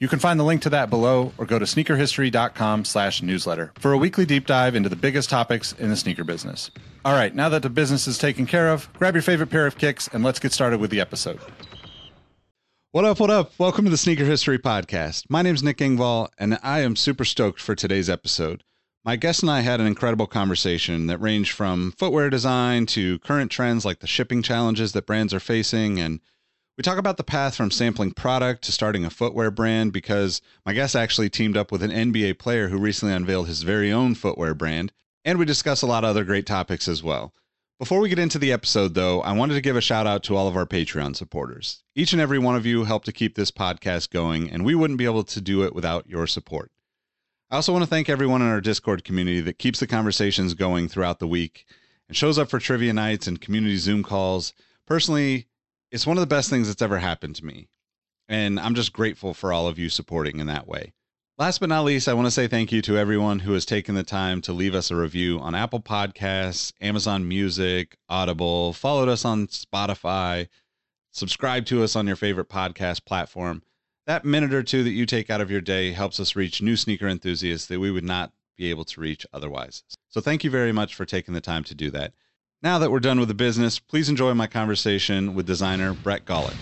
You can find the link to that below or go to sneakerhistory.com slash newsletter for a weekly deep dive into the biggest topics in the sneaker business. All right, now that the business is taken care of, grab your favorite pair of kicks and let's get started with the episode. What up, what up? Welcome to the Sneaker History Podcast. My name is Nick Engvall, and I am super stoked for today's episode. My guest and I had an incredible conversation that ranged from footwear design to current trends like the shipping challenges that brands are facing and we talk about the path from sampling product to starting a footwear brand because my guest actually teamed up with an NBA player who recently unveiled his very own footwear brand. And we discuss a lot of other great topics as well. Before we get into the episode, though, I wanted to give a shout out to all of our Patreon supporters. Each and every one of you help to keep this podcast going, and we wouldn't be able to do it without your support. I also want to thank everyone in our Discord community that keeps the conversations going throughout the week and shows up for trivia nights and community Zoom calls. Personally, it's one of the best things that's ever happened to me. And I'm just grateful for all of you supporting in that way. Last but not least, I want to say thank you to everyone who has taken the time to leave us a review on Apple Podcasts, Amazon Music, Audible, followed us on Spotify, subscribe to us on your favorite podcast platform. That minute or two that you take out of your day helps us reach new sneaker enthusiasts that we would not be able to reach otherwise. So thank you very much for taking the time to do that. Now that we're done with the business, please enjoy my conversation with designer Brett Golliff.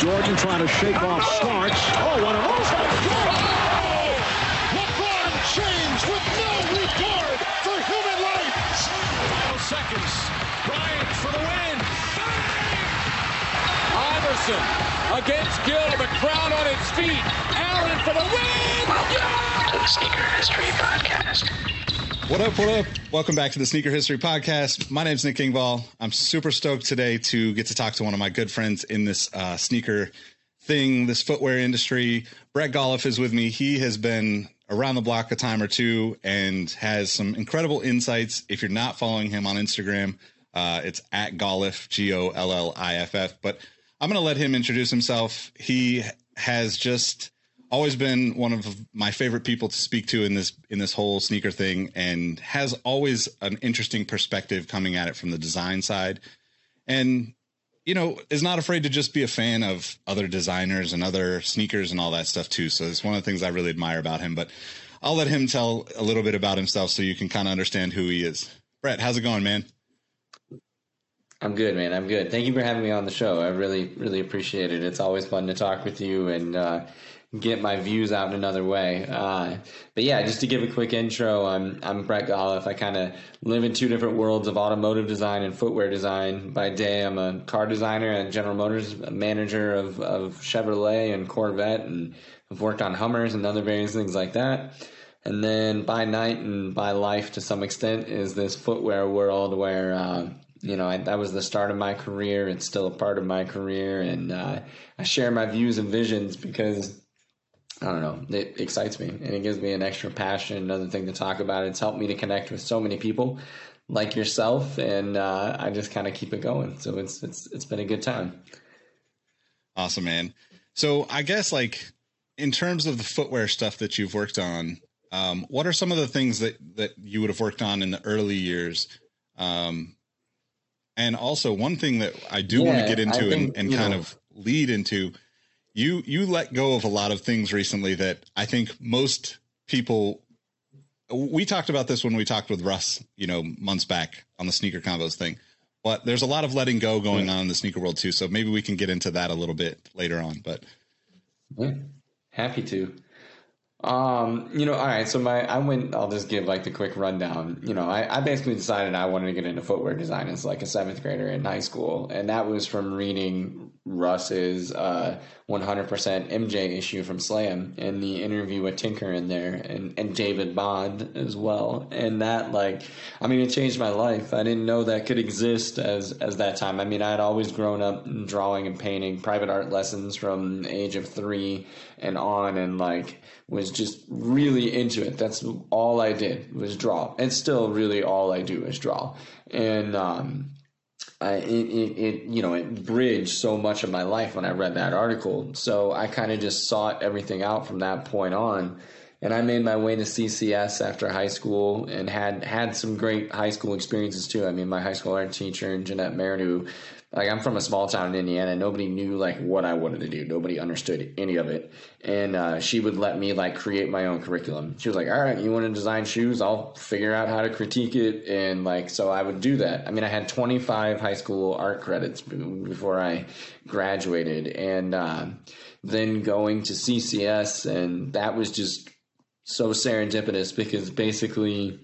Jordan trying to shake off Starks. Oh, what a Oh! LeBron James with no regard for human life. Final seconds. Bryant for the win. Iverson against Gill, the crowd on its feet. Allen for the win. Yeah! to the Sneaker History Podcast. What up, what up? Welcome back to the Sneaker History Podcast. My name's Nick Engvall. I'm super stoked today to get to talk to one of my good friends in this uh, sneaker thing, this footwear industry. Brett Golliff is with me. He has been around the block a time or two and has some incredible insights. If you're not following him on Instagram, uh, it's at Golliff, G O L L I F F. But I'm going to let him introduce himself. He has just always been one of my favorite people to speak to in this in this whole sneaker thing and has always an interesting perspective coming at it from the design side. And you know is not afraid to just be a fan of other designers and other sneakers and all that stuff too. So it's one of the things i really admire about him but i'll let him tell a little bit about himself so you can kind of understand who he is. Brett how's it going man I'm good, man. I'm good. Thank you for having me on the show. I really, really appreciate it. It's always fun to talk with you and uh, get my views out in another way. Uh, but yeah, just to give a quick intro, I'm I'm Brett Golliff. I kind of live in two different worlds of automotive design and footwear design. By day, I'm a car designer at General Motors, manager of, of Chevrolet and Corvette, and I've worked on Hummers and other various things like that. And then by night and by life, to some extent, is this footwear world where. Uh, you know, I, that was the start of my career. It's still a part of my career, and uh, I share my views and visions because I don't know, it excites me and it gives me an extra passion, another thing to talk about. It's helped me to connect with so many people like yourself, and uh, I just kind of keep it going. So it's it's it's been a good time. Awesome, man. So I guess like in terms of the footwear stuff that you've worked on, um, what are some of the things that that you would have worked on in the early years? Um, and also one thing that I do yeah, want to get into think, and, and kind know, of lead into, you you let go of a lot of things recently that I think most people we talked about this when we talked with Russ, you know, months back on the sneaker combos thing. But there's a lot of letting go going yeah. on in the sneaker world too. So maybe we can get into that a little bit later on. But yeah, happy to. Um, you know, all right. So my, I went. I'll just give like the quick rundown. You know, I, I basically decided I wanted to get into footwear design as like a seventh grader in high school, and that was from reading Russ's uh, 100% MJ issue from Slam and the interview with Tinker in there, and and David Bond as well. And that like, I mean, it changed my life. I didn't know that could exist as as that time. I mean, I had always grown up drawing and painting, private art lessons from age of three and on, and like was just really into it. That's all I did was draw. And still really all I do is draw. And um, I, it, it, you know, it bridged so much of my life when I read that article. So I kind of just sought everything out from that point on. And I made my way to CCS after high school and had had some great high school experiences too. I mean, my high school art teacher, Jeanette Merritt, who like I'm from a small town in Indiana. Nobody knew like what I wanted to do. Nobody understood any of it. And uh, she would let me like create my own curriculum. She was like, "All right, you want to design shoes? I'll figure out how to critique it." And like, so I would do that. I mean, I had 25 high school art credits before I graduated, and uh, then going to CCS, and that was just so serendipitous because basically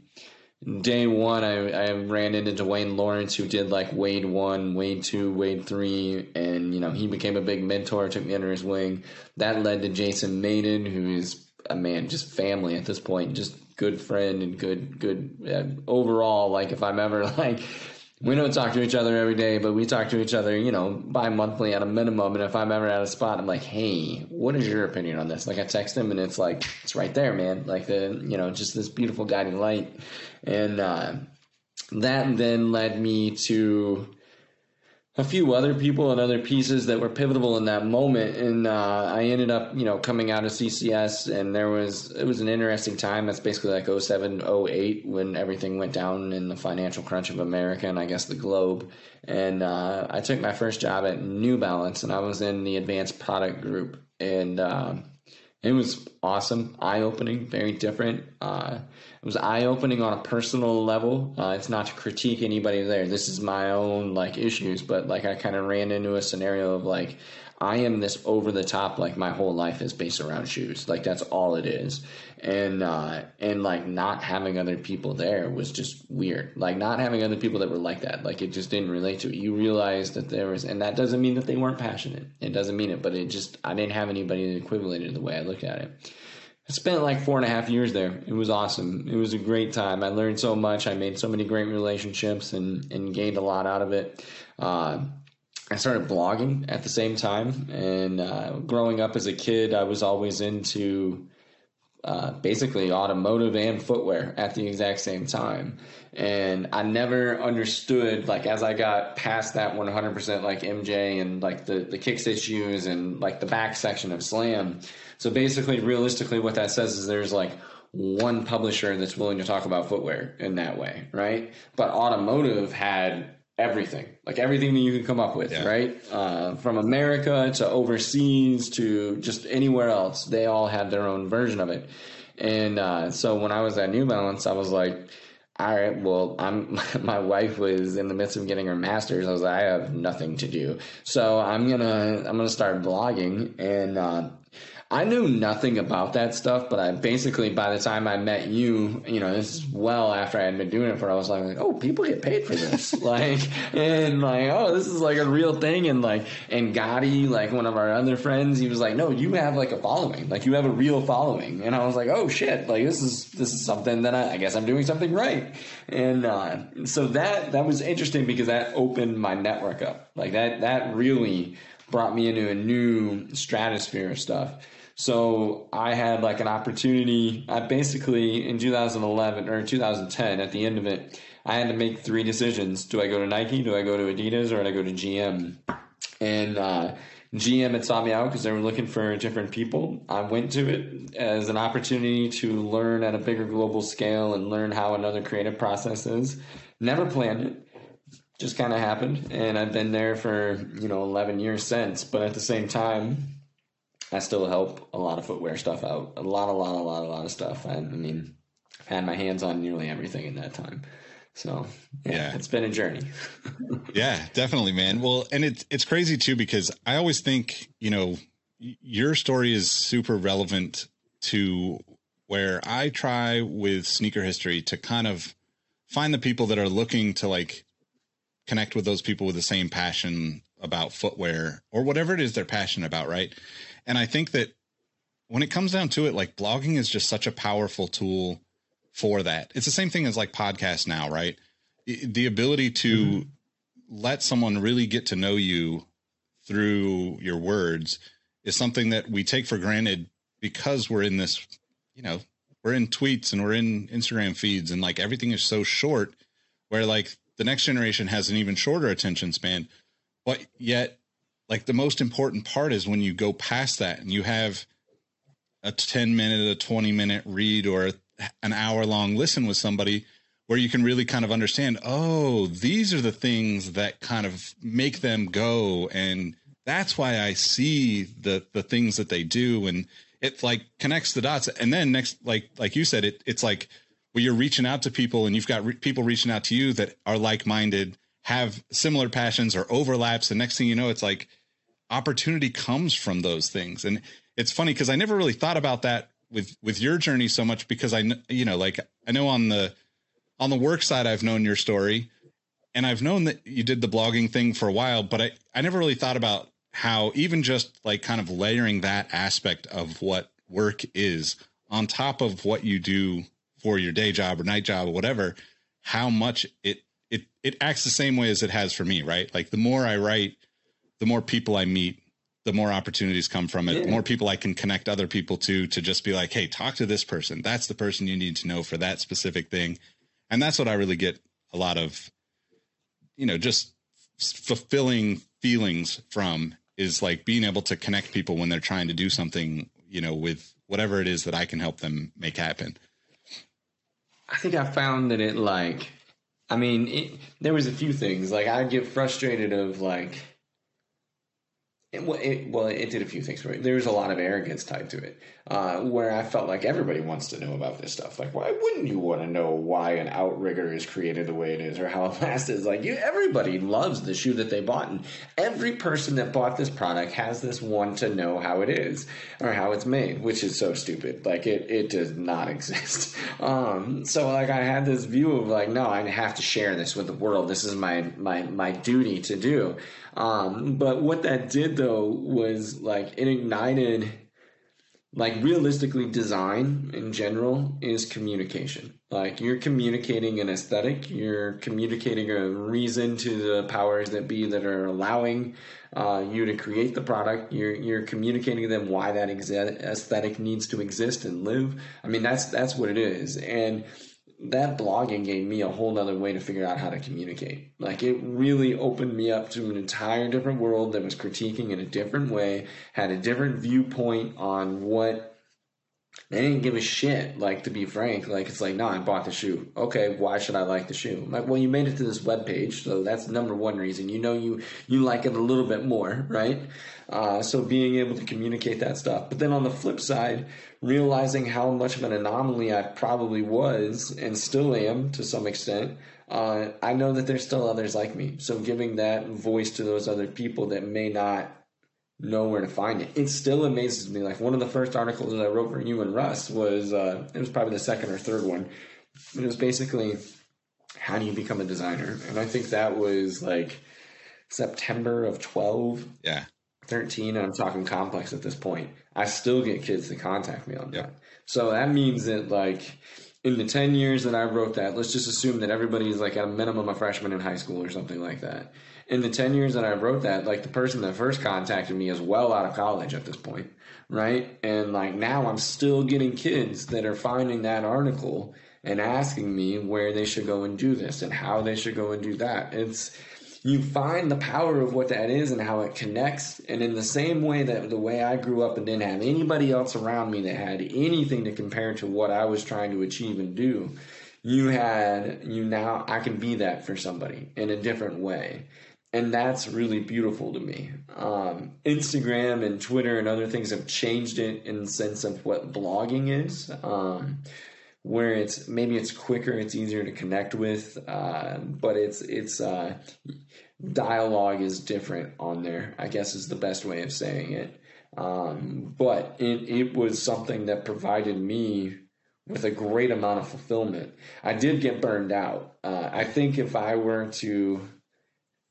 day one, I, I ran into Dwayne Lawrence, who did like Wade one, Wade two, Wade three, and you know he became a big mentor, took me under his wing. That led to Jason Mayden, who is a man, just family at this point, just good friend and good, good uh, overall. Like if I'm ever like. We don't talk to each other every day, but we talk to each other, you know, bi monthly at a minimum. And if I'm ever at a spot, I'm like, hey, what is your opinion on this? Like, I text him and it's like, it's right there, man. Like, the, you know, just this beautiful guiding light. And uh, that then led me to a few other people and other pieces that were pivotal in that moment. And uh, I ended up, you know, coming out of CCS, and there was it was an interesting time. That's basically like 07, 08 when everything went down in the financial crunch of America and I guess the globe. And uh, I took my first job at New Balance, and I was in the advanced product group, and uh, it was awesome, eye opening, very different. It was eye opening on a personal level. Uh, it's not to critique anybody there. This is my own like issues, but like I kind of ran into a scenario of like I am this over the top. Like my whole life is based around shoes. Like that's all it is. And uh, and like not having other people there was just weird. Like not having other people that were like that. Like it just didn't relate to it. You realize that there was, and that doesn't mean that they weren't passionate. It doesn't mean it, but it just I didn't have anybody that equivalated the way I looked at it. I spent like four and a half years there. It was awesome. It was a great time. I learned so much. I made so many great relationships and, and gained a lot out of it. Uh, I started blogging at the same time. And uh, growing up as a kid, I was always into uh, basically automotive and footwear at the exact same time. And I never understood, like, as I got past that 100% like MJ and like the, the kickstitch shoes and like the back section of Slam so basically, realistically, what that says is there's like one publisher that's willing to talk about footwear in that way, right? But automotive had everything, like everything that you could come up with, yeah. right? Uh, from America to overseas to just anywhere else, they all had their own version of it. And uh, so when I was at New Balance, I was like, all right, well, I'm my wife was in the midst of getting her master's. I was like, I have nothing to do, so I'm gonna I'm gonna start blogging, and uh, I knew nothing about that stuff, but I basically, by the time I met you, you know, this is well after I had been doing it for, I was like, oh, people get paid for this. like, and like, oh, this is like a real thing. And like, and Gotti, like one of our other friends, he was like, no, you have like a following, like you have a real following. And I was like, oh shit, like this is, this is something that I, I guess I'm doing something right. And, uh, so that, that was interesting because that opened my network up. Like that, that really brought me into a new stratosphere of stuff. So I had like an opportunity. I basically in 2011 or 2010 at the end of it, I had to make three decisions: do I go to Nike, do I go to Adidas, or do I go to GM? And uh, GM had sought me out because they were looking for different people. I went to it as an opportunity to learn at a bigger global scale and learn how another creative process is. Never planned it just kind of happened and i've been there for you know 11 years since but at the same time I still help a lot of footwear stuff out. A lot, a lot, a lot, a lot of stuff. I, I mean, I've had my hands on nearly everything in that time. So yeah, yeah. it's been a journey. yeah, definitely, man. Well, and it's it's crazy too because I always think you know your story is super relevant to where I try with sneaker history to kind of find the people that are looking to like connect with those people with the same passion about footwear or whatever it is they're passionate about, right? And I think that when it comes down to it, like blogging is just such a powerful tool for that. It's the same thing as like podcasts now, right? The ability to mm-hmm. let someone really get to know you through your words is something that we take for granted because we're in this, you know, we're in tweets and we're in Instagram feeds and like everything is so short where like the next generation has an even shorter attention span. But yet, like the most important part is when you go past that and you have a 10 minute, a 20 minute read or an hour long listen with somebody where you can really kind of understand, oh, these are the things that kind of make them go. And that's why I see the, the things that they do. And it like connects the dots. And then next, like, like you said, it, it's like, where you're reaching out to people and you've got re- people reaching out to you that are like-minded, have similar passions or overlaps. The next thing you know, it's like opportunity comes from those things. And it's funny because I never really thought about that with with your journey so much because I you know like I know on the on the work side I've known your story and I've known that you did the blogging thing for a while but I I never really thought about how even just like kind of layering that aspect of what work is on top of what you do for your day job or night job or whatever how much it it it acts the same way as it has for me right like the more I write the more people I meet the more opportunities come from it. Yeah. The more people I can connect other people to, to just be like, hey, talk to this person. That's the person you need to know for that specific thing. And that's what I really get a lot of, you know, just fulfilling feelings from is like being able to connect people when they're trying to do something, you know, with whatever it is that I can help them make happen. I think I found that it like, I mean, it, there was a few things like I get frustrated of like, it, well, it, well, it did a few things for me. There was a lot of arrogance tied to it, uh, where I felt like everybody wants to know about this stuff. Like, why wouldn't you want to know why an outrigger is created the way it is, or how it lasts is? Like, you, everybody loves the shoe that they bought, and every person that bought this product has this want to know how it is or how it's made, which is so stupid. Like, it it does not exist. Um, so, like, I had this view of like, no, I have to share this with the world. This is my my my duty to do. Um, but what that did though was like it ignited like realistically design in general is communication. Like you're communicating an aesthetic you're communicating a reason to the powers that be that are allowing uh, you to create the product. You're you're communicating to them why that aesthetic needs to exist and live. I mean that's that's what it is. And that blogging gave me a whole nother way to figure out how to communicate. Like it really opened me up to an entire different world that was critiquing in a different way, had a different viewpoint on what they didn't give a shit. Like to be frank, like it's like, no, I bought the shoe. Okay, why should I like the shoe? I'm like, well, you made it to this web page, so that's number one reason. You know, you you like it a little bit more, right? Uh, so being able to communicate that stuff. But then on the flip side, realizing how much of an anomaly I probably was and still am to some extent, uh, I know that there's still others like me. So giving that voice to those other people that may not know where to find it, it still amazes me. Like one of the first articles that I wrote for you and Russ was, uh, it was probably the second or third one. It was basically, how do you become a designer? And I think that was like September of 12. Yeah. 13 and I'm talking complex at this point, I still get kids to contact me on that. So that means that like in the 10 years that I wrote that, let's just assume that everybody is like at a minimum a freshman in high school or something like that. In the 10 years that I wrote that, like the person that first contacted me is well out of college at this point, right? And like now I'm still getting kids that are finding that article and asking me where they should go and do this and how they should go and do that. It's you find the power of what that is and how it connects. And in the same way that the way I grew up and didn't have anybody else around me that had anything to compare to what I was trying to achieve and do, you had, you now, I can be that for somebody in a different way. And that's really beautiful to me. Um, Instagram and Twitter and other things have changed it in the sense of what blogging is. Um, where it's maybe it's quicker, it's easier to connect with, uh, but it's it's uh, dialogue is different on there. I guess is the best way of saying it. Um, but it it was something that provided me with a great amount of fulfillment. I did get burned out. Uh, I think if I were to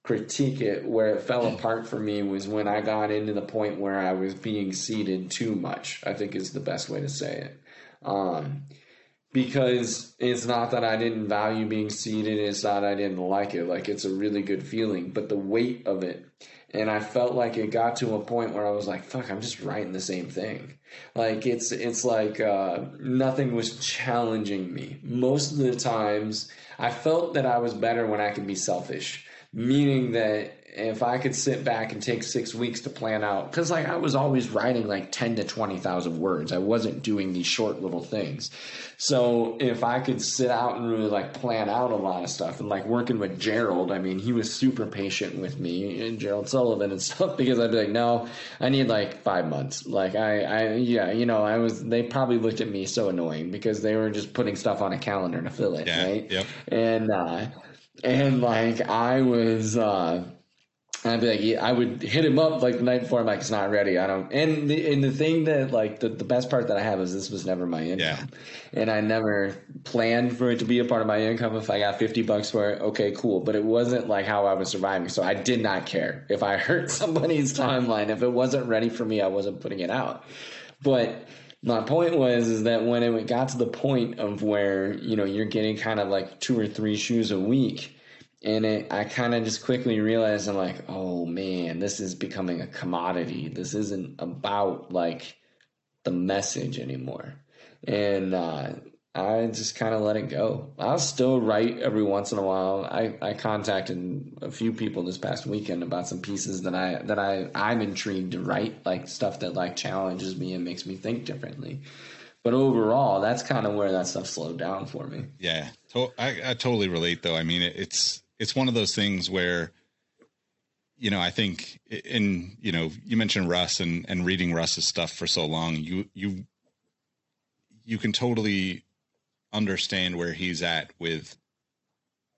critique it, where it fell apart for me was when I got into the point where I was being seeded too much. I think is the best way to say it. Um, because it's not that I didn't value being seeded, it's not I didn't like it. Like it's a really good feeling, but the weight of it. And I felt like it got to a point where I was like, fuck, I'm just writing the same thing. Like it's it's like uh, nothing was challenging me. Most of the times I felt that I was better when I could be selfish. Meaning that if I could sit back and take six weeks to plan out, because like I was always writing like ten to twenty thousand words, I wasn't doing these short little things. So if I could sit out and really like plan out a lot of stuff, and like working with Gerald, I mean, he was super patient with me and Gerald Sullivan and stuff because I'd be like, no, I need like five months. Like I, I, yeah, you know, I was. They probably looked at me so annoying because they were just putting stuff on a calendar to fill it, Yeah, right? yep. And uh, and like I was. uh I'd be like, yeah, I would hit him up like the night before. I'm like, it's not ready. I don't. And the, and the thing that like the, the best part that I have is this was never my income, Yeah. and I never planned for it to be a part of my income. If I got 50 bucks for it, okay, cool. But it wasn't like how I was surviving, so I did not care if I hurt somebody's timeline. If it wasn't ready for me, I wasn't putting it out. But my point was is that when it got to the point of where you know you're getting kind of like two or three shoes a week and it, I kind of just quickly realized I'm like, oh man, this is becoming a commodity. This isn't about like the message anymore, and uh, I just kind of let it go. I'll still write every once in a while. I, I contacted a few people this past weekend about some pieces that I that I I'm intrigued to write, like stuff that like challenges me and makes me think differently. But overall, that's kind of where that stuff slowed down for me. Yeah, to- I, I totally relate. Though I mean, it, it's it's one of those things where, you know, I think, in you know, you mentioned Russ and and reading Russ's stuff for so long, you you you can totally understand where he's at with,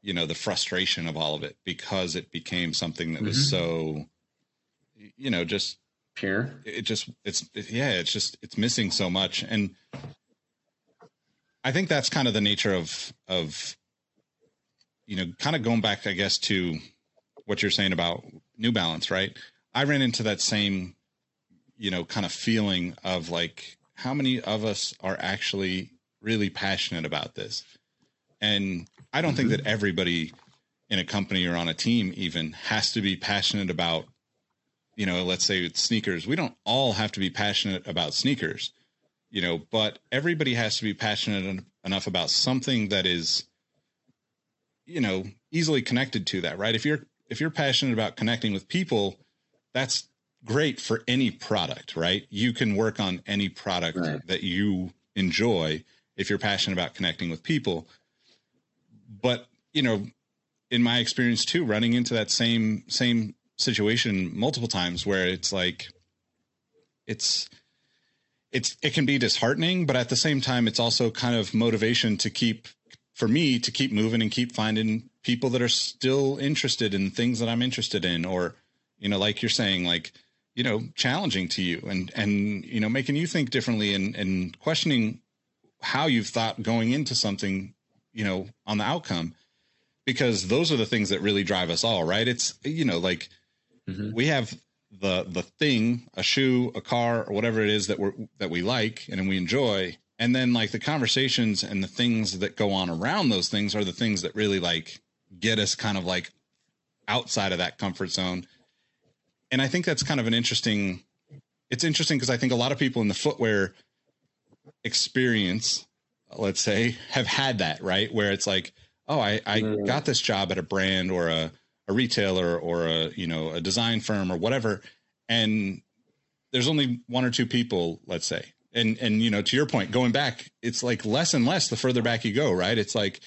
you know, the frustration of all of it because it became something that was mm-hmm. so, you know, just Pure. it just it's it, yeah it's just it's missing so much. And i think that's kind of the nature of of you know kind of going back i guess to what you're saying about new balance right? I ran into that same you know kind of feeling of like how many of us are actually really passionate about this and i don't think mm-hmm. that everybody in a company or on a team even has to be passionate about you know, let's say it's sneakers. We don't all have to be passionate about sneakers, you know, but everybody has to be passionate en- enough about something that is, you know, easily connected to that, right? If you're if you're passionate about connecting with people, that's great for any product, right? You can work on any product Right. that you enjoy if you're passionate about connecting with people. But, you know, in my experience too, running into that same same situation multiple times where it's like it's it's it can be disheartening, but at the same time it's also kind of motivation to keep for me to keep moving and keep finding people that are still interested in things that I'm interested in or you know like you're saying like you know challenging to you and and you know making you think differently and and questioning how you've thought going into something you know on the outcome because those are the things that really drive us all right? It's you know like mm-hmm. we have the the thing a shoe a car or whatever it is that we're that we like and we enjoy. And then like the conversations and the things that go on around those things are the things that really like get us kind of like outside of that comfort zone. And i think that's kind of an interesting it's interesting because i think a lot of people in the footwear experience let's say have had that right? Where it's like oh i i mm-hmm. got this job at a brand or a a retailer or a you know a design firm or whatever and there's only one or two people let's say. And and you know to your point going back it's like less and less the further back you go right? It's like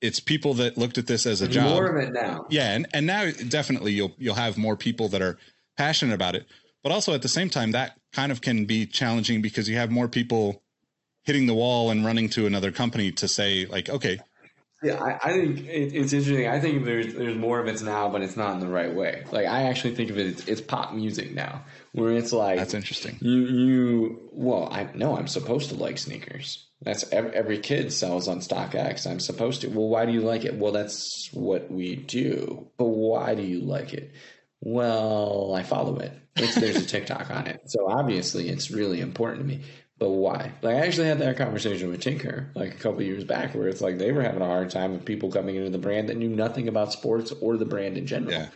it's people that looked at this as a job. More of it now. yeah and, and now definitely you'll you'll have more people that are passionate about it. But also at the same time that kind of can be challenging because you have more people hitting the wall and running to another company to say like okay Yeah, I, I think it, it's interesting. I think there's there's more of it now, but it's not in the right way. Like I actually think of it, it's, it's pop music now, where it's like that's interesting you you well, I no, I'm supposed to like sneakers. That's every, every kid sells on StockX. I'm supposed to. Well, why do you like it? Well, that's what we do. But why do you like it? Well, I follow it. It's, there's a TikTok on it, so obviously it's really important to me. But why? Like I actually had that conversation with Tinker like a couple years back, where it's like they were having a hard time with people coming into the brand that knew nothing about sports or the brand in general. Yeah.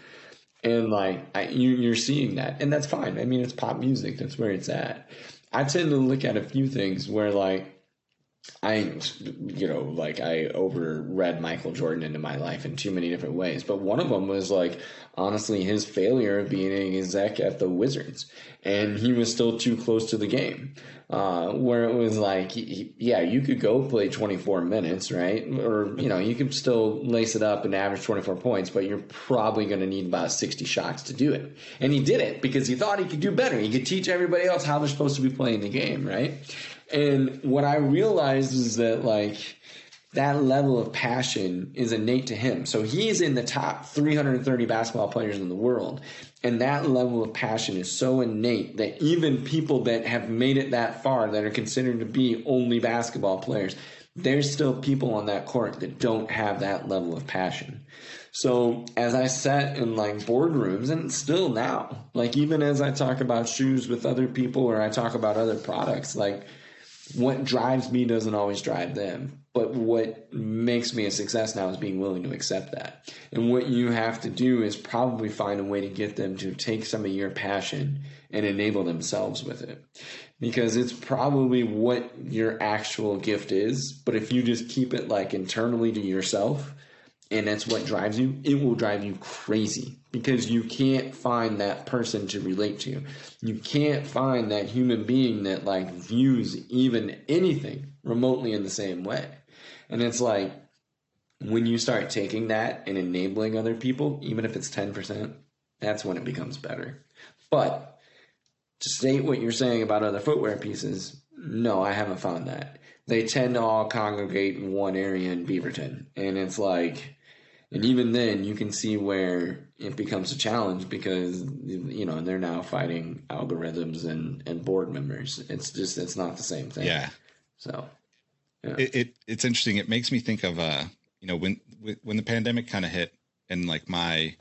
And like I, you, you're seeing that, and that's fine. I mean, it's pop music. That's where it's at. I tend to look at a few things where like I, you know, like I overread Michael Jordan into my life in too many different ways. But one of them was like, honestly, his failure of being an exec at the Wizards. And he was still too close to the game. Uh, where it was like, yeah, you could go play 24 minutes, right? Or, you know, you could still lace it up and average 24 points, but you're probably going to need about 60 shots to do it. And he did it because he thought he could do better. He could teach everybody else how they're supposed to be playing the game, right? And what I realized is that like that level of passion is innate to him. So he's in the top 330 basketball players in the world. And that level of passion is so innate that even people that have made it that far, that are considered to be only basketball players, there's still people on that court that don't have that level of passion. So as I sat in like boardrooms and still now, like even as I talk about shoes with other people or I talk about other products, like what drives me doesn't always drive them. But what makes me a success now is being willing to accept that. And what you have to do is probably find a way to get them to take some of your passion and enable themselves with it. Because it's probably what your actual gift is. But if you just keep it like internally to yourself, and that's what drives you, it will drive you crazy because you can't find that person to relate to. You can't find that human being that like views even anything remotely in the same way. And it's like when you start taking that and enabling other people, even if it's 10%, that's when it becomes better. But to state what you're saying about other footwear pieces, no, I haven't found that. They tend to all congregate in one area in Beaverton. And it's like, and even then, you can see where it becomes a challenge because you know they're now fighting algorithms and and board members. It's just it's not the same thing. Yeah. So yeah. It, it it's interesting. It makes me think of uh you know when when the pandemic kind of hit and like my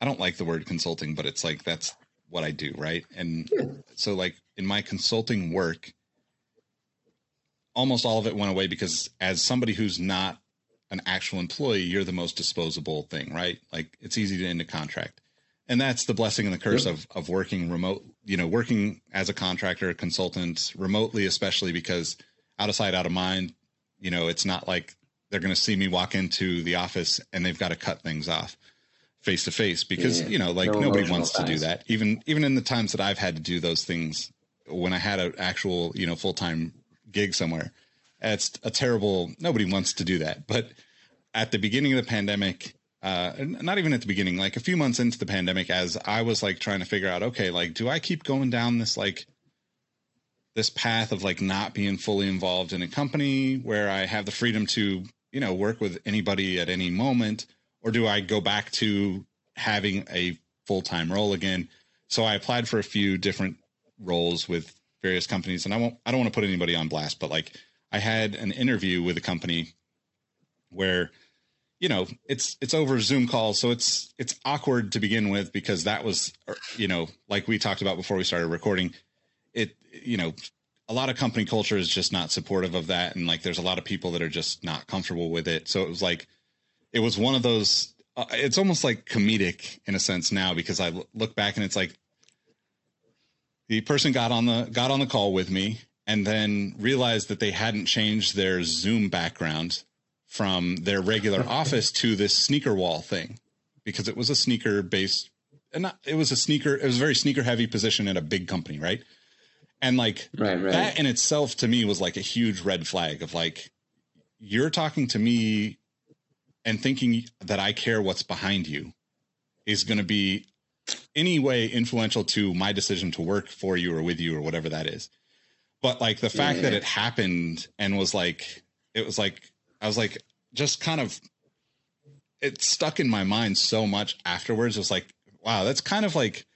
I don't like the word consulting, but it's like that's what I do, right? And yeah. so like in my consulting work, almost all of it went away because as somebody who's not an actual employee, you're the most disposable thing, right? Like it's easy to end a contract. And that's the blessing and the curse yep. of, of working remote, you know, working as a contractor, a consultant remotely, especially because out of sight, out of mind, you know, it's not like they're going to see me walk into the office and they've got to cut things off face to face because, yeah. you know, like no nobody wants ties. to do that. Even, even in the times that I've had to do those things when I had an actual, you know, full time gig somewhere, it's a terrible, nobody wants to do that. But at the beginning of the pandemic, uh, not even at the beginning, like a few months into the pandemic, as I was like trying to figure out, okay, like, do I keep going down this like this path of like not being fully involved in a company where I have the freedom to, you know, work with anybody at any moment, or do I go back to having a full time role again? So I applied for a few different roles with various companies, and I won't, I don't want to put anybody on blast, but like I had an interview with a company where you know it's it's over zoom calls so it's it's awkward to begin with because that was you know like we talked about before we started recording it you know a lot of company culture is just not supportive of that and like there's a lot of people that are just not comfortable with it. So it was like it was one of those uh, it's almost like comedic in a sense now because i look back and it's like the person got on the got on the call with me and then realized that they hadn't changed their zoom background from their regular office to this sneaker wall thing because it was a sneaker based and not, it was a sneaker it was a very sneaker heavy position at a big company right and like right, right. that in itself to me was like a huge red flag of like you're talking to me and thinking that i care what's behind you is going to be any way influential to my decision to work for you or with you or whatever that is but like the fact yeah. that it happened and was like it was like I was like, just kind of, it stuck in my mind so much afterwards. It was like, wow, that's kind of like,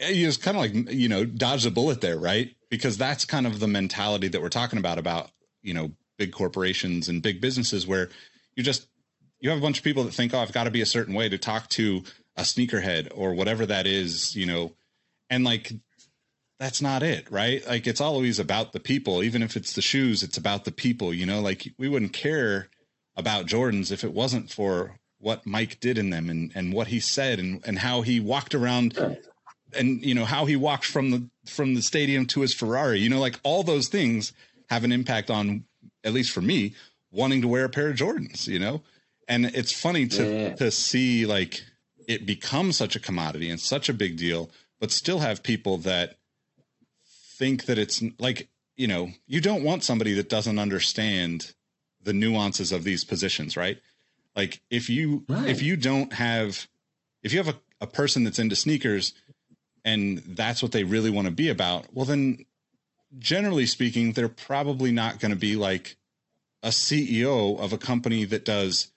you just kind of like you know dodge the bullet there, right? Because that's kind of the mentality that we're talking about about you know big corporations and big businesses where you just you have a bunch of people that think, oh, I've got to be a certain way to talk to a sneakerhead or whatever that is, you know, and like that's not it, right? Like it's always about the people. Even if it's the shoes, it's about the people, you know, like we wouldn't care about Jordans if it wasn't for what Mike did in them and, and what he said and, and how he walked around and you know how he walked from the from the stadium to his Ferrari. You know, like all those things have an impact on at least for me wanting to wear a pair of Jordans, you know? And it's funny to Yeah. to see like it become such a commodity and such a big deal, but still have people that think that it's like, you know, you don't want somebody that doesn't understand the nuances of these positions, right? Like if you Right. if you don't have if you have a, a person that's into sneakers and that's what they really want to be about, well then generally speaking, they're probably not going to be like a CEO of a company that does,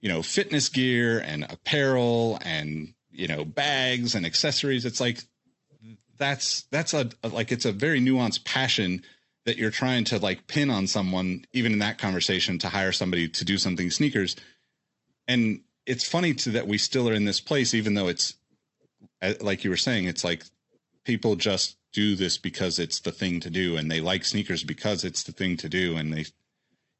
you know, fitness gear and apparel and, you know, bags and accessories. It's like that's that's a, a like it's a very nuanced passion that you're trying to like pin on someone even in that conversation to hire somebody to do something sneakers. And it's funny to that we still are in this place even though it's like you were saying it's like people just do this because it's the thing to do and they like sneakers because it's the thing to do and they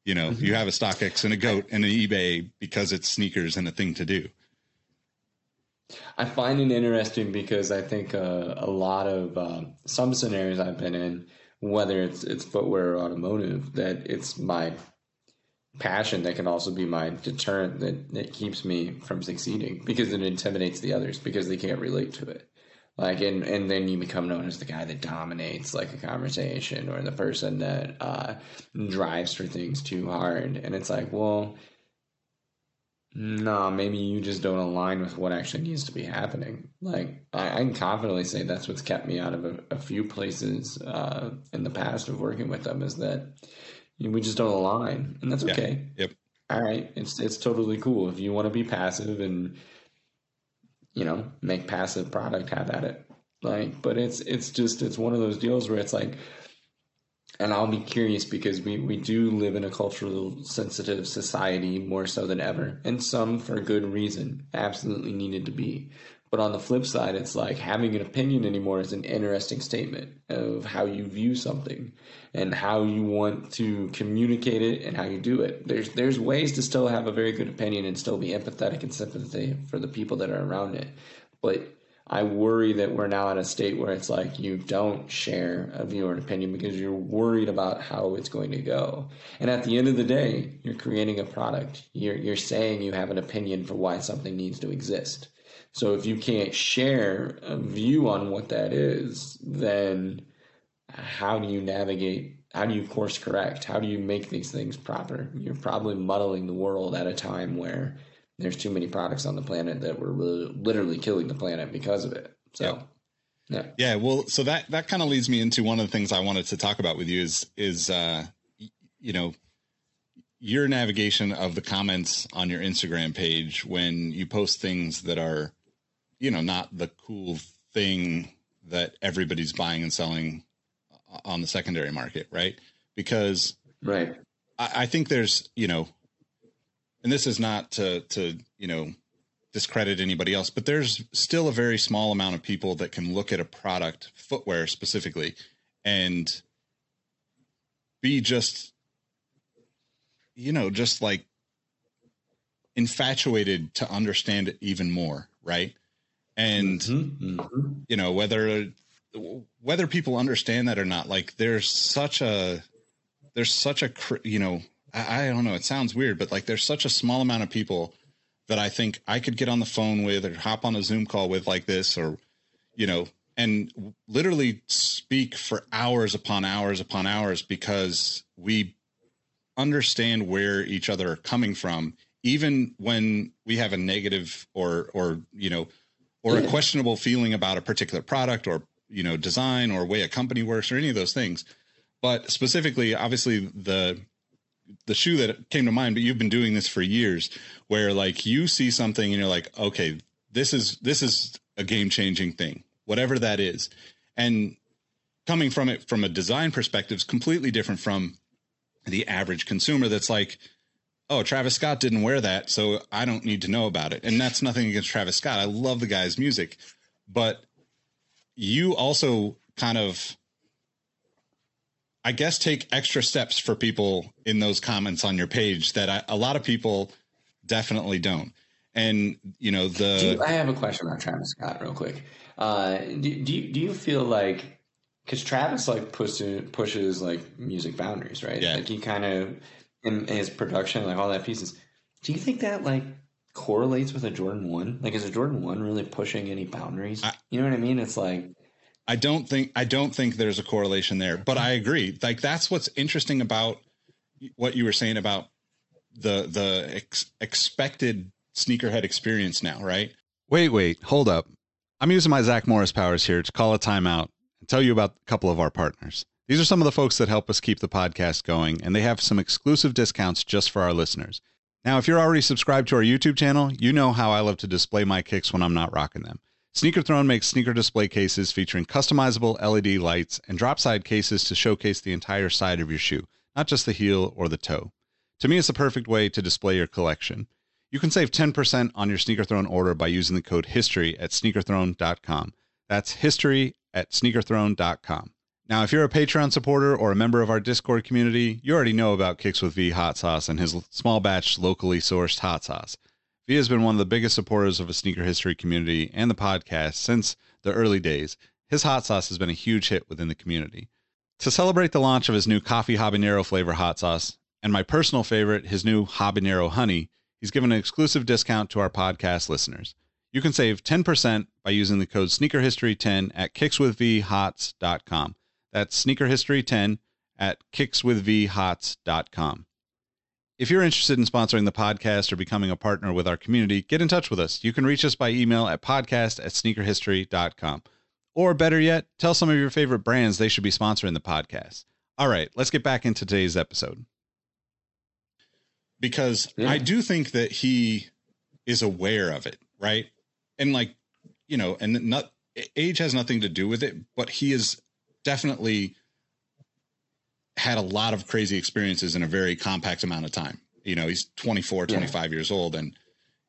you know mm-hmm. you have a StockX and a goat and an eBay because it's sneakers and a thing to do I find it interesting because I think uh, a lot of um, some scenarios I've been in, whether it's it's footwear or automotive, that it's my passion that can also be my deterrent that, that keeps me from succeeding because it intimidates the others because they can't relate to it. Like and and then you become known as the guy that dominates like a conversation or the person that uh, drives for things too hard, and it's like, well, no, maybe you just don't align with what actually needs to be happening. Like I, I can confidently say that's what's kept me out of a, a few places uh, in the past of working with them is that we just don't align, and that's Yeah. okay. yep All right, it's it's totally cool if you want to be passive and you know make passive product, have at it. Like, but it's it's just it's one of those deals where it's like and I'll be curious because we, we do live in a cultural sensitive society more so than ever, and some for good reason, absolutely needed to be. But on the flip side, it's like having an opinion anymore is an interesting statement of how you view something and how you want to communicate it and how you do it. There's there's ways to still have a very good opinion and still be empathetic and sympathetic for the people that are around it. But I worry that we're now at a state where it's like you don't share a view or an opinion because you're worried about how it's going to go. And at the end of the day, you're creating a product. You're you're saying you have an opinion for why something needs to exist. So if you can't share a view on what that is, then how do you navigate? How do you course correct? How do you make these things proper? You're probably muddling the world at a time where there's too many products on the planet that we're really, literally killing the planet because of it. So, yeah. Yeah, well, so that that kind of leads me into one of the things I wanted to talk about with you is is uh y- you know your navigation of the comments on your Instagram page when you post things that are you know not the cool thing that everybody's buying and selling on the secondary market, right? Because Right. I, I think there's, you know, and this is not to to you know discredit anybody else, but there's still a very small amount of people that can look at a product, footwear specifically, and be just, you know, just like infatuated to understand it even more, right? And Mm-hmm. you know whether whether people understand that or not like there's such a there's such a you know I, I don't know. It sounds weird but like there's such a small amount of people that i think i could get on the phone with or hop on a zoom call with like this or you know and literally speak for hours upon hours upon hours because we understand where each other are coming from even when we have a negative or or you know or a questionable feeling about a particular product or you know design or way a company works or any of those things. But specifically obviously the the shoe that came to mind but you've been doing this for years where like you see something and you're like okay this is this is a game changing thing whatever that is. And coming from it from a design perspective is completely different from the average consumer that's like, oh, Travis Scott didn't wear that, so I don't need to know about it. And that's nothing against Travis Scott. I love the guy's music. But you also kind of I guess take extra steps for people in those comments on your page that I, a lot of people definitely don't. And you know the. Do you, I have a question about Travis Scott, real quick. Uh, do, do you do you feel like because Travis like pushes pushes like music boundaries, right? Yeah. Like he kind of in, in his production, like all that pieces. Do you think that like correlates with a Jordan One? Like, is a Jordan One really pushing any boundaries? I- you know what I mean? It's like I don't think I don't think there's a correlation there, but I agree. Like that's what's interesting about what you were saying about the the ex- expected sneakerhead experience now, right? Wait, wait, hold up. I'm using my Zach Morris powers here to call a timeout and tell you about a couple of our partners. These are some of the folks that help us keep the podcast going, and they have some exclusive discounts just for our listeners. Now, if you're already subscribed to our YouTube channel, you know how I love to display my kicks when I'm not rocking them. Sneaker Throne makes sneaker display cases featuring customizable LED lights and drop side cases to showcase the entire side of your shoe, not just the heel or the toe. To me, it's the perfect way to display your collection. You can save 10% on your Sneaker Throne order by using the code HISTORY at sneakerthrone.com. That's history at sneakerthrone.com. Now, if you're a Patreon supporter or a member of our Discord community, you already know about Kicks with V hot sauce and his small batch locally sourced hot sauce. V has been one of the biggest supporters of a sneaker history community and the podcast since the early days. His hot sauce has been a huge hit within the community. To celebrate the launch of his new coffee habanero flavor hot sauce, and my personal favorite, his new habanero honey, he's given an exclusive discount to our podcast listeners. You can save 10% by using the code SneakerHistory10 at kickswithvhots.com. That's SneakerHistory10 at kickswithvhots.com. If you're interested in sponsoring the podcast or becoming a partner with our community, get in touch with us. You can reach us by email at podcast at sneakerhistory.com. Or better yet, tell some of your favorite brands they should be sponsoring the podcast. All right, let's get back into today's episode. because Yeah. I do think that he is aware of it, right? And like, you know, and not age has nothing to do with it, but he is definitely had a lot of crazy experiences in a very compact amount of time. You know, he's 24, Yeah. 25 years old and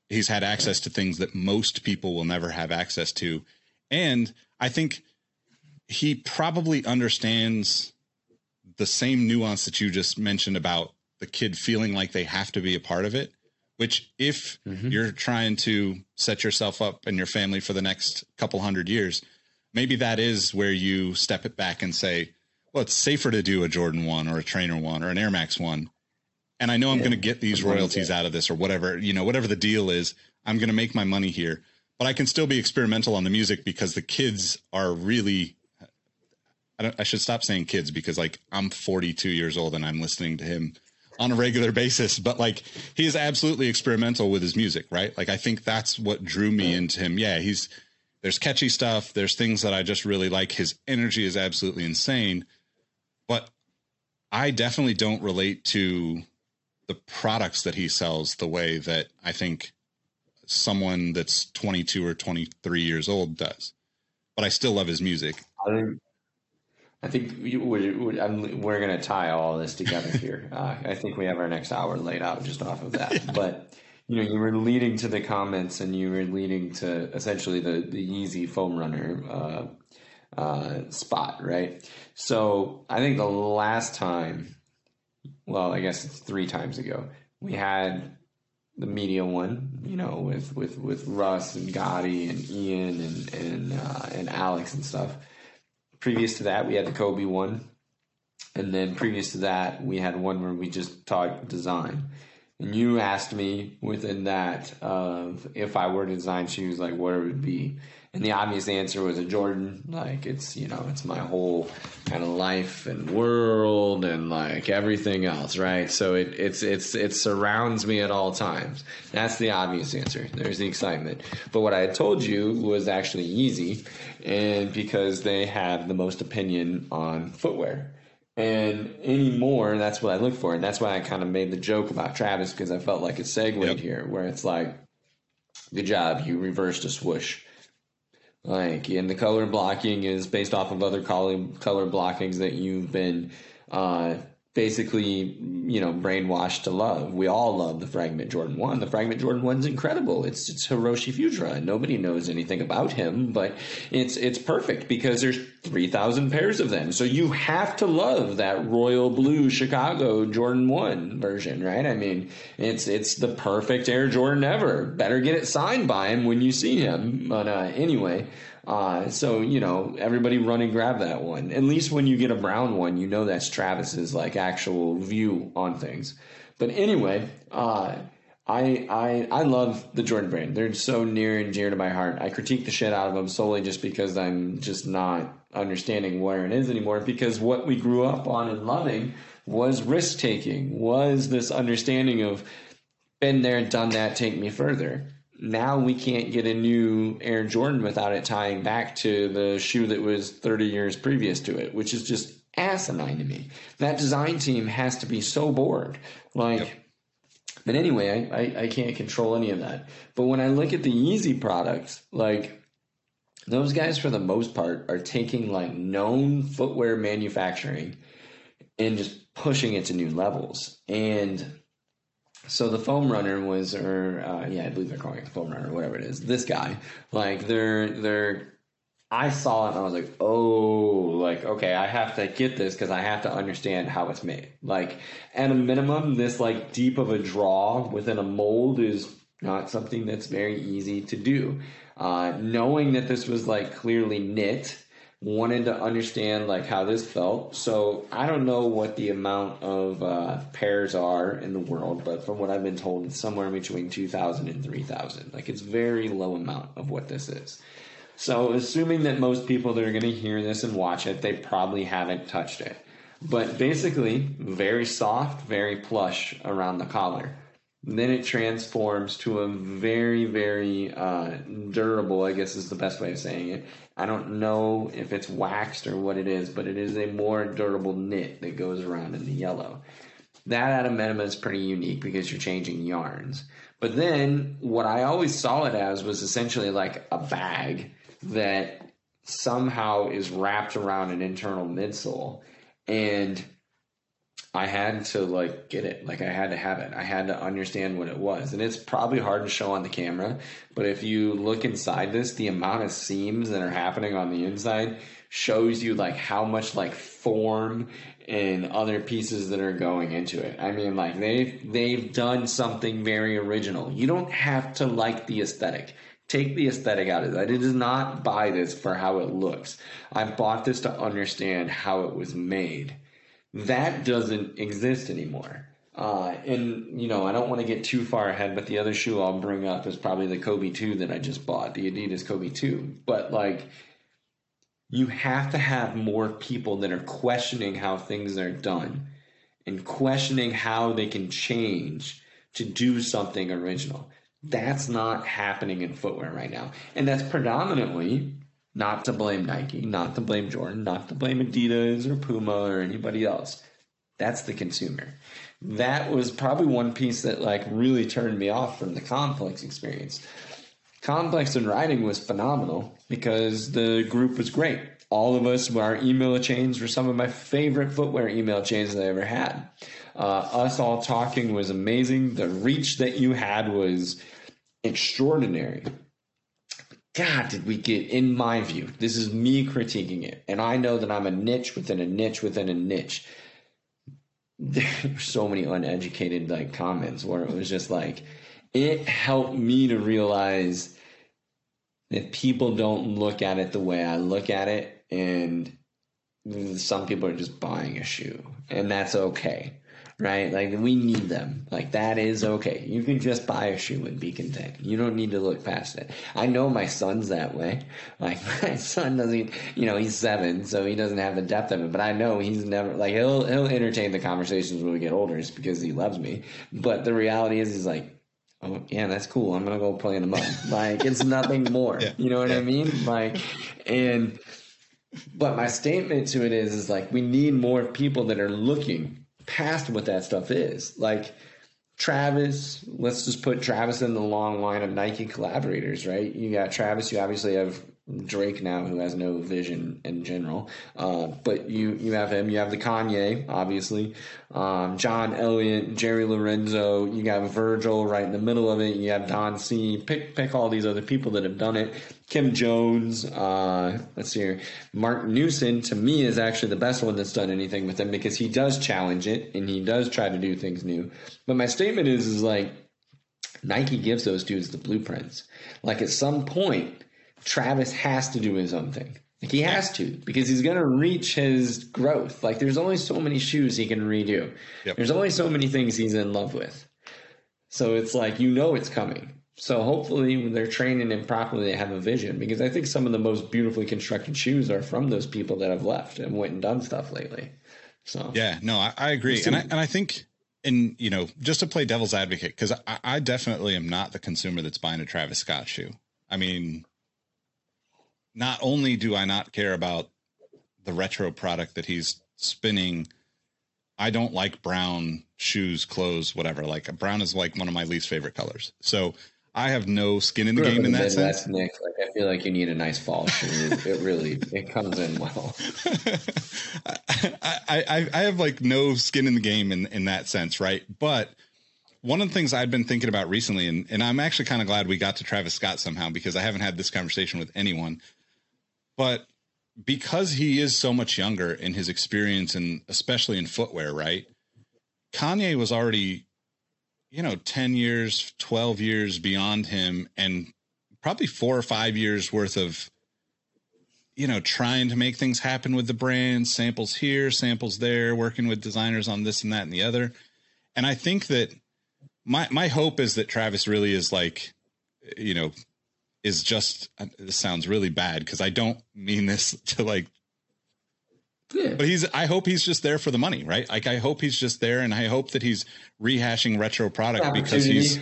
he's had access to things that most people will never have access to. And I think he probably understands the same nuance that you just mentioned about the kid feeling like they have to be a part of it which if mm-hmm. you're trying to set yourself up and your family for the next couple hundred years maybe that is where you step it back and say well it's safer to do a jordan 1 or a trainer 1 or an air max 1 and i know i'm going to get these royalties out of this or whatever you know whatever the deal is i'm going to make my money here. But i can still be experimental on the music because the kids are really I, don't, I should stop saying kids because like I'm 42 years old and I'm listening to him on a regular basis, but like he is absolutely experimental with his music, right? Like I think that's what drew me into him. Yeah, he's there's catchy stuff, there's things that I just really like. His energy is absolutely insane, I definitely don't relate to the products that he sells the way that I think someone that's 22 or 23 years old does. But I still love his music. I think, I think we, we, I'm, we're going to tie all this together here. Uh, I think we have our next hour laid out just off of that. But you know, you were leading to the comments, and you were leading to essentially the the Yeezy foam runner uh, uh, spot, right? So I think the last time, well, I guess it's three times ago, we had the media one, you know, with with with Russ and Gotti and Ian and and uh, and Alex and stuff. Previous to that, we had the Kobe one, and then previous to that, we had one where we just talked design. And you asked me within that of if I were to design shoes, like what it would be. And the obvious answer was a Jordan. Like it's you know it's my whole kind of life and world and like everything else, right? So it it's it's it surrounds me at all times. That's the obvious answer. There's the excitement. But what I had told you was actually Yeezy, and because they have the most opinion on footwear. And anymore, that's what I look for. And that's why I kind of made the joke about Travis because I felt like it segued Yep. here, where it's like, good job, you reversed a swoosh. Like, and the color blocking is based off of other color color blockings that you've been uh, basically, you know, brainwashed to love. We all love the Fragment Jordan 1. The Fragment Jordan 1's incredible. It's it's Hiroshi Fujiwara. Nobody knows anything about him, but it's it's perfect because there's 3,000 pairs of them. So you have to love that royal blue Chicago Jordan 1 version, right? I mean, it's it's the perfect Air Jordan ever. Better get it signed by him when you see him. But uh, anyway, uh, so you know, everybody run and grab that one. At least when you get a brown one, you know that's Travis's like actual view on things. But anyway, uh, I I I love the Jordan brand. They're so near and dear to my heart. I critique the shit out of them solely just because I'm just not understanding where it is anymore. Because what we grew up on and loving was risk taking, was this understanding of been there, done that, take me further now we can't get a new Air Jordan without it tying back to the shoe that was 30 years previous to it, which is just asinine to me. That design team has to be so bored. Like, yep. but anyway, I, I, I can't control any of that. But when I look at the Yeezy products, like, those guys for the most part are taking like known footwear manufacturing and just pushing it to new levels. And so the foam runner was, or uh, yeah, I believe they're calling it the foam runner, whatever it is. This guy, like they're they're. I saw it and I was like, oh, like okay, I have to get this because I have to understand how it's made. Like at a minimum, this like deep of a draw within a mold is not something that's very easy to do. Uh, knowing that this was like clearly knit wanted to understand like how this felt. So I don't know what the amount of uh, pairs are in the world, but from what I've been told, it's somewhere between 2,000 and 3,000. Like it's very low amount of what this is. So assuming that most people that are going to hear this and watch it, they probably haven't touched it. But basically, very soft, very plush around the collar. Then it transforms to a very, very uh, durable, I guess is the best way of saying it. I don't know if it's waxed or what it is, but it is a more durable knit that goes around in the yellow. That at a is pretty unique because you're changing yarns. But then what I always saw it as was essentially like a bag that somehow is wrapped around an internal midsole. And I had to like get it. Like I had to have it. I had to understand what it was. And it's probably hard to show on the camera, but if you look inside this, the amount of seams that are happening on the inside shows you like how much like form and other pieces that are going into it. I mean like they've they've done something very original. You don't have to like the aesthetic. Take the aesthetic out of it. I did not buy this for how it looks. I bought this to understand how it was made that doesn't exist anymore. Uh, and you know, I don't want to get too far ahead, but the other shoe I'll bring up is probably the Kobe 2 that I just bought, the Adidas Kobe 2. But like, you have to have more people that are questioning how things are done and questioning how they can change to do something original. That's not happening in footwear right now. And that's predominantly not to blame Nike, not to blame Jordan, not to blame Adidas or Puma or anybody else. That's the consumer. That was probably one piece that like really turned me off from the complex experience. Complex and riding was phenomenal because the group was great. All of us, our email chains were some of my favorite footwear email chains that I ever had. Uh, us all talking was amazing. The reach that you had was extraordinary. God, did we get, in my view, this is me critiquing it, and I know that I'm a niche within a niche within a niche. There were so many uneducated like comments where it was just like, it helped me to realize that people don't look at it the way I look at it, and some people are just buying a shoe, and that's okay right? Like we need them. Like that is okay. You can just buy a shoe and be content. You don't need to look past it. I know my son's that way. Like my son doesn't, you know, he's seven, so he doesn't have the depth of it. But I know he's never like he'll he'll entertain the conversations when we get older, just because he loves me. But the reality is, he's like. Oh yeah, that's cool. I'm gonna go play in the mud. Like it's nothing more. yeah. You know what yeah. I mean? Like, and but my statement to it is, is like we need more people that are looking past what that stuff is. Like Travis, let's just put Travis in the long line of Nike collaborators, right? You got Travis, you obviously have Drake now, who has no vision in general. Uh, but you you have him. You have the Kanye, obviously. Um, John Elliott, Jerry Lorenzo. You got Virgil right in the middle of it. You have Don C. Pick pick all these other people that have done it. Kim Jones. Uh, let's see here. Marc Newson to me is actually the best one that's done anything with him because he does challenge it and he does try to do things new. But my statement is is like Nike gives those dudes the blueprints. Like at some point Travis has to do his own thing. Like he has to because he's going to reach his growth. Like there's only so many shoes he can redo. Yep. There's only so many things he's in love with. So it's like you know it's coming. So hopefully when they're training him properly, they have a vision because I think some of the most beautifully constructed shoes are from those people that have left and went and done stuff lately. So Yeah, no, I, I agree, and I and I think, and you know, just to play devil's advocate, because I, I definitely am not the consumer that's buying a Travis Scott shoe. I mean, not only do I not care about the retro product that he's spinning, I don't like brown shoes, clothes, whatever. Like brown is like one of my least favorite colors. So I have no skin in the game in that sense. Nick, like I feel like you need a nice fall shoe. it really it comes in well. I, I, I have like no skin in the game in, in that sense, right? But one of the things I'd been thinking about recently, and, and I'm actually kind of glad we got to Travis Scott somehow because I haven't had this conversation with anyone. But because he is so much younger in his experience and especially in footwear, right? Kanye was already, you know, 10 years, 12 years beyond him and probably four or five years worth of, you know, trying to make things happen with the brand, samples here, samples there, working with designers on this and that and the other. And I think that my my hope is that Travis really is like, you know, is just uh, this sounds really bad because I don't mean this to like Yeah. but he's I hope he's just there for the money, right? Like I hope he's just there and I hope that he's rehashing retro product because he's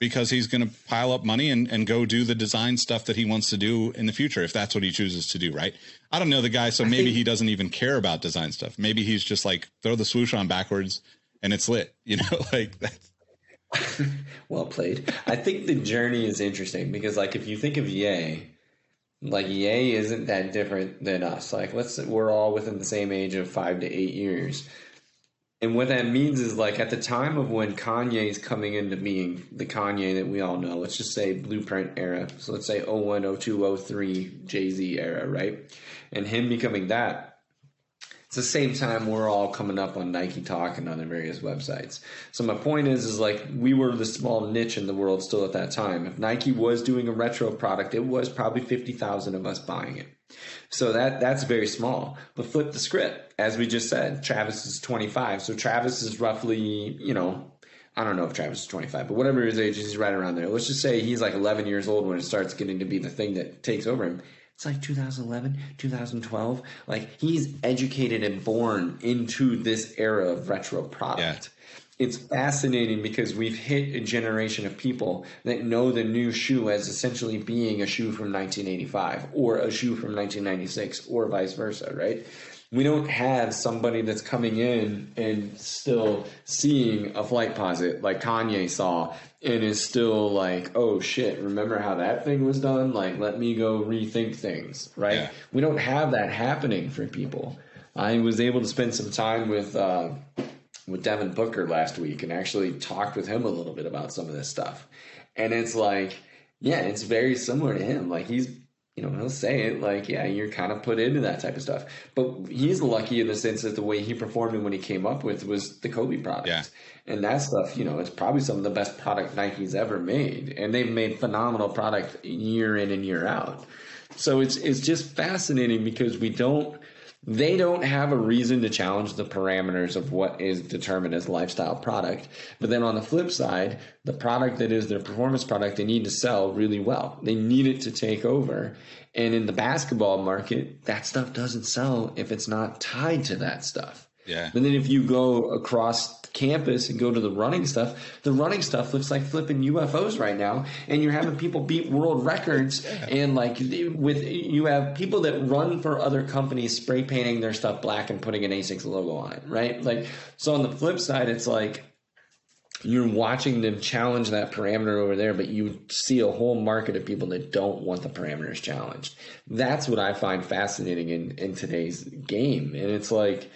because he's going to pile up money and, and go do the design stuff that he wants to do in the future if that's what he chooses to do, right? I don't know the guy, so maybe think- he doesn't even care about design stuff. Maybe he's just like throw the swoosh on backwards and it's lit, you know, like that's Well played. I think the journey is interesting because, like, if you think of Yay, like Yay isn't that different than us. Like, let's we're all within the same age of five to eight years, and what that means is like at the time of when Kanye is coming into being, the Kanye that we all know. Let's just say Blueprint era. So let's say 01, 02, 03 Jay Z era, right? And him becoming that it's the same time we're all coming up on Nike Talk and other various websites. So my point is, is like we were the small niche in the world still at that time. If Nike was doing a retro product, it was probably fifty thousand of us buying it. So that that's very small. But flip the script, as we just said, Travis is twenty five. So Travis is roughly, you know, I don't know if Travis is 25, but whatever his age is, he's right around there. Let's just say he's like 11 years old when it starts getting to be the thing that takes over him. It's like 2011, 2012. Like he's educated and born into this era of retro product. It's fascinating because we've hit a generation of people that know the new shoe as essentially being a shoe from 1985 or a shoe from 1996 or vice versa, right? We don't have somebody that's coming in and still seeing a Flightposite like Kanye saw and is still like, oh shit, remember how that thing was done? Like, let me go rethink things, right? Yeah. We don't have that happening for people. I was able to spend some time with uh, with Devin Booker last week and actually talked with him a little bit about some of this stuff. And it's like, yeah, it's very similar to him. Like he's you know, he'll say it like, yeah, you're kind of put into that type of stuff. But he's lucky in the sense that the way he performed and when he came up with was the Kobe product. Yeah. And that stuff, you know, it's probably some of the best product Nike's ever made. And they've made phenomenal product year in and year out. So it's it's just fascinating because we don't they don't have a reason to challenge the parameters of what is determined as lifestyle product. But then on the flip side, the product that is their performance product, they need to sell really well. They need it to take over. And in the basketball market, that stuff doesn't sell if it's not tied to that stuff. Yeah. But then if you go across campus and go to the running stuff, the running stuff looks like flipping UFOs right now, and you're having people beat world records, and like with you have people that run for other companies spray painting their stuff black and putting an Asics logo on it, right? Like so on the flip side, it's like you're watching them challenge that parameter over there, but you see a whole market of people that don't want the parameters challenged. That's what I find fascinating in, in today's game. And it's like,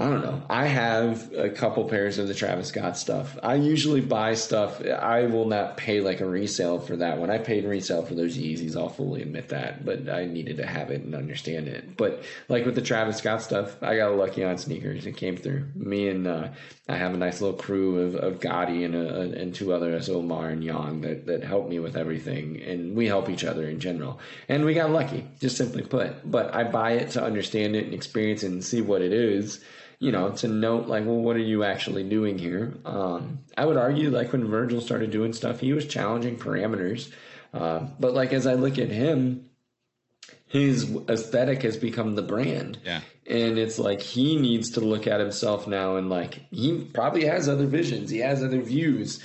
I don't know. I have a couple pairs of the Travis Scott stuff. I usually buy stuff. I will not pay like a resale for that one. I paid resale for those Yeezys. I'll fully admit that, but I needed to have it and understand it. But like with the Travis Scott stuff, I got lucky on sneakers. It came through. Me and uh, I have a nice little crew of, of Gotti and a, and two others, Omar and Yang, that that help me with everything, and we help each other in general. And we got lucky, just simply put. But I buy it to understand it and experience it and see what it is you know, to note like, well, what are you actually doing here? Um, I would argue like when Virgil started doing stuff, he was challenging parameters. Uh, but like as I look at him, his aesthetic has become the brand. Yeah. And it's like he needs to look at himself now and like he probably has other visions, he has other views,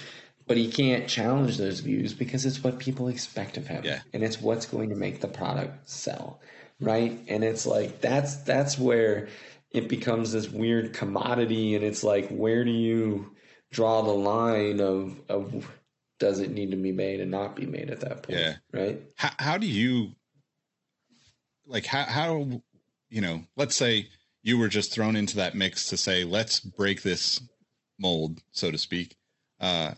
but he can't challenge those views because it's what people expect of him. Yeah. And it's what's going to make the product sell. Right. And it's like that's that's where it becomes this weird commodity and it's like where do you draw the line of of does it need to be made and not be made at that point Yeah. right? How, how do you like how how you know let's say you were just thrown into that mix to say let's break this mold so to speak. Uh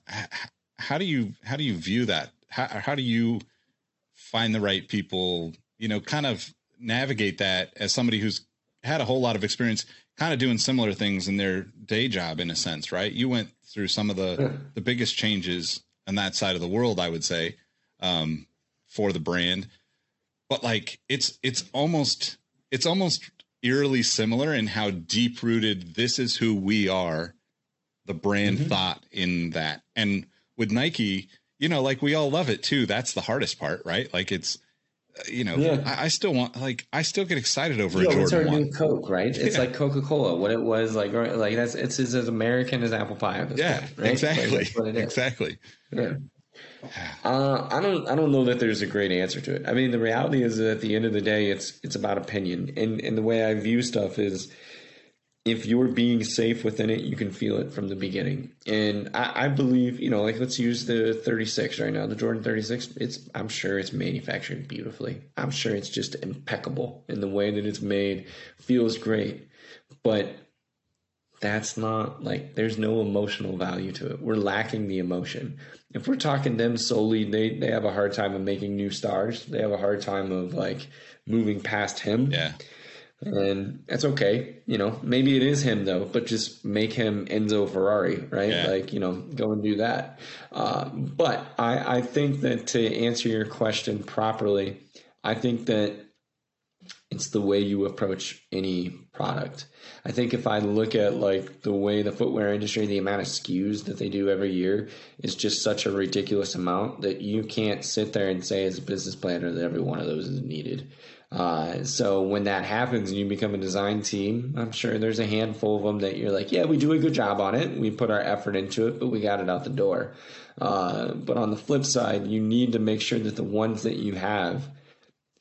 how do you how do you view that? How, how do you find the right people you know kind of navigate that as somebody who's had a whole lot of experience kind of doing similar things in their day job in a sense right? You went through some of the the biggest changes on that side of the world i would say um for the brand. But like it's it's almost it's almost eerily similar in how deep rooted this is who we are the brand thought in that. And with nike you know like we all love it too. That's the hardest part right? Like it's you know Yeah. I, I still want like i still get excited over Yo, a it's our jordan new one Coke, right? It's Yeah. like Coca Cola. What it was like, right- like that's it's as American as apple pie. Yeah point, right? Exactly that's what it is. exactly Yeah. Uh, I don't. I don't know that there's a great answer to it. I mean, the reality is that at the end of the day, it's it's about opinion, and and the way I view stuff is, if you're being safe within it, you can feel it from the beginning. And I, I believe, you know, like let's use the 36 right now, the Jordan 36. It's I'm sure it's manufactured beautifully. I'm sure it's just impeccable in the way that it's made. Feels great, but that's not like there's no emotional value to it. We're lacking the emotion. If we're talking them solely, they they have a hard time of making new stars. They have a hard time of like moving past him. yeah And that's okay. You know, maybe it is him though, but just make him Enzo Ferrari, right? Yeah. Like, you know, go and do that. Uh, but I, I think that to answer your question properly, I think that it's the way you approach any product. I think if I look at like the way the footwear industry, the amount of SKUs that they do every year is just such a ridiculous amount that you can't sit there and say as a business planner that every one of those is needed. Uh, so when that happens and you become a design team, I'm sure there's a handful of them that you're like, yeah, we do a good job on it. We put our effort into it, but we got it out the door. Uh, but on the flip side, you need to make sure that the ones that you have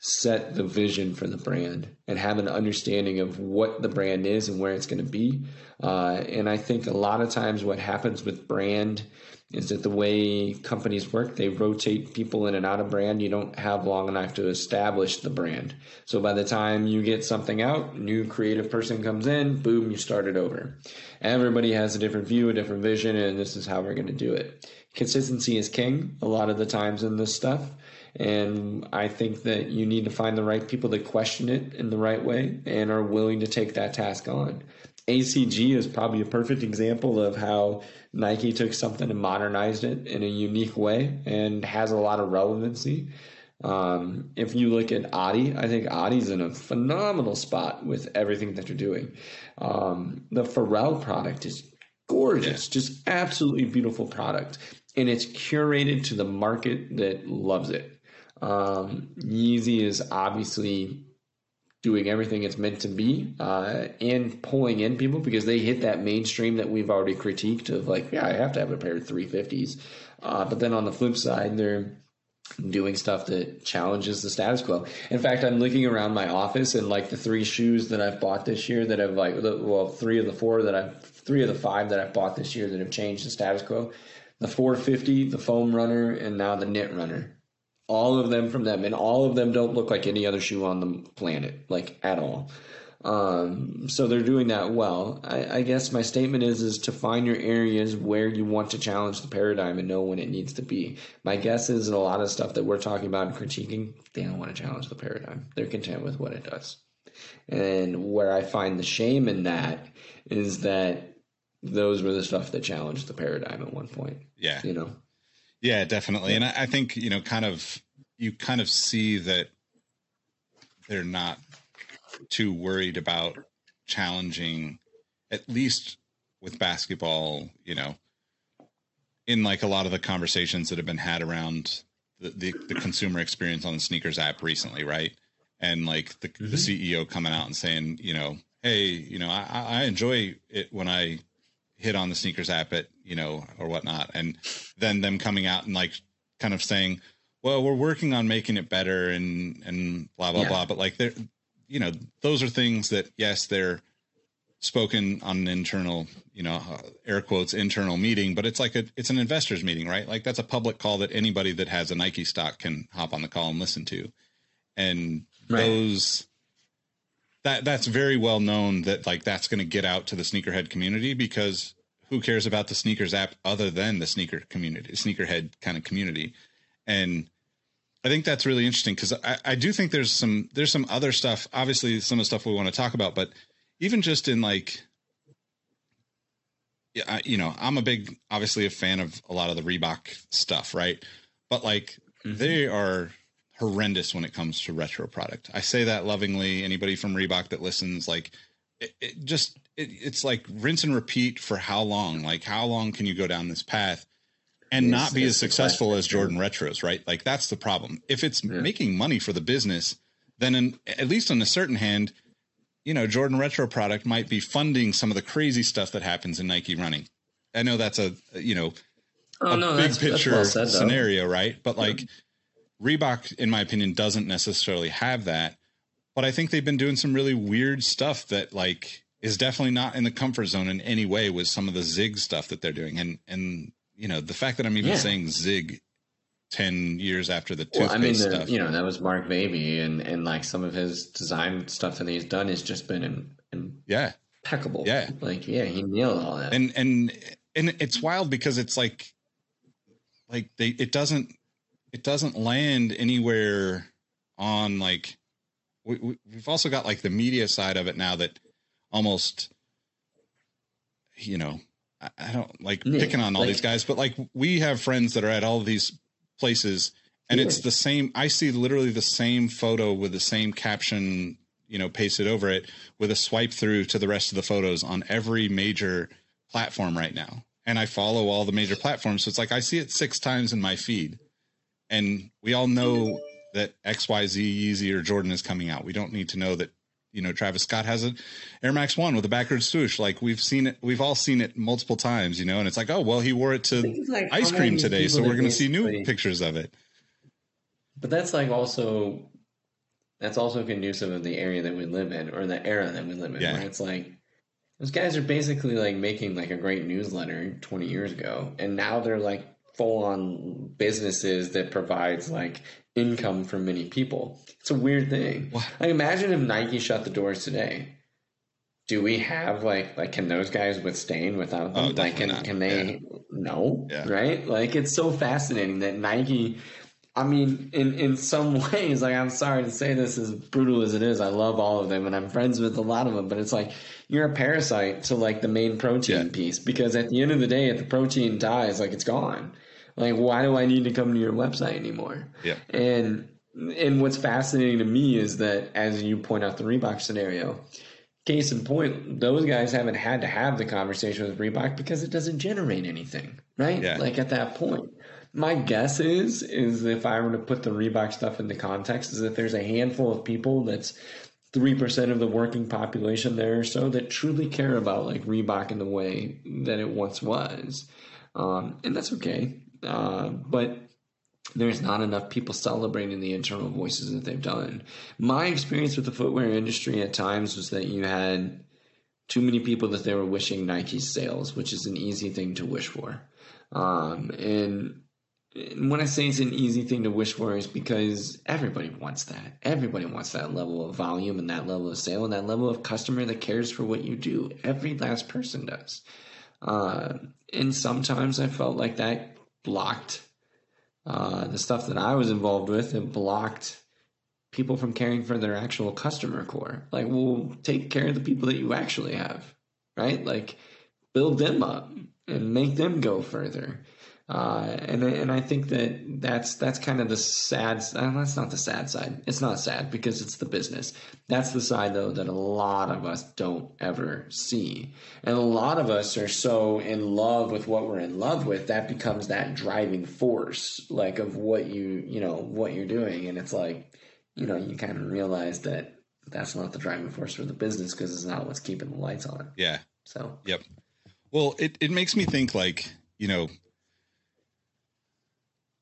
set the vision for the brand and have an understanding of what the brand is and where it's going to be. Uh, and I think a lot of times what happens with brand is that the way companies work, they rotate people in and out of brand. You don't have long enough to establish the brand. So by the time you get something out, new creative person comes in, boom, you start it over. Everybody has a different view, a different vision, and this is how we're going to do it. Consistency is king a lot of the times in this stuff. And I think that you need to find the right people that question it in the right way and are willing to take that task on. ACG is probably a perfect example of how Nike took something and modernized it in a unique way and has a lot of relevancy. Um, if you look at Adi, I think Adi's in a phenomenal spot with everything that they're doing. Um, the Pharrell product is gorgeous, just absolutely beautiful product, and it's curated to the market that loves it. Um, Yeezy is obviously doing everything it's meant to be uh, and pulling in people because they hit that mainstream that we've already critiqued of like, yeah, I have to have a pair of 350s. Uh, but then on the flip side, they're doing stuff that challenges the status quo. In fact, I'm looking around my office and like the three shoes that I've bought this year that have like well, three of the four that I've three of the five that I've bought this year that have changed the status quo. The 450, the foam runner, and now the knit runner. All of them from them, and all of them don't look like any other shoe on the planet, like at all. Um, so they're doing that well. I, I, guess my statement is is to find your areas where you want to challenge the paradigm and know when it needs to be. My guess is a lot of stuff that we're talking about and critiquing, they don't want to challenge the paradigm. They're content with what it does. And where I find the shame in that is that those were the stuff that challenged the paradigm at one point. Yeah. You know? Yeah, definitely. Yeah. And I, I think, you know, kind of you kind of see that they're not too worried about challenging, at least with basketball, you know, in like a lot of the conversations that have been had around the, the, the consumer experience on the sneakers app recently, right? And like the, mm-hmm. the CEO coming out and saying, you know, hey, you know, I, I enjoy it when I hit on the sneakers app at, you know, or whatnot. And then them coming out and like kind of saying, well, we're working on making it better and, and blah, blah, yeah. blah. But like they're, you know, those are things that, yes, they're spoken on an internal, you know, uh, air quotes internal meeting, but it's like a, it's an investors meeting, right? Like that's a public call that anybody that has a Nike stock can hop on the call and listen to. And right. those, that that's very well known that like that's going to get out to the sneakerhead community because who cares about the sneakers app other than the sneaker community, sneakerhead kind of community. And I think that's really interesting because I, I do think there's some there's some other stuff. Obviously, some of the stuff we want to talk about, but even just in like, yeah, I, you know, I'm a big obviously a fan of a lot of the Reebok stuff, right? But like, mm-hmm. they are horrendous when it comes to retro product. I say that lovingly. Anybody from Reebok that listens, like, it, it just it, it's like rinse and repeat for how long? Like, how long can you go down this path? and not be as successful as Jordan retros, right? Like that's the problem. If it's yeah. making money for the business, then in, at least on a certain hand, you know, Jordan retro product might be funding some of the crazy stuff that happens in Nike running. I know that's a you know oh, a no, big that's, picture that's well said, scenario, right? But like yeah. Reebok, in my opinion, doesn't necessarily have that. But I think they've been doing some really weird stuff that like is definitely not in the comfort zone in any way with some of the zig stuff that they're doing. And and you know, the fact that I'm even yeah. saying Zig 10 years after the toothpaste well, I mean, the, stuff. You know, that was Mark Baby and, and like some of his design stuff that he's done has just been in, in yeah. impeccable. Yeah. Like, yeah, he nailed all that. And, and, and it's wild because it's like, like they, it doesn't, it doesn't land anywhere on like, we, we, we've also got like the media side of it now that almost, you know, I don't like picking on all like, these guys, but like we have friends that are at all these places and yeah. it's the same. I see literally the same photo with the same caption, you know, pasted over it with a swipe through to the rest of the photos on every major platform right now. And I follow all the major platforms. So it's like I see it six times in my feed. And we all know that XYZ Yeezy or Jordan is coming out. We don't need to know that you know Travis Scott has an Air Max One with a backwards swoosh. Like we've seen it, we've all seen it multiple times, you know. And it's like, oh well, he wore it to like ice cream today, so we're going to see new pictures of it. But that's like also that's also conducive of the area that we live in or the era that we live in. Yeah. Where it's like those guys are basically like making like a great newsletter 20 years ago, and now they're like full on businesses that provides like income for many people. It's a weird thing. What? Like imagine if Nike shut the doors today. Do we have like like can those guys withstand without oh, them? Oh, like can not. can they yeah. no? Yeah. Right? Like it's so fascinating that Nike I mean, in, in some ways, like I'm sorry to say this as brutal as it is, I love all of them and I'm friends with a lot of them, but it's like you're a parasite to like the main protein yeah. piece because at the end of the day, if the protein dies, like it's gone. Like, why do I need to come to your website anymore? Yeah. And and what's fascinating to me is that, as you point out, the Reebok scenario. Case in point, those guys haven't had to have the conversation with Reebok because it doesn't generate anything, right? Yeah. Like at that point. My guess is is if I were to put the Reebok stuff into context, is that there's a handful of people that's three percent of the working population there or so that truly care about like Reebok in the way that it once was, um, and that's okay. Uh, but there's not enough people celebrating the internal voices that they've done. My experience with the footwear industry at times was that you had too many people that they were wishing Nike's sales, which is an easy thing to wish for. Um, and, and when I say it's an easy thing to wish for, is because everybody wants that. Everybody wants that level of volume and that level of sale and that level of customer that cares for what you do. Every last person does. Uh, and sometimes I felt like that blocked uh, the stuff that I was involved with. It blocked people from caring for their actual customer core. Like, well, take care of the people that you actually have, right? Like, build them up and make them go further. Uh, and and I think that that's that's kind of the sad. Uh, that's not the sad side. It's not sad because it's the business. That's the side though that a lot of us don't ever see, and a lot of us are so in love with what we're in love with that becomes that driving force, like of what you you know what you're doing, and it's like you know you kind of realize that that's not the driving force for the business because it's not what's keeping the lights on. Yeah. So. Yep. Well, it it makes me think like you know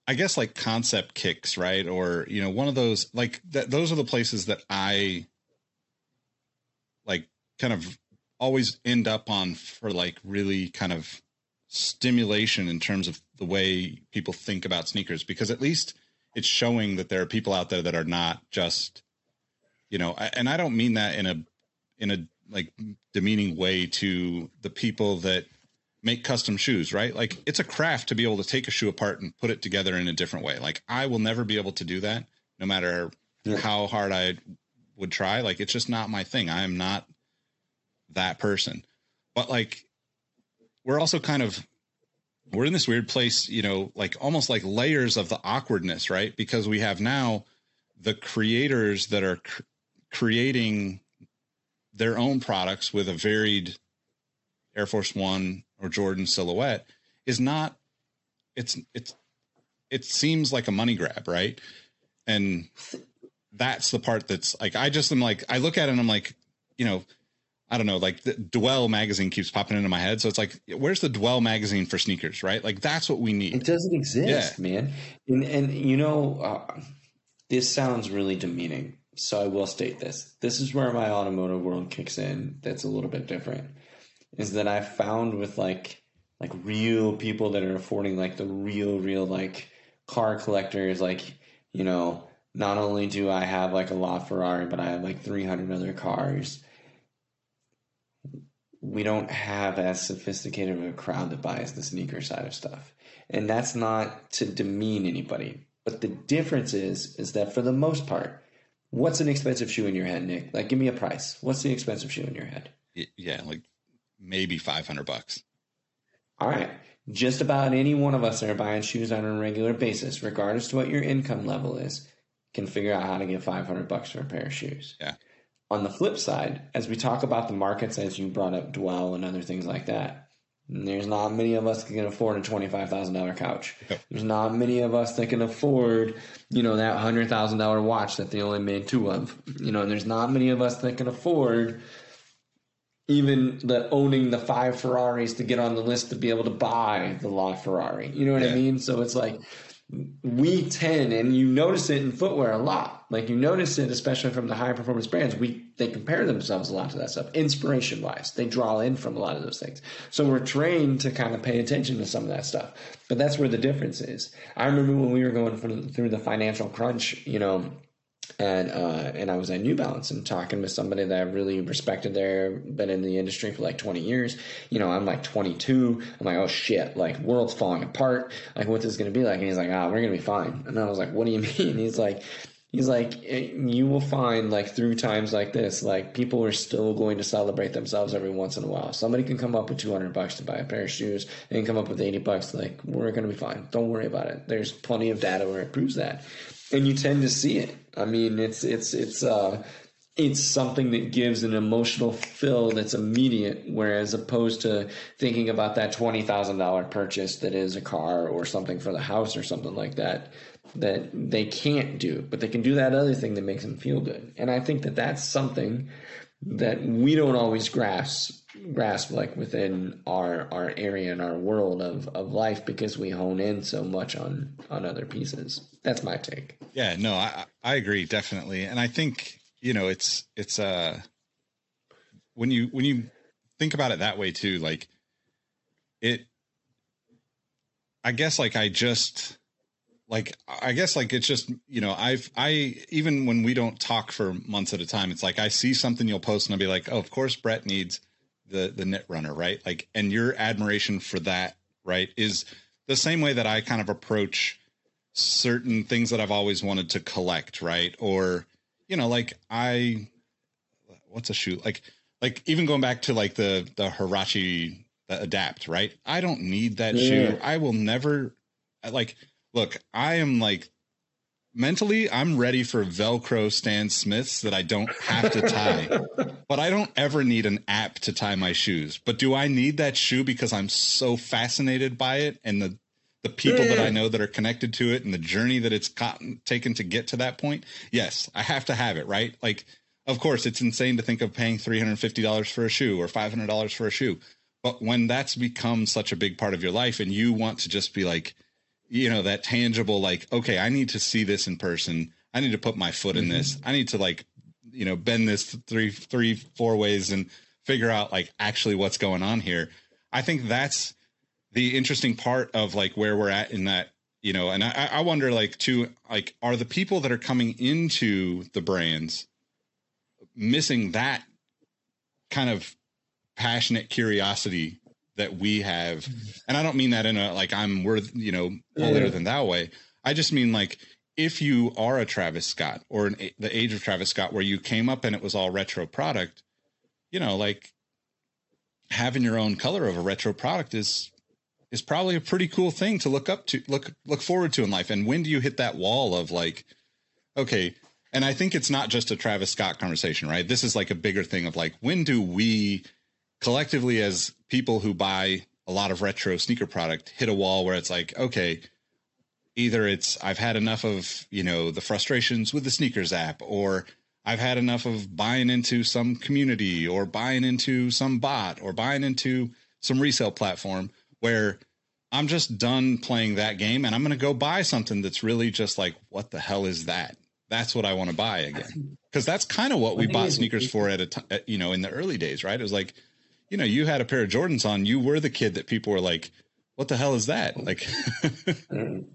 I guess like concept kicks, right? Or you know, one of those like that. Those are the places that I like, kind of always end up on for like really kind of stimulation in terms of the way people think about sneakers, because at least it's showing that there are people out there that are not just, you know, and I don't mean that in a in a like demeaning way to the people that make custom shoes, right? Like it's a craft to be able to take a shoe apart and put it together in a different way. Like I will never be able to do that no matter yeah. how hard I would try. Like it's just not my thing. I am not that person. But like we're also kind of we're in this weird place, you know, like almost like layers of the awkwardness, right? Because we have now the creators that are cr- creating their own products with a varied Air Force One or Jordan silhouette is not it's it's it seems like a money grab, right? And that's the part that's like I just am like I look at it and I'm like, you know, I don't know, like the Dwell magazine keeps popping into my head. So it's like, where's the Dwell magazine for sneakers, right? Like that's what we need. It doesn't exist, yeah. man. And and you know, uh, this sounds really demeaning. So I will state this. This is where my automotive world kicks in. That's a little bit different is that I found with like like real people that are affording like the real real like car collectors like you know not only do I have like a LaFerrari but I have like 300 other cars. We don't have as sophisticated of a crowd that buys the sneaker side of stuff. And that's not to demean anybody. But the difference is is that for the most part what's an expensive shoe in your head Nick? Like give me a price. What's the expensive shoe in your head? Yeah like maybe 500 bucks. All right. Just about any one of us that are buying shoes on a regular basis, regardless to what your income level is, can figure out how to get 500 bucks for a pair of shoes. Yeah. On the flip side, as we talk about the markets, as you brought up Dwell and other things like that, there's not many of us that can afford a twenty-five thousand dollar couch. Yep. There's not many of us that can afford, you know, that hundred thousand dollar watch that they only made two of. You know, and there's not many of us that can afford, even the owning the five Ferraris to get on the list to be able to buy the LaFerrari. You know what yeah. I mean? So it's like we tend, and you notice it in footwear a lot. Like you notice it, especially from the high performance brands. We they compare themselves a lot to that stuff, inspiration wise. They draw in from a lot of those things. So we're trained to kind of pay attention to some of that stuff. But that's where the difference is. I remember when we were going through the financial crunch. You know and uh, and I was at New Balance and talking with somebody that I really respected there, been in the industry for like 20 years. You know, I'm like 22. I'm like, oh shit, like world's falling apart. Like, what's this to be like? And he's like, ah, oh, we're to be fine. And I was like, what do you mean? He's like, he's like, eh, you will find like through times like this, like people are still going to celebrate themselves every once in a while. Somebody can come up with 200 bucks to buy a pair of shoes and come up with 80 bucks. Like, we're to be fine. Don't worry about it. There's plenty of data where it proves that and you tend to see it. I mean, it's it's it's uh, it's something that gives an emotional fill that's immediate, whereas opposed to thinking about that twenty thousand dollar purchase that is a car or something for the house or something like that that they can't do, but they can do that other thing that makes them feel good. And I think that that's something that we don't always grasp grasp like within our our area and our world of of life because we hone in so much on on other pieces. That's my take. Yeah, no, I I agree definitely, and I think you know it's it's uh when you when you think about it that way too, like it. I guess like I just like I guess like it's just you know I've I even when we don't talk for months at a time, it's like I see something you'll post and I'll be like, oh, of course Brett needs the the knit runner, right? Like, and your admiration for that, right, is the same way that I kind of approach certain things that I've always wanted to collect, right? Or you know, like I, what's a shoe like? Like even going back to like the the Huarache the adapt, right? I don't need that yeah. shoe. I will never like. Look, I am like mentally i'm ready for velcro stan smiths that i don't have to tie. But i don't ever need an app to tie my shoes. But do i need that shoe because i'm so fascinated by it and the the people yeah. that i mm. know that are connected to it and the journey that it's gotten, taken to get to that point? Yes i have to have it right? Like of course it's insane to think of paying $350 for a shoe or $500 for a shoe. But when that's become such a big part of your life and you want to just be like you know that tangible like okay i need to see this in person. I need to put my foot in this. Mm-hmm. i need to like you know bend this three three four ways and figure out like actually what's going on here. I think that's the interesting part of like where we're at in that you know and i i wonder like too like are the people that are coming into the brands missing that kind of passionate curiosity that we have mm-hmm. and i don't mean that in a like i'm worth you know holier yeah. than that way i just mean like if you are a travis scott or an, the age of travis scott where you came up and it was all retro product you know like having your own color of a retro product is is probably a pretty cool thing to look up to look look forward to in life and when do you hit that wall of like okay and i think it's not just a travis scott conversation right this is like a bigger thing of like when do we collectively as people who buy a lot of retro sneaker product hit a wall where it's like, okay, either it's I've had enough of, you know, the frustrations with the SNKRS app or I've had enough of buying into some community or buying into some bot or buying into some resale platform where I'm just done playing that game and I'm going to go buy something that's really just like, what the hell is that? That's what I want to buy again. Because that's kind of what we bought sneakers for at a time, you know, in the early days, right? It was like, you know, you had a pair of Jordans on, you were the kid that people were like, what the hell is that? Mm-hmm. Like,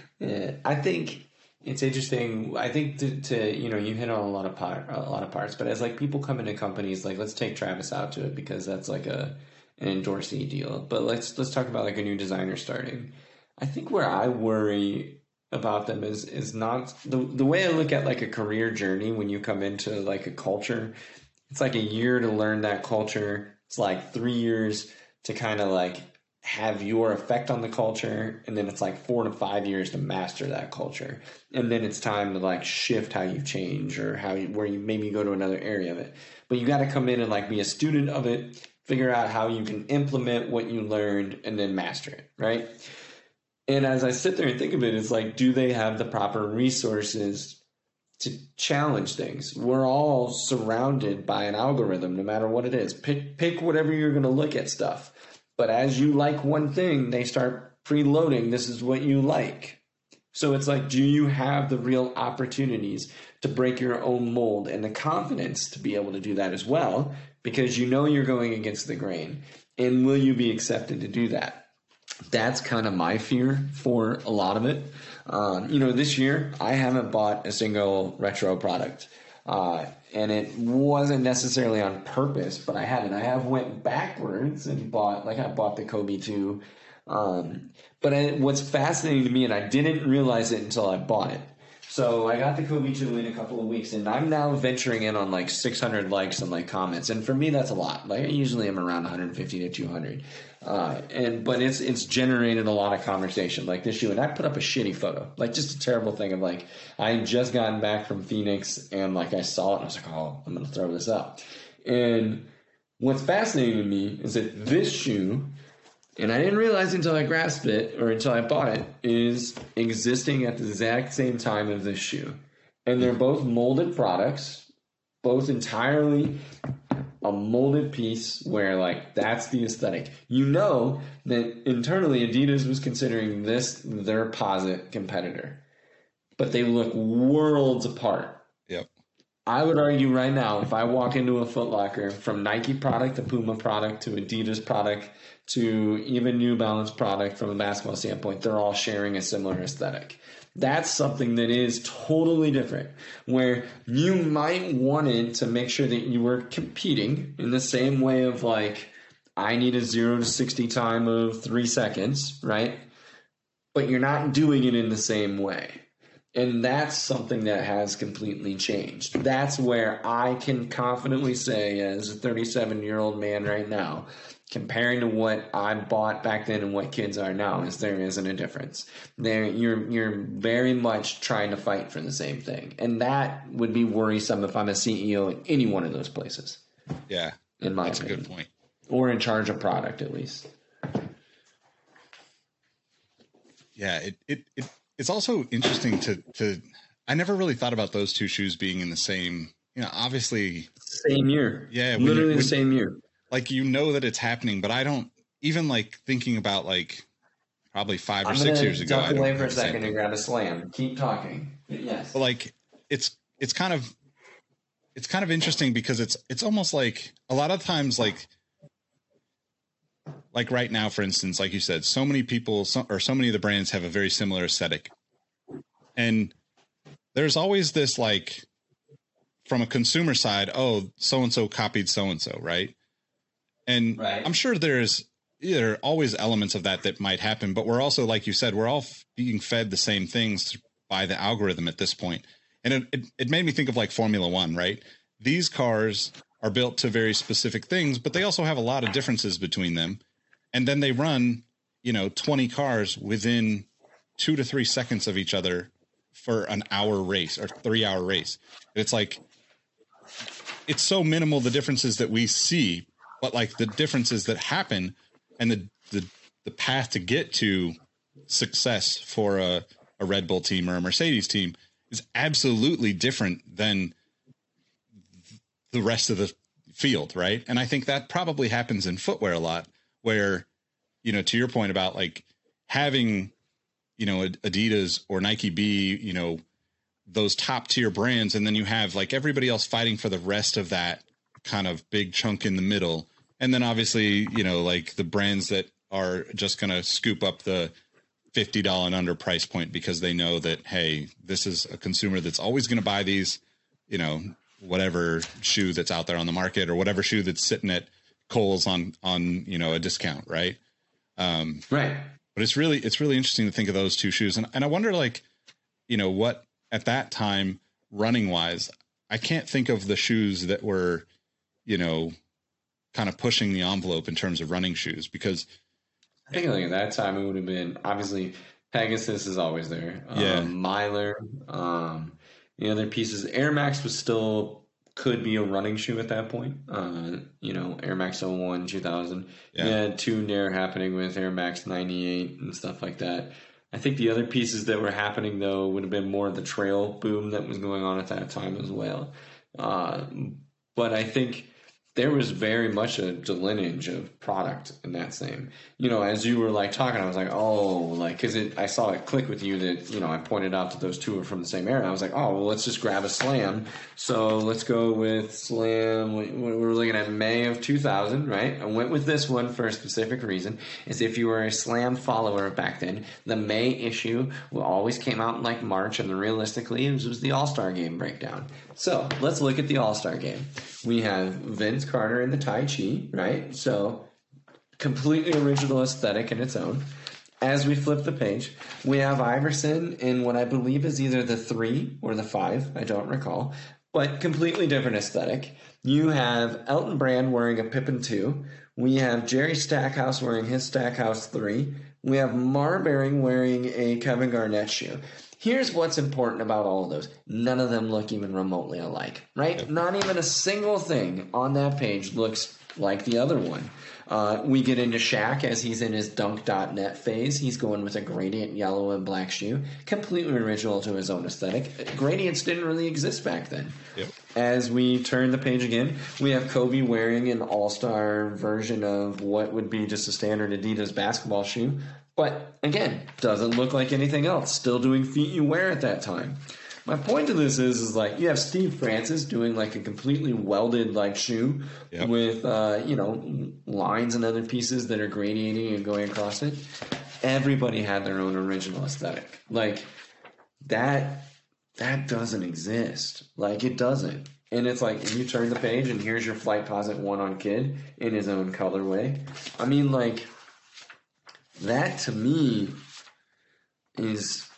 yeah, I think it's interesting. I think to, to, you know, you hit on a lot of part, a lot of parts, but as like people come into companies, like let's take Travis out to it because that's like a, an endorsee deal. But let's, let's talk about like a new designer starting. I think where I worry about them is is not the the way I look at like a career journey when you come into like a culture. It's like a year to learn that culture it's like three years to kind of like have your effect on the culture and then it's like four to five years to master that culture. And then it's time to like shift how you change or how you, where you maybe go to another area of it. But you got to come in and like be a student of it figure out how you can implement what you learned and then master it right? And as i sit there and think of it it's like do they have the proper resources to challenge things. We're all surrounded by an algorithm, no matter what it is. Pick pick whatever you're going to look at stuff. But as you like one thing, they start preloading. This is what you like. So it's like, do you have the real opportunities to break your own mold and the confidence to be able to do that as well? Because you know you're going against the grain. And will you be accepted to do that? That's kind of my fear for a lot of it. Um, you know, this year I haven't bought a single retro product. Uh, and it wasn't necessarily on purpose, but I haven't. I have went backwards and bought, like I bought the Kobe 2. Um, but I, what's fascinating to me, and I didn't realize it until I bought it, so I got the Kobe 2 in a couple of weeks, and I'm now venturing in on like 600 likes and like comments, and for me that's a lot. Like I usually am around 150 to 200, uh, and but it's it's generated a lot of conversation. Like this shoe, and I put up a shitty photo, like just a terrible thing of like I had just gotten back from Phoenix, and like I saw it, and I was like, oh, I'm gonna throw this up. And what's fascinating to me is that this shoe and I didn't realize until I grasped it or until I bought it, is existing at the exact same time as this shoe. And they're both molded products, both entirely a molded piece where like that's the aesthetic. You know that internally Adidas was considering this their posit competitor. But they look worlds apart. I would argue right now, if I walk into a Foot Locker from Nike product to Puma product to Adidas product to even New Balance product from a basketball standpoint, they're all sharing a similar aesthetic. That's something that is totally different. Where you might wanted to make sure that you were competing in the same way of like, I need a zero to 60 time of three seconds, right? But you're not doing it in the same way. And that's something that has completely changed. That's where I can confidently say, as a 37 year old man right now, comparing to what I bought back then and what kids are now, is there isn't a difference. There, you're you're very much trying to fight for the same thing, and that would be worrisome if I'm a CEO in any one of those places, Yeah. in my That's a good point. or in charge of product at least. Yeah, it, it, it it's also interesting to to I never really thought about those two shoes being in the same. You know, obviously, Same year, Yeah, literally you- the when- same year. like you know that it's happening, but I don't even like thinking about like probably 5 or I'm 6 years ago. I duck don't away for a second and grab a slam. Keep talking. Yes. But like it's it's kind of it's kind of interesting because it's it's almost like a lot of times like like right now for instance like you said so many people so, or so many of the brands have a very similar aesthetic. And there's always this like from a consumer side oh so and so copied so and so right? And Right. i'm sure there's there are always elements of that that might happen but we're also like you said we're all f- being fed the same things by the algorithm at this point. And it, it, it made me think of like formula one right? These cars are built to very specific things but they also have a lot of differences between them and then they run you know 20 cars within two to three seconds of each other for an hour race or three hour race. It's like it's so minimal the differences that we see but like the differences that happen and the the, the path to get to success for a, a red bull team or a mercedes team is absolutely different than the rest of the field right? And i think that probably happens in footwear a lot where you know to your point about like having you know adidas or nike be you know those top tier brands and then you have like everybody else fighting for the rest of that kind of big chunk in the middle. And then obviously you know like the brands that are just going to scoop up the $50 and under price point because they know that hey this is a consumer that's always going to buy these you know whatever shoe that's out there on the market or whatever shoe that's sitting at Kohl's on on you know a discount right um right. but it's really it's really interesting to think of those two shoes and, and i wonder like you know what at that time running wise i can't think of the shoes that were you know kind of pushing the envelope in terms of running shoes because I think like at that time it would have been obviously Pegasus is always there. Um, Yeah. Myler, um, the other pieces. Air Max was still could be a running shoe at that point. Uh, you know, Air Max 01, 2000. Yeah. You had two near happening with Air Max 98 and stuff like that. I think the other pieces that were happening though would have been more of the trail boom that was going on at that time as well. Uh, but I think there was very much a lineage of product in that same. You know, as you were like talking, I was like, oh, like because it, I saw it click with you that you know I pointed out that those two are from the same era. I was like, oh, well, let's just grab a Slam. So let's go with Slam. We we were looking at May of 2000, right? I went with this one for a specific reason. Is if you were a Slam follower back then, the May issue always came out in like March, and realistically, it was, it was the All Star Game breakdown. So let's look at the All Star Game. We have Vince Carter in the Tai Chi, right? So completely original aesthetic in its own. As we flip the page, we have Iverson in what I believe is either the three or the five, I don't recall, but completely different aesthetic. You have Elton Brand wearing a Pippen 2. We have Jerry Stackhouse wearing his Stackhouse 3. We have Marbury wearing a Kevin Garnett shoe. Here's what's important about all of those. None of them look even remotely alike, right? Not even a single thing on that page looks like the other one. Uh, we get into Shaq as he's in his dunk.net phase. He's going with a gradient yellow and black shoe, completely original to his own aesthetic. Gradients didn't really exist back then. Yep. as we turn the page again, we have Kobe wearing an all star version of what would be just a standard Adidas basketball shoe. But again, doesn't look like anything else. Still doing feet you wear at that time. My point to this is, is like you have Steve Francis doing like a completely welded like shoe Yep. with uh, you know lines and other pieces that are gradiating and going across it. Everybody had their own original aesthetic. Like that that doesn't exist. Like it doesn't. And it's like you turn the page and here's your Flightposite one on Kidd in his own colorway. I mean like that to me is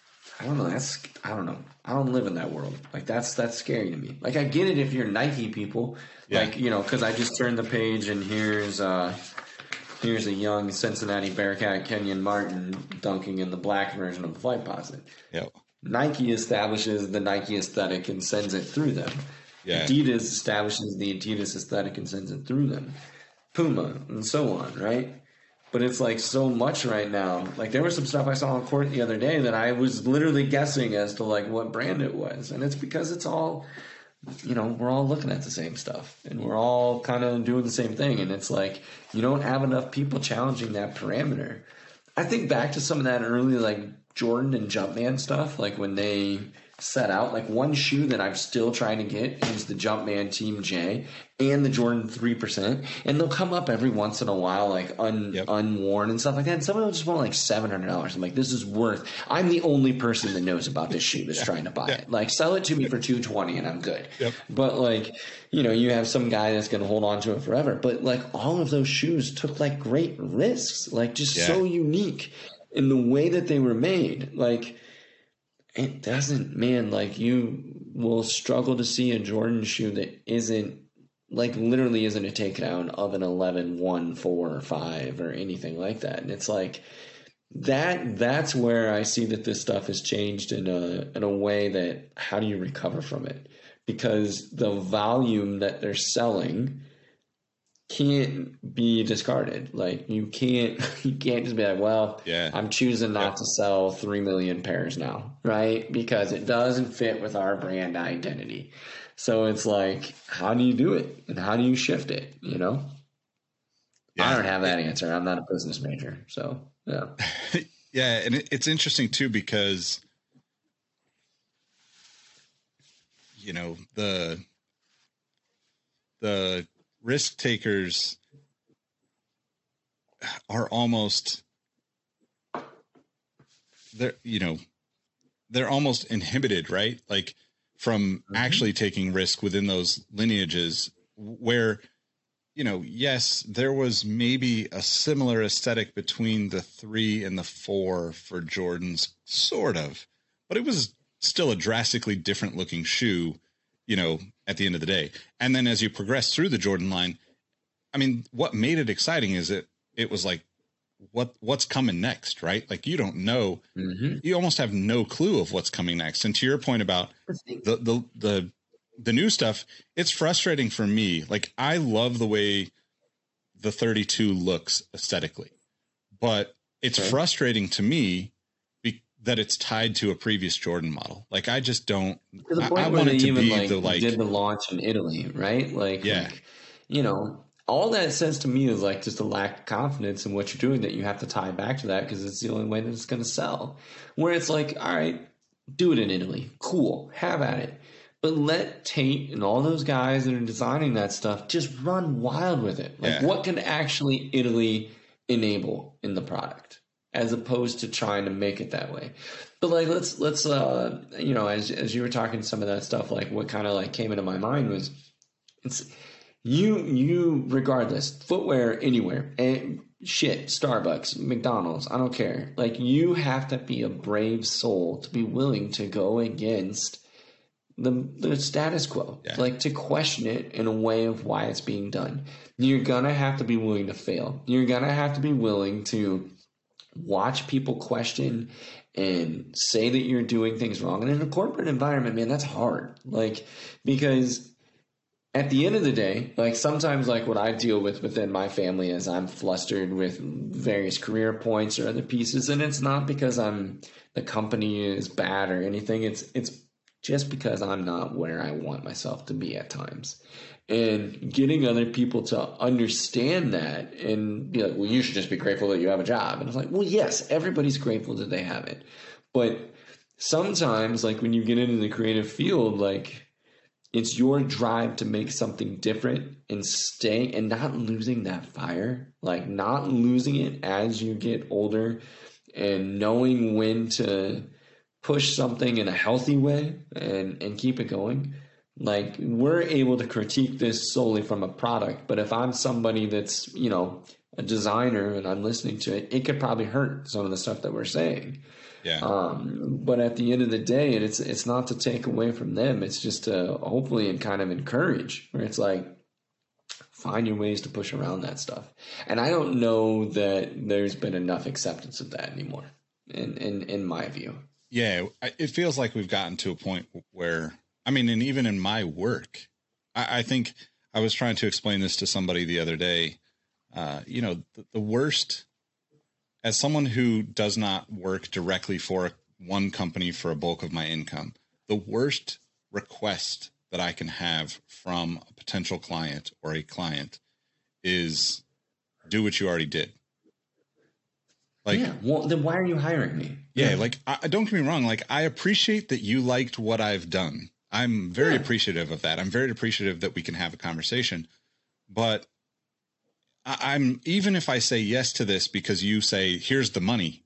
I don't know, that's I don't know. I don't live in that world. Like that's that's scary to me. Like I get it if you're Nike people. Yeah. Like, you know, cuz I just turned the page and here's uh here's a young Cincinnati Bearcat Kenyon Martin dunking in the black version of the Flightposite. Yep. Nike establishes the Nike aesthetic and sends it through them. Yeah. Adidas establishes the Adidas aesthetic and sends it through them. Puma and so on, right? But it's like so much right now. Like there was some stuff I saw on court the other day that I was literally guessing as to like what brand it was, and it's because it's all, you know, we're all looking at the same stuff and we're all kind of doing the same thing, and it's like you don't have enough people challenging that parameter. I think back to some of that early like Jordan and Jumpman stuff, like when they set out. Like one shoe that I'm still trying to get is the Jumpman Team J and the Jordan three percent, and they'll come up every once in a while, like un, Yep. unworn and stuff like that. And some of them just want like seven hundred dollars. I'm like, this is worth. I'm the only person that knows about this shoe that's trying to buy it. Like, sell it to me for two twenty, and I'm good. Yep. But like, you know, you have some guy that's going to hold on to it forever. But like, all of those shoes took like great risks, like just Yeah. so unique in the way that they were made. Like, it doesn't, man. Like, you will struggle to see a Jordan shoe that isn't like literally isn't a takedown of an 11 1 4 or 5 or anything like that and it's like that that's where i see that this stuff has changed in a in a way that how do you recover from it because the volume that they're selling can't be discarded like you can't you can't just be like well Yeah. i'm choosing not to sell 3 million pairs now right because it doesn't fit with our brand identity so it's like, how do you do it? And how do you shift it? You know? I don't have that answer. I'm not a business major. So, yeah. Yeah, and it, it's interesting too because you know the the risk takers are almost they're you know they're almost inhibited, right? Like from mm-hmm. actually taking risk within those lineages where you know, yes, there was maybe a similar aesthetic between the three and the four for Jordan's, sort of, but it was still a drastically different looking shoe, you know, at the end of the day. And then as you progress through the Jordan line, I mean, what made it exciting is it it was like what what's coming next, right? Like you don't know, mm-hmm. you almost have no clue of what's coming next. And to your point about the the the the new stuff, it's frustrating for me. Like I love the way the 32 looks aesthetically, but it's Okay. frustrating to me that it's tied to a previous Jordan model. Like I just don't. To the I, point I where they even like, the like. did the launch in Italy, right? Like, Yeah. like, you know, all that says to me is like just a lack of confidence in what you're doing that you have to tie back to that because it's the only way that it's going to sell. Where it's like, all right, do it in Italy. Cool. Have at it. But let Tate and all those guys that are designing that stuff just run wild with it. Like, Yeah. what can actually Italy enable in the product as opposed to trying to make it that way? But like, let's let's uh, you know, as as you were talking some of that stuff, like what kind of like came into my mind was it's you you regardless footwear anywhere and shit starbucks mcdonald's i don't care like you have to be a brave soul to be willing to go against the the status quo Yeah. like to question it in a way of why it's being done you're gonna have to be willing to fail you're gonna have to be willing to watch people question and say that you're doing things wrong and in a corporate environment man that's hard like because at the end of the day, like sometimes like what I deal with within my family is I'm flustered with various career points or other pieces and it's not because I'm the company is bad or anything. It's it's just because I'm not where I want myself to be at times. And getting other people to understand that and be like, well, you should just be grateful that you have a job. And it's like, well, yes, everybody's grateful that they have it. But sometimes, like when you get into the creative field, like it's your drive to make something different and stay and not losing that fire, like not losing it as you get older and knowing when to push something in a healthy way and and keep it going like we're able to critique this solely from a product but if i'm somebody that's you know a designer and i'm listening to it it could probably hurt some of the stuff that we're saying. Yeah. um, but at the end of the day it's it's not to take away from them it's just to hopefully and kind of encourage where it's like find your ways to push around that stuff. And i don't know that there's been enough acceptance of that anymore in in, in my view. Yeah, it feels like we've gotten to a point where, I mean, and even in my work, I, I think I was trying to explain this to somebody the other day. Uh, you know, the, the worst, as someone who does not work directly for one company for a bulk of my income, the worst request that I can have from a potential client or a client is do what you already did. Like, yeah well then why are you hiring me yeah, like I, I- don't get me wrong. Like I appreciate that you liked what I've done. I'm very Yeah. appreciative of that. I'm very appreciative that we can have a conversation. But I, I'm even if I say yes to this because you say here's the money,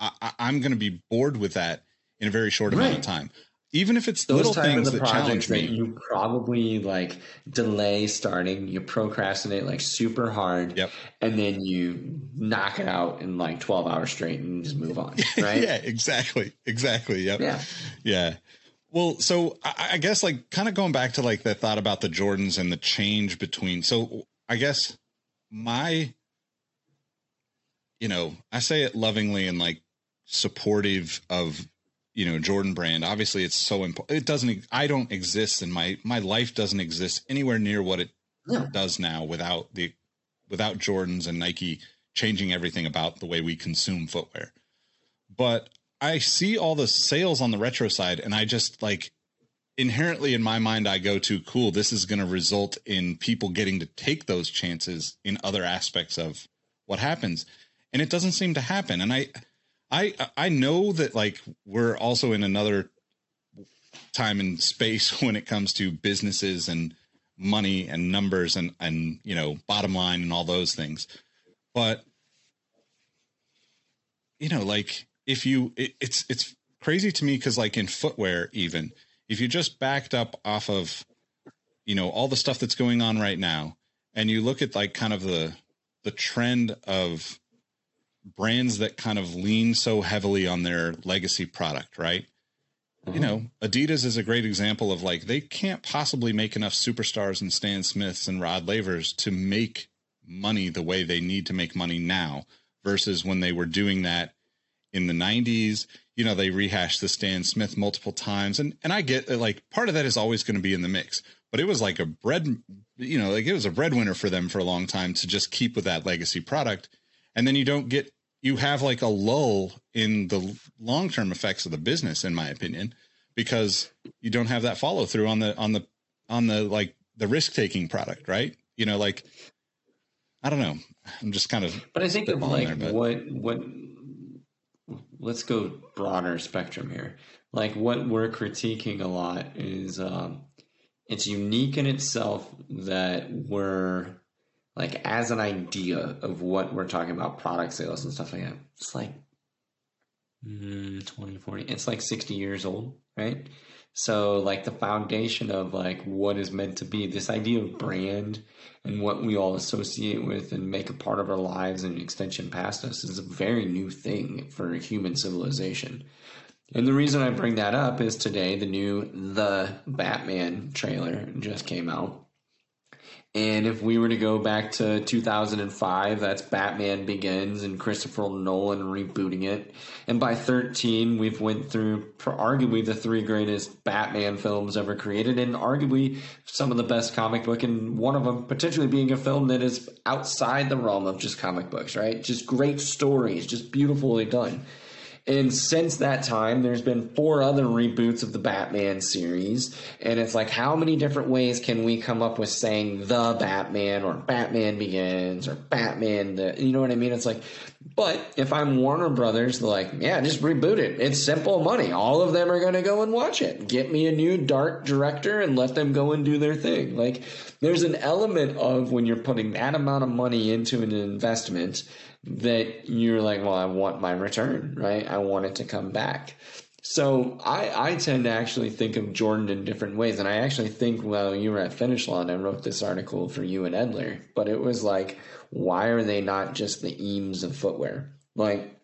I, I, I'm going to be bored with that in a very short amount of time. Even if it's those little things the that challenge projects that me. you probably like delay starting you procrastinate like super hard Yep. and then you knock it out in like 12 hours straight and just move on right yeah, exactly, exactly. Yep. Yeah. yeah. Well, so I, I guess like kind of going back to like the thought about the Jordans and the change between. So I guess my, you know, I say it lovingly and like supportive of you know Jordan brand. Obviously, it's so important. It doesn't. I don't exist, and my my life doesn't exist anywhere near what it No. does now without the without Jordans and Nike changing everything about the way we consume footwear. But I see all the sales on the retro side, and I just like inherently in my mind, I go to cool. This is going to result in people getting to take those chances in other aspects of what happens, and it doesn't seem to happen. And I, I, I know that like we're also in another time and space when it comes to businesses and money and numbers and and you know bottom line and all those things but you know like if you it, it's it's crazy to me because like in footwear even if you just backed up off of you know all the stuff that's going on right now and you look at like kind of the the trend of brands that kind of lean so heavily on their legacy product right? You uh-huh. know, Adidas is a great example of like they can't possibly make enough superstars and Stan Smiths and Rod Lavers to make money the way they need to make money now versus when they were doing that in the 90s. You know, they rehashed the Stan Smith multiple times. And and I get like part of that is always going to be in the mix. But it was like a bread, you know, like it was a breadwinner for them for a long time to just keep with that legacy product. And then you don't get you have like a lull in the long term effects of the business, in my opinion, because you don't have that follow through on the on the on the like the risk taking product, right? You know, like I don't know. I'm just kind of But I think of like there, what what let's go broader spectrum here. Like what we're critiquing a lot is um it's unique in itself that we're like as an idea of what we're talking about product sales and stuff like that. It's like mm, 20 40 it's like 60 years old, right? So like the foundation of like what is meant to be this idea of brand and what we all associate with and make a part of our lives and an extension past us is a very new thing for human civilization. And the reason I bring that up is today the new The Batman trailer just came out. And if we were to go back to 2005, that's Batman Begins and Christopher Nolan rebooting it. And by 13, we've went through arguably the three greatest Batman films ever created, and arguably some of the best comic book, and one of them potentially being a film that is outside the realm of just comic books, right? Just great stories, just beautifully done. And since that time, there's been four other reboots of the Batman series. And it's like, how many different ways can we come up with saying the Batman or Batman Begins or Batman the, you know what I mean? It's like, but if I'm Warner Brothers, they're like, yeah, just reboot it. It's simple money. All of them are going to go and watch it. Get me a new dark director and let them go and do their thing. Like, there's an element of when you're putting that amount of money into an investment that you're like, well, I want my return, right? I want it to come back. So I, I tend to actually think of Jordan in different ways. And I actually think, well, you were at Finish Line, I wrote this article for you and Edler, but it was like, why are they not just the Eames of footwear? Like,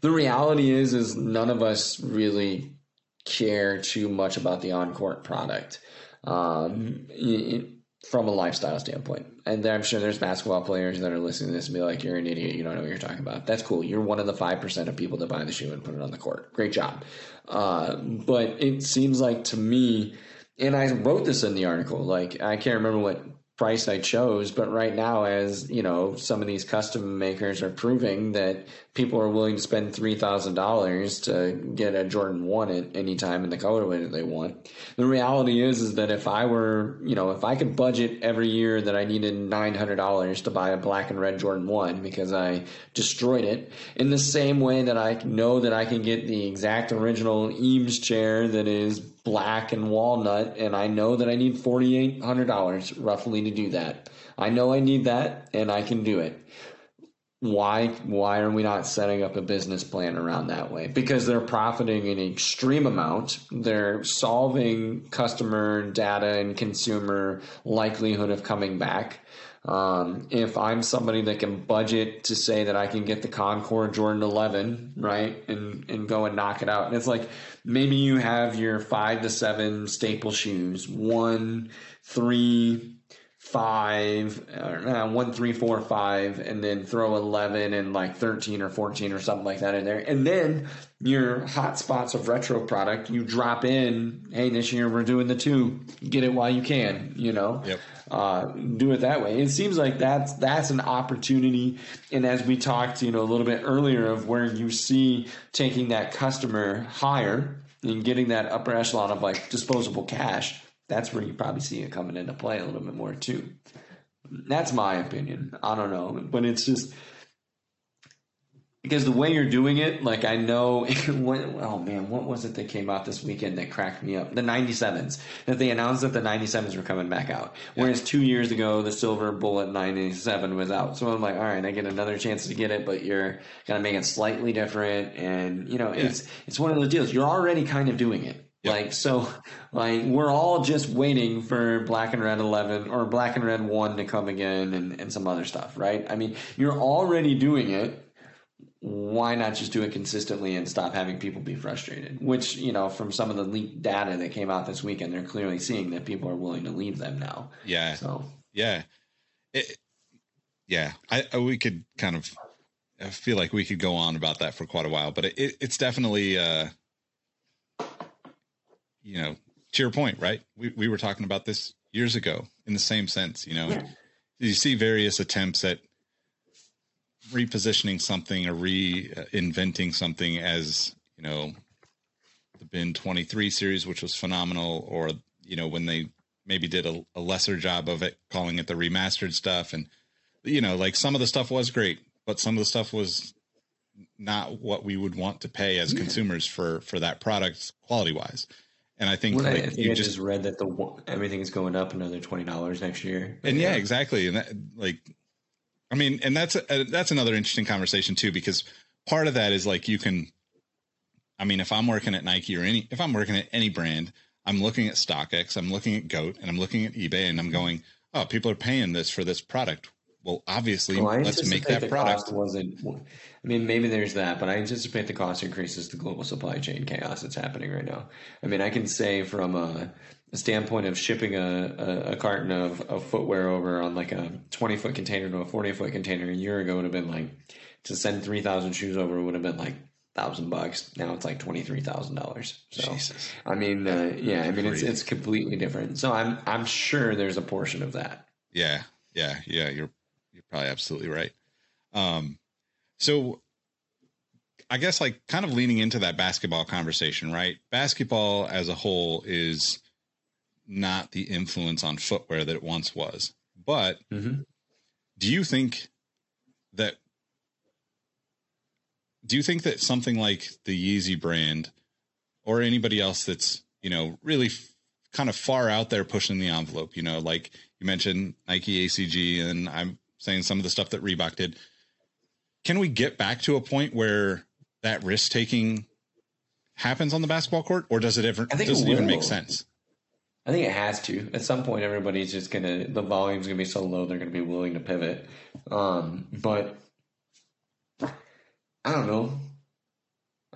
the reality is, is none of us really care too much about the on-court product. Um, it, from a lifestyle standpoint. And I'm sure there's basketball players that are listening to this and be like, you're an idiot. You don't know what you're talking about. That's cool. You're one of the 5% of people that buy the shoe and put it on the court. Great job. Uh, but it seems like to me, and I wrote this in the article, like, I can't remember what price I chose. But right now, as you know, some of these custom makers are proving that people are willing to spend three thousand dollars to get a Jordan One at any time in the colorway that they want. The reality is, is that if I were, you know, if I could budget every year that I needed nine hundred dollars to buy a black and red Jordan One because I destroyed it, in the same way that I know that I can get the exact original Eames chair that is black and walnut, and I know that I need forty eight hundred dollars roughly to do that. I know I need that, and I can do it. Why why are we not setting up a business plan around that way? Because they're profiting an extreme amount. They're solving customer data and consumer likelihood of coming back. Um, if I'm somebody that can budget to say that I can get the Concord Jordan 11, right, and and go and knock it out, and it's like maybe you have your five to seven staple shoes, one, three, five, or uh, one, three, four, five, and then throw 11 and like 13 or 14 or something like that in there. And then your hot spots of retro product, you drop in, hey, this year we're doing the two, get it while you can, you know? Yep. Uh, do it that way. It seems like that's that's an opportunity. And as we talked, you know, a little bit earlier of where you see taking that customer higher and getting that upper echelon of like disposable cash, that's where you probably see it coming into play a little bit more too. That's my opinion. I don't know, but it's just because the way you're doing it, like I know, what, oh man, what was it that came out this weekend that cracked me up? The 97s. That they announced that the 97s were coming back out. Whereas two years ago, the Silver Bullet 97 was out. So I'm like, all right, I get another chance to get it, but you're gonna make it slightly different. And you know, it's it's one of those deals. You're already kind of doing it. Like so, like we're all just waiting for Black and Red Eleven or Black and Red One to come again, and, and some other stuff, right? I mean, you're already doing it why not just do it consistently and stop having people be frustrated? Which, you know, from some of the leaked data that came out this weekend, they're clearly seeing that people are willing to leave them now. Yeah. So, Yeah. It, yeah. I, I, we could kind of, I feel like we could go on about that for quite a while, but it, it, it's definitely, uh, you know, to your point, right? We, we were talking about this years ago in the same sense, you know, you see various attempts at repositioning something or reinventing something as, you know, the bin 23 series, which was phenomenal, or, you know, when they maybe did a, a lesser job of it, calling it the remastered stuff. And, you know, like some of the stuff was great, but some of the stuff was not what we would want to pay as consumers for, for that product quality wise. And I think Well, I like think you I just, just read that the everything is going up another twenty dollars next year. and yeah, exactly. And that, like, I mean, and that's a, that's another interesting conversation too, because part of that is like you can. I mean, if I'm working at Nike or any, if I'm working at any brand, I'm looking at StockX, I'm looking at Goat, and I'm looking at eBay, and I'm mm-hmm. going, oh, people are paying this for this product. Well, obviously, Well, let's make that product. wasn't. I mean, maybe there's that, but I anticipate the cost increases the global supply chain chaos that's happening right now. I mean, I can say from a standpoint of shipping a, a, a carton of, of footwear over on like a 20 foot container to a 40 foot container a year ago would have been like to send 3,000 shoes over would have been like thousand bucks. Now it's like twenty three thousand dollars. So Jesus. I mean, uh, yeah, I mean it's it's completely different. So I'm I'm sure there's a portion of that. Yeah, yeah, yeah. You're you're probably absolutely right. Um, so I guess like kind of leaning into that basketball conversation, right? Basketball as a whole is not the influence on footwear that it once was. But Mm-hmm. do you think that do you think that something like the Yeezy brand or anybody else that's, you know, really f- kind of far out there pushing the envelope, you know, like you mentioned Nike ACG and I'm saying some of the stuff that Reebok did. Can we get back to a point where that risk taking happens on the basketball court or does it ever I think does it it even make sense? I think it has to. At some point, everybody's just gonna the volume's gonna be so low they're gonna be willing to pivot. Um, but I don't know.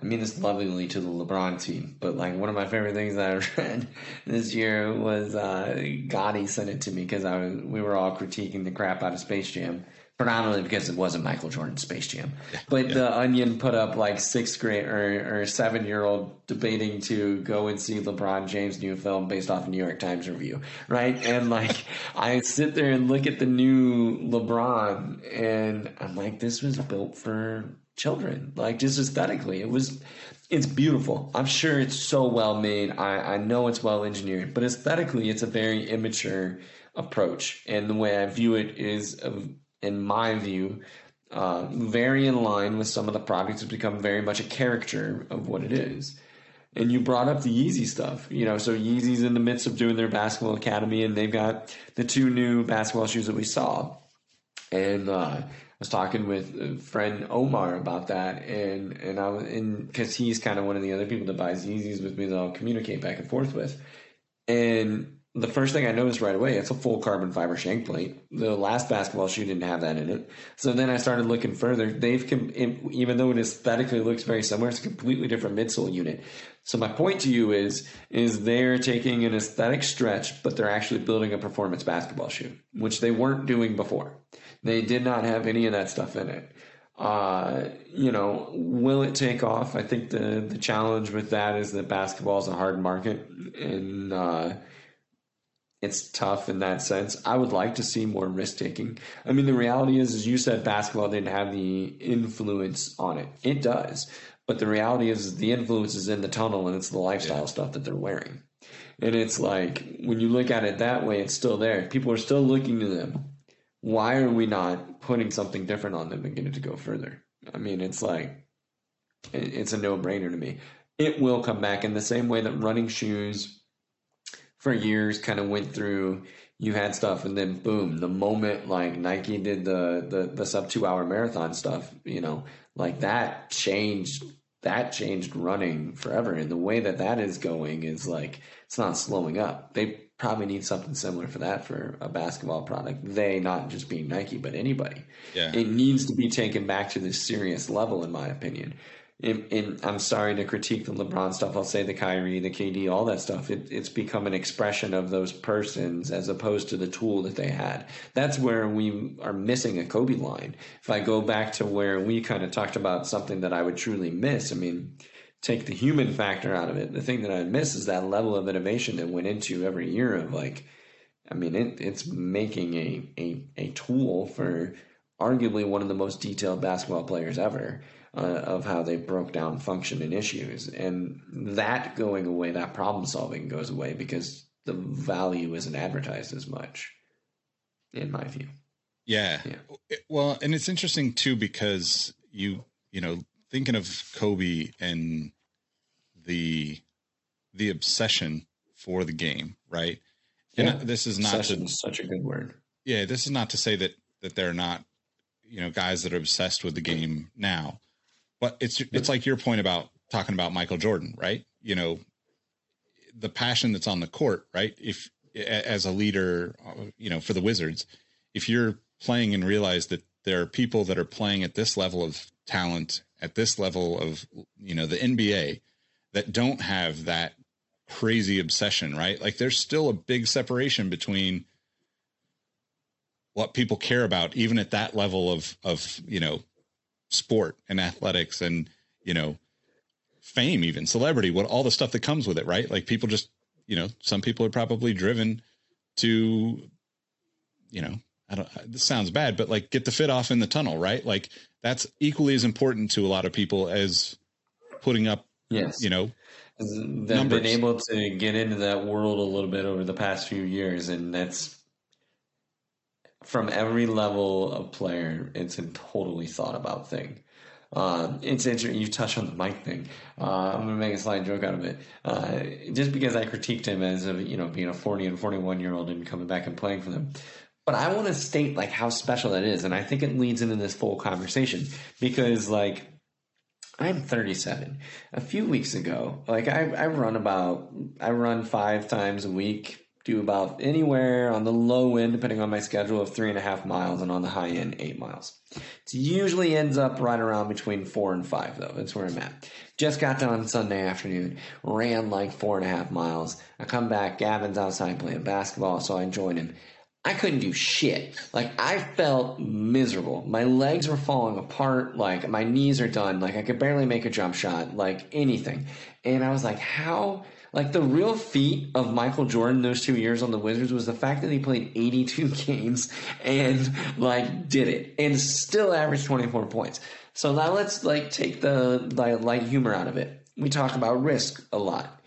I mean this lovingly to the LeBron team, but like one of my favorite things that I read this year was uh, Gotti sent it to me because I was, we were all critiquing the crap out of Space Jam, predominantly because it wasn't Michael Jordan's Space Jam. But the Onion put up like sixth grade or, or seven year old debating to go and see LeBron James' new film based off a New York Times review, right? And like I sit there and look at the new LeBron, and I'm like, this was built for children, like just aesthetically, it was. It's beautiful. I'm sure it's so well made. I, I know it's well engineered, but aesthetically, it's a very immature approach. And the way I view it is, uh, in my view, uh, very in line with some of the products have become very much a character of what it is. And you brought up the Yeezy stuff, you know. So Yeezy's in the midst of doing their basketball academy, and they've got the two new basketball shoes that we saw. And uh, I was talking with a friend Omar about that, and and I was in because he's kind of one of the other people that buys Yeezys with me that I'll communicate back and forth with. And the first thing I noticed right away, it's a full carbon fiber shank plate. The last basketball shoe didn't have that in it. So then I started looking further. They've, com- even though it aesthetically looks very similar, it's a completely different midsole unit. So my point to you is, is they're taking an aesthetic stretch, but they're actually building a performance basketball shoe, which they weren't doing before. They did not have any of that stuff in it. Uh, you know, will it take off? I think the the challenge with that is that basketball is a hard market, and uh, it's tough in that sense. I would like to see more risk taking. I mean, the reality is, as you said, basketball didn't have the influence on it. It does, but the reality is, the influence is in the tunnel, and it's the lifestyle stuff that they're wearing. And it's like when you look at it that way, it's still there. People are still looking to them. Why are we not putting something different on them and getting it to go further? I mean, it's like it's a no brainer to me. It will come back in the same way that running shoes for years kind of went through you had stuff and then boom the moment like nike did the the, the sub two hour marathon stuff you know like that changed that changed running forever. And the way that that is going is like it's not slowing up. They probably need something similar for that for a basketball product. They not just being nike but anybody. Yeah. it needs to be taken back to this serious level in my opinion and, and I'm sorry to critique the LeBron stuff. I'll say the Kyrie, the KD, all that stuff. It, it's become an expression of those persons as opposed to the tool that they had. That's where we are missing a Kobe line. If I go back to where we kind of talked about something that I would truly miss, I mean, take the human factor out of it. The thing that I miss is that level of innovation that went into every year of like, I mean, it, it's making a, a, a tool for arguably one of the most detailed basketball players ever uh, of how they broke down function and issues. And that going away, that problem solving goes away because the value isn't advertised as much, in my view. Yeah. Yeah. Well, and it's interesting too because you you know thinking of Kobe and the the obsession for the game, right? And Yeah. this is not Obsession to is such a good word. yeah, this is not to say that that they're not you know guys that are obsessed with the game now, but it's it's like your point about talking about Michael Jordan, right? You know, the passion that's on the court, right? If as a leader, uh, you know, for the Wizards, if you're playing and realize that there are people that are playing at this level of talent, at this level of you know the NBA, that don't have that crazy obsession, right? Like there's still a big separation between what people care about even at that level of of you know sport and athletics and you know fame even celebrity what all the stuff that comes with it right like people just you know some people are probably driven to you know I don't this sounds bad, but like get the fit off in the tunnel, right? Like that's equally as important to a lot of people as putting up Yes. you know, They've numbers. been able to get into that world a little bit over the past few years, and that's from every level of player. It's a totally thought about thing. Uh, it's interesting. You touched on the mic thing. Uh, I'm gonna make a slight joke out of it. Uh, just because I critiqued him as of you know being a 40 and 41 year old and coming back and playing for them, but I want to state like how special that is, and I think it leads into this full conversation because like I'm 37. A few weeks ago, like I, I run about, I run five times a week, do about anywhere on the low end, depending on my schedule, of three and a half miles, and on the high end, eight miles. It usually ends up right around between four and five, though. That's where I'm at. Just got done Sunday afternoon, ran like four and a half miles. I come back, Gavin's outside playing basketball, so I join him. I couldn't do shit. Like I felt miserable. My legs were falling apart. Like my knees are done. Like I could barely make a jump shot. Like anything. And I was like, how? Like the real feat of Michael Jordan those two years on the Wizards was the fact that he played 82 games and like did it and still averaged 24 points. So now let's like take the like, light humor out of it. We talk about risk a lot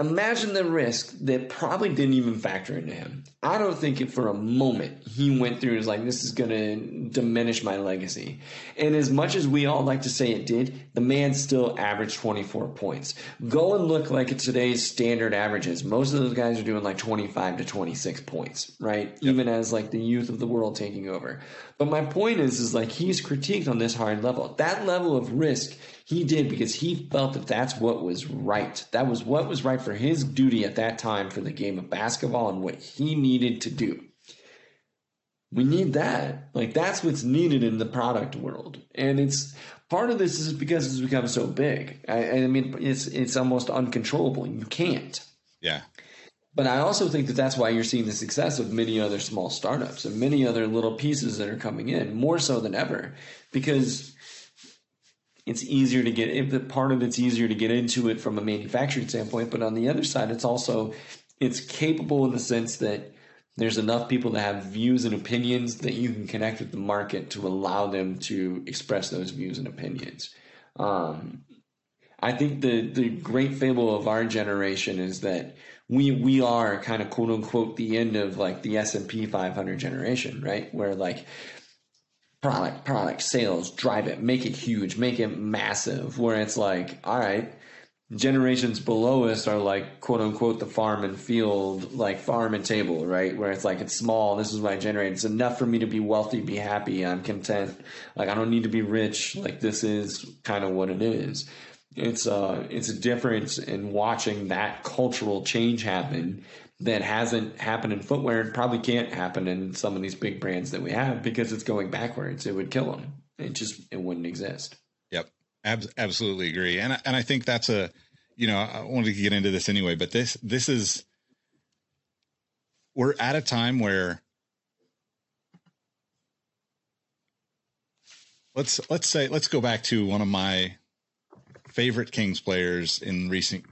imagine the risk that probably didn't even factor into him. I don't think it for a moment he went through and was like, this is going to diminish my legacy. And as much as we all like to say it did, the man still averaged 24 points. Go and look like at today's standard averages. Most of those guys are doing like 25 to 26 points, right? Even as like the youth of the world taking over. But my point is, is like he's critiqued on this hard level. That level of risk he did because he felt that that's what was right. That was what was right for his duty at that time for the game of basketball and what he needed to do. We need that. Like that's what's needed in the product world. And it's part of this is because it's become so big. I, I mean, it's it's almost uncontrollable. You can't. yeah. But I also think that that's why you're seeing the success of many other small startups and many other little pieces that are coming in more so than ever because it's easier to get if the part of it's easier to get into it from a manufacturing standpoint but on the other side it's also it's capable in the sense that there's enough people that have views and opinions that you can connect with the market to allow them to express those views and opinions um, I think the the great fable of our generation is that we we are kind of quote unquote the end of like the S and P 500 generation, right? Where like product, product, sales, drive it, make it huge, make it massive. Where it's like, all right, generations below us are like quote unquote the farm and field, like farm and table, right? Where it's like it's small. This is what I generate. It's enough for me to be wealthy, be happy. I'm content. Like I don't need to be rich. Like this is kind of what it is it's uh it's a difference in watching that cultural change happen that hasn't happened in footwear and probably can't happen in some of these big brands that we have because it's going backwards. It would kill them. It just it wouldn't exist. Yep. Ab- absolutely agree. And and I think that's a you know, I wanted to get into this anyway, but this this is we're at a time where let's let's say let's go back to one of my favorite Kings players in recent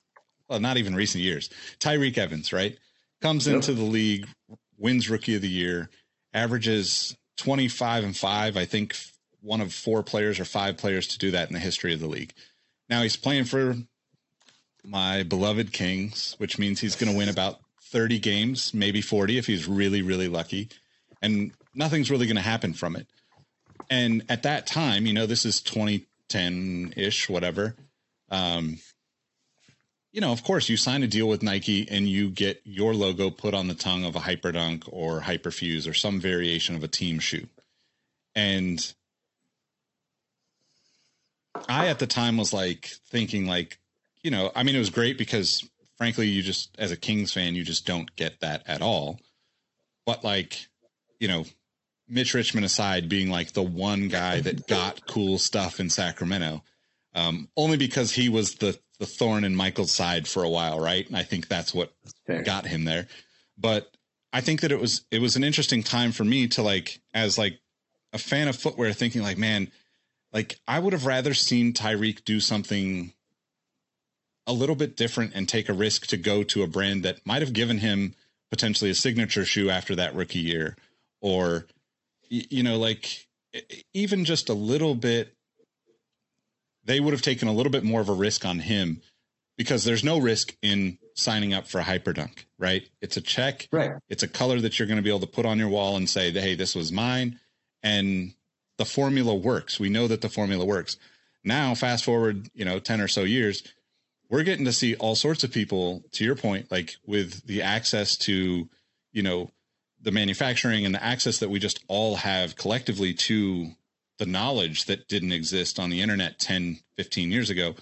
well, not even recent years. Tyreke Evans, right? Comes into the league, wins rookie of the year, averages 25 and 5, I think one of four players or five players to do that in the history of the league. Now he's playing for my beloved Kings, which means he's going to win about 30 games, maybe 40 if he's really, really lucky. And nothing's really going to happen from it. And at that time, you know, this is 2010 ish, whatever. Um, you know, of course, you sign a deal with Nike and you get your logo put on the tongue of a Hyperdunk or Hyperfuse or some variation of a team shoe. And I at the time was like thinking like, you know, I mean it was great because frankly you just as a Kings fan you just don't get that at all. But like, you know, Mitch Richmond aside being like the one guy that got cool stuff in Sacramento. Um, only because he was the the thorn in Michael's side for a while, right? And I think that's what Fair. got him there. But I think that it was it was an interesting time for me to like as like a fan of footwear thinking like, man, like I would have rather seen Tyreke do something a little bit different and take a risk to go to a brand that might have given him potentially a signature shoe after that rookie year or you know, like even just a little bit, they would have taken a little bit more of a risk on him because there's no risk in signing up for a hyperdunk, right? It's a check. Right. It's a color that you're going to be able to put on your wall and say, hey, this was mine. And the formula works. We know that the formula works. Now, fast forward, you know, 10 or so years, we're getting to see all sorts of people, to your point, like with the access to, you know, the manufacturing and the access that we just all have collectively to the knowledge that didn't exist on the internet 10, 15 years ago.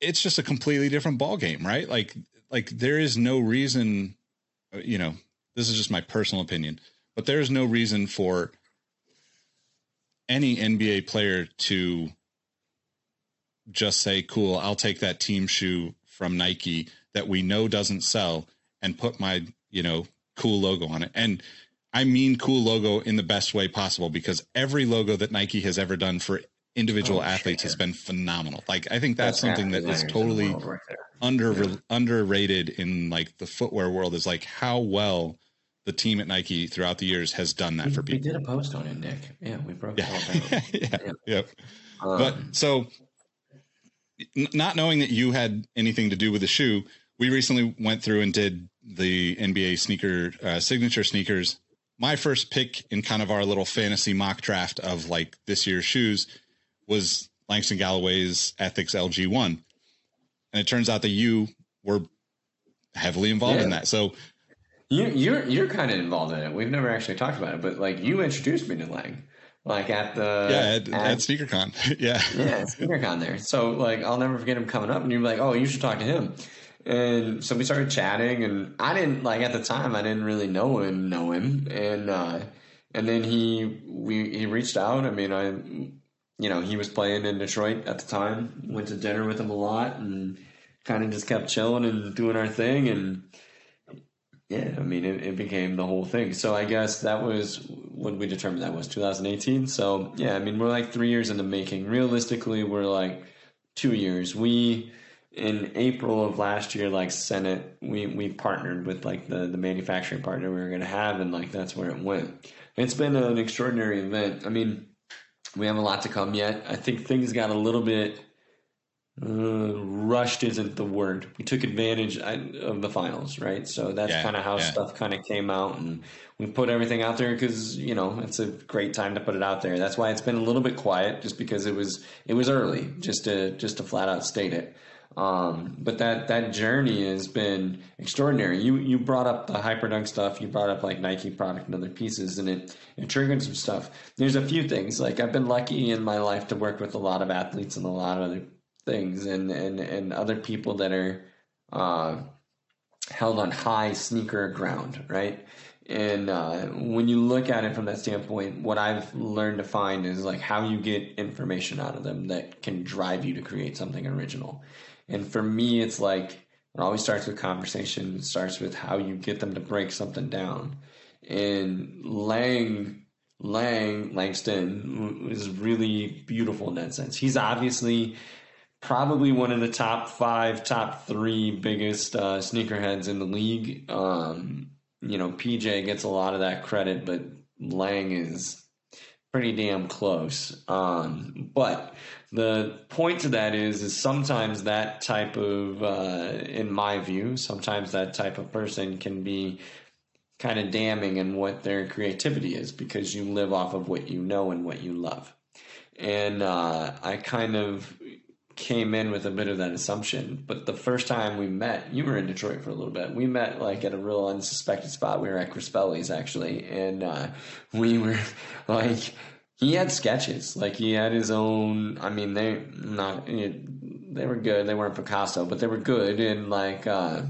It's just a completely different ball game, right? Like, like there is no reason, you know, this is just my personal opinion, but there is no reason for any NBA player to just say, cool, I'll take that team shoe from Nike that we know doesn't sell and put my, you know, cool logo on it. And I mean cool logo in the best way possible because every logo that Nike has ever done for individual oh, athletes has been phenomenal. Like I think that's, that's something that is totally right under yeah. underrated in like the footwear world is like how well the team at Nike throughout the years has done that we, for people. We did a post on it, Nick. Yeah, we broke yeah. it all down. yeah. yeah. Yep. Um, but so not knowing that you had anything to do with the shoe, we recently went through and did the NBA sneaker uh, signature sneakers. My first pick in kind of our little fantasy mock draft of like this year's shoes was Langston Galloway's Ethics LG1. And it turns out that you were heavily involved yeah. in that. So you, you're you're kind of involved in it. We've never actually talked about it, but like you introduced me to Lang like at the yeah at, at, at SneakerCon, yeah, yeah, SneakerCon there. So like I'll never forget him coming up, and you're like, oh, you should talk to him. And so we started chatting, and I didn't like at the time I didn't really know him, know him, and uh, and then he we he reached out. I mean, I you know he was playing in Detroit at the time. Went to dinner with him a lot, and kind of just kept chilling and doing our thing, and yeah, I mean, it, it became the whole thing. So I guess that was when we determined that was 2018. So yeah, I mean, we're like three years in the making. Realistically, we're like two years. We in April of last year, like Senate, we we partnered with like the the manufacturing partner we were going to have, and like that's where it went. It's been an extraordinary event. I mean, we have a lot to come yet. I think things got a little bit uh, rushed isn't the word. We took advantage of the finals, right? So that's yeah, kind of how yeah. stuff kind of came out, and we put everything out there because you know it's a great time to put it out there. That's why it's been a little bit quiet, just because it was it was early, just to just to flat out state it. Um, but that that journey has been extraordinary. You you brought up the hyperdunk stuff. You brought up like Nike product and other pieces, and it it triggered some stuff. There's a few things like I've been lucky in my life to work with a lot of athletes and a lot of other things and and and other people that are uh, held on high sneaker ground, right? And uh, when you look at it from that standpoint, what I've learned to find is like how you get information out of them that can drive you to create something original. And for me, it's like it always starts with conversation. It starts with how you get them to break something down. And Lang Lang Langston is really beautiful in that sense. He's obviously probably one of the top five, top three biggest uh, sneakerheads in the league. Um, you know, PJ gets a lot of that credit, but Lang is pretty damn close. Um, but the point to that is, is sometimes that type of, uh, in my view, sometimes that type of person can be kind of damning in what their creativity is because you live off of what you know and what you love. And uh, I kind of came in with a bit of that assumption. But the first time we met, you were in Detroit for a little bit. We met like at a real unsuspected spot. We were at Crispelli's actually, and uh, we were like, he had sketches. Like he had his own. I mean, they not they were good. They weren't Picasso, but they were good, and like. Uh,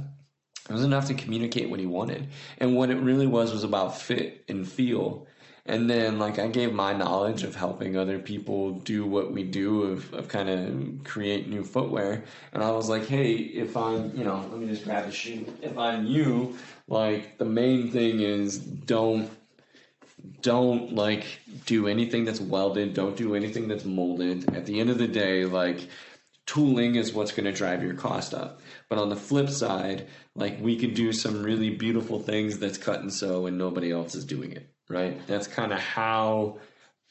it was enough to communicate what he wanted. And what it really was was about fit and feel and then like I gave my knowledge of helping other people do what we do of, of kind of create new footwear. And I was like, hey, if I'm, you know, let me just grab a shoe. If I'm you, like the main thing is don't don't like do anything that's welded, don't do anything that's molded. At the end of the day, like tooling is what's going to drive your cost up. But on the flip side, like we could do some really beautiful things that's cut and sew and nobody else is doing it right? That's kind of how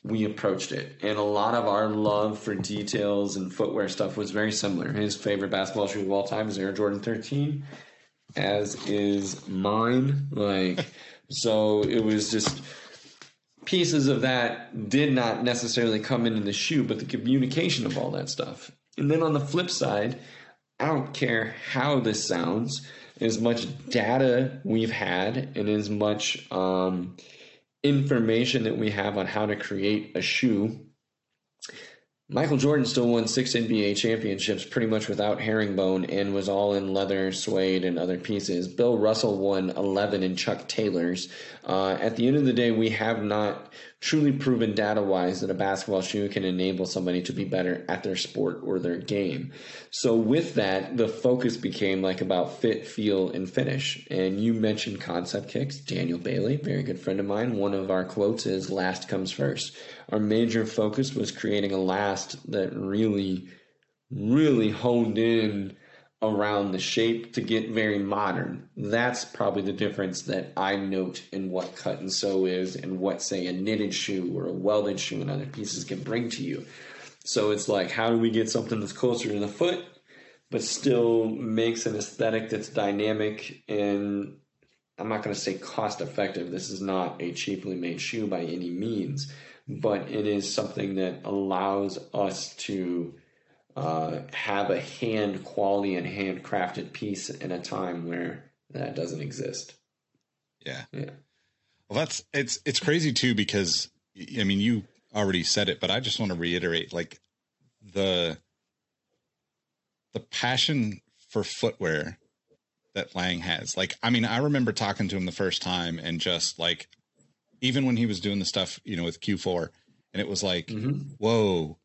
we approached it. And a lot of our love for details and footwear stuff was very similar. His favorite basketball shoe of all time is Air Jordan 13, as is mine. Like, so it was just pieces of that did not necessarily come into the shoe, but the communication of all that stuff. And then on the flip side, I don't care how this sounds, as much data we've had and as much um, information that we have on how to create a shoe. Michael Jordan still won six NBA championships pretty much without herringbone and was all in leather, suede, and other pieces. Bill Russell won 11 in Chuck Taylors. Uh, at the end of the day, we have not truly proven data wise that a basketball shoe can enable somebody to be better at their sport or their game. So, with that, the focus became like about fit, feel, and finish. And you mentioned concept kicks. Daniel Bailey, very good friend of mine, one of our quotes is last comes first. Our major focus was creating a last that really, really honed in around the shape to get very modern. That's probably the difference that I note in what cut and sew is and what, say, a knitted shoe or a welded shoe and other pieces can bring to you. So it's like, how do we get something that's closer to the foot, but still makes an aesthetic that's dynamic and I'm not going to say cost effective. This is not a cheaply made shoe by any means, but it is something that allows us to uh, have a hand quality and handcrafted piece in a time where that doesn't exist. Yeah. Yeah. Well, that's it's it's crazy too because I mean you already said it, but I just want to reiterate like the the passion for footwear that Lang has. Like, I mean, I remember talking to him the first time and just like, even when he was doing the stuff, you know, with Q4, and it was like, Mm-hmm. whoa,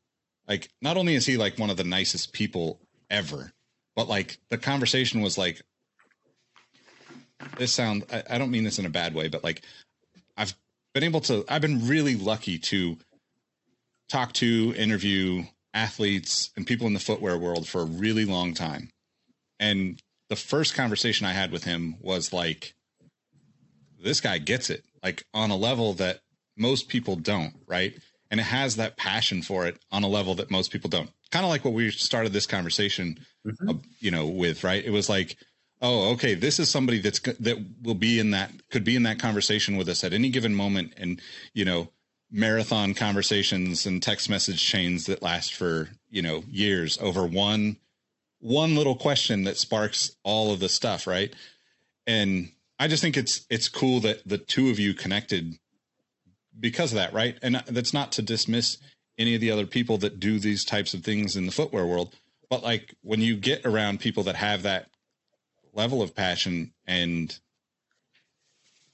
like, not only is he like one of the nicest people ever, but like the conversation was like, this sound, I, I don't mean this in a bad way, but like, I've been able to, I've been really lucky to talk to, interview athletes and people in the footwear world for a really long time. And the first conversation I had with him was like, this guy gets it, like on a level that most people don't, right? And it has that passion for it on a level that most people don't. Kind of like what we started this conversation, uh, you know, with, right? It was like, oh, okay, this is somebody that's that will be in that could be in that conversation with us at any given moment, and you know, marathon conversations and text message chains that last for you know years over one one little question that sparks all of the stuff, right? And I just think it's it's cool that the two of you connected because of that, right? And that's not to dismiss any of the other people that do these types of things in the footwear world, but like when you get around people that have that level of passion and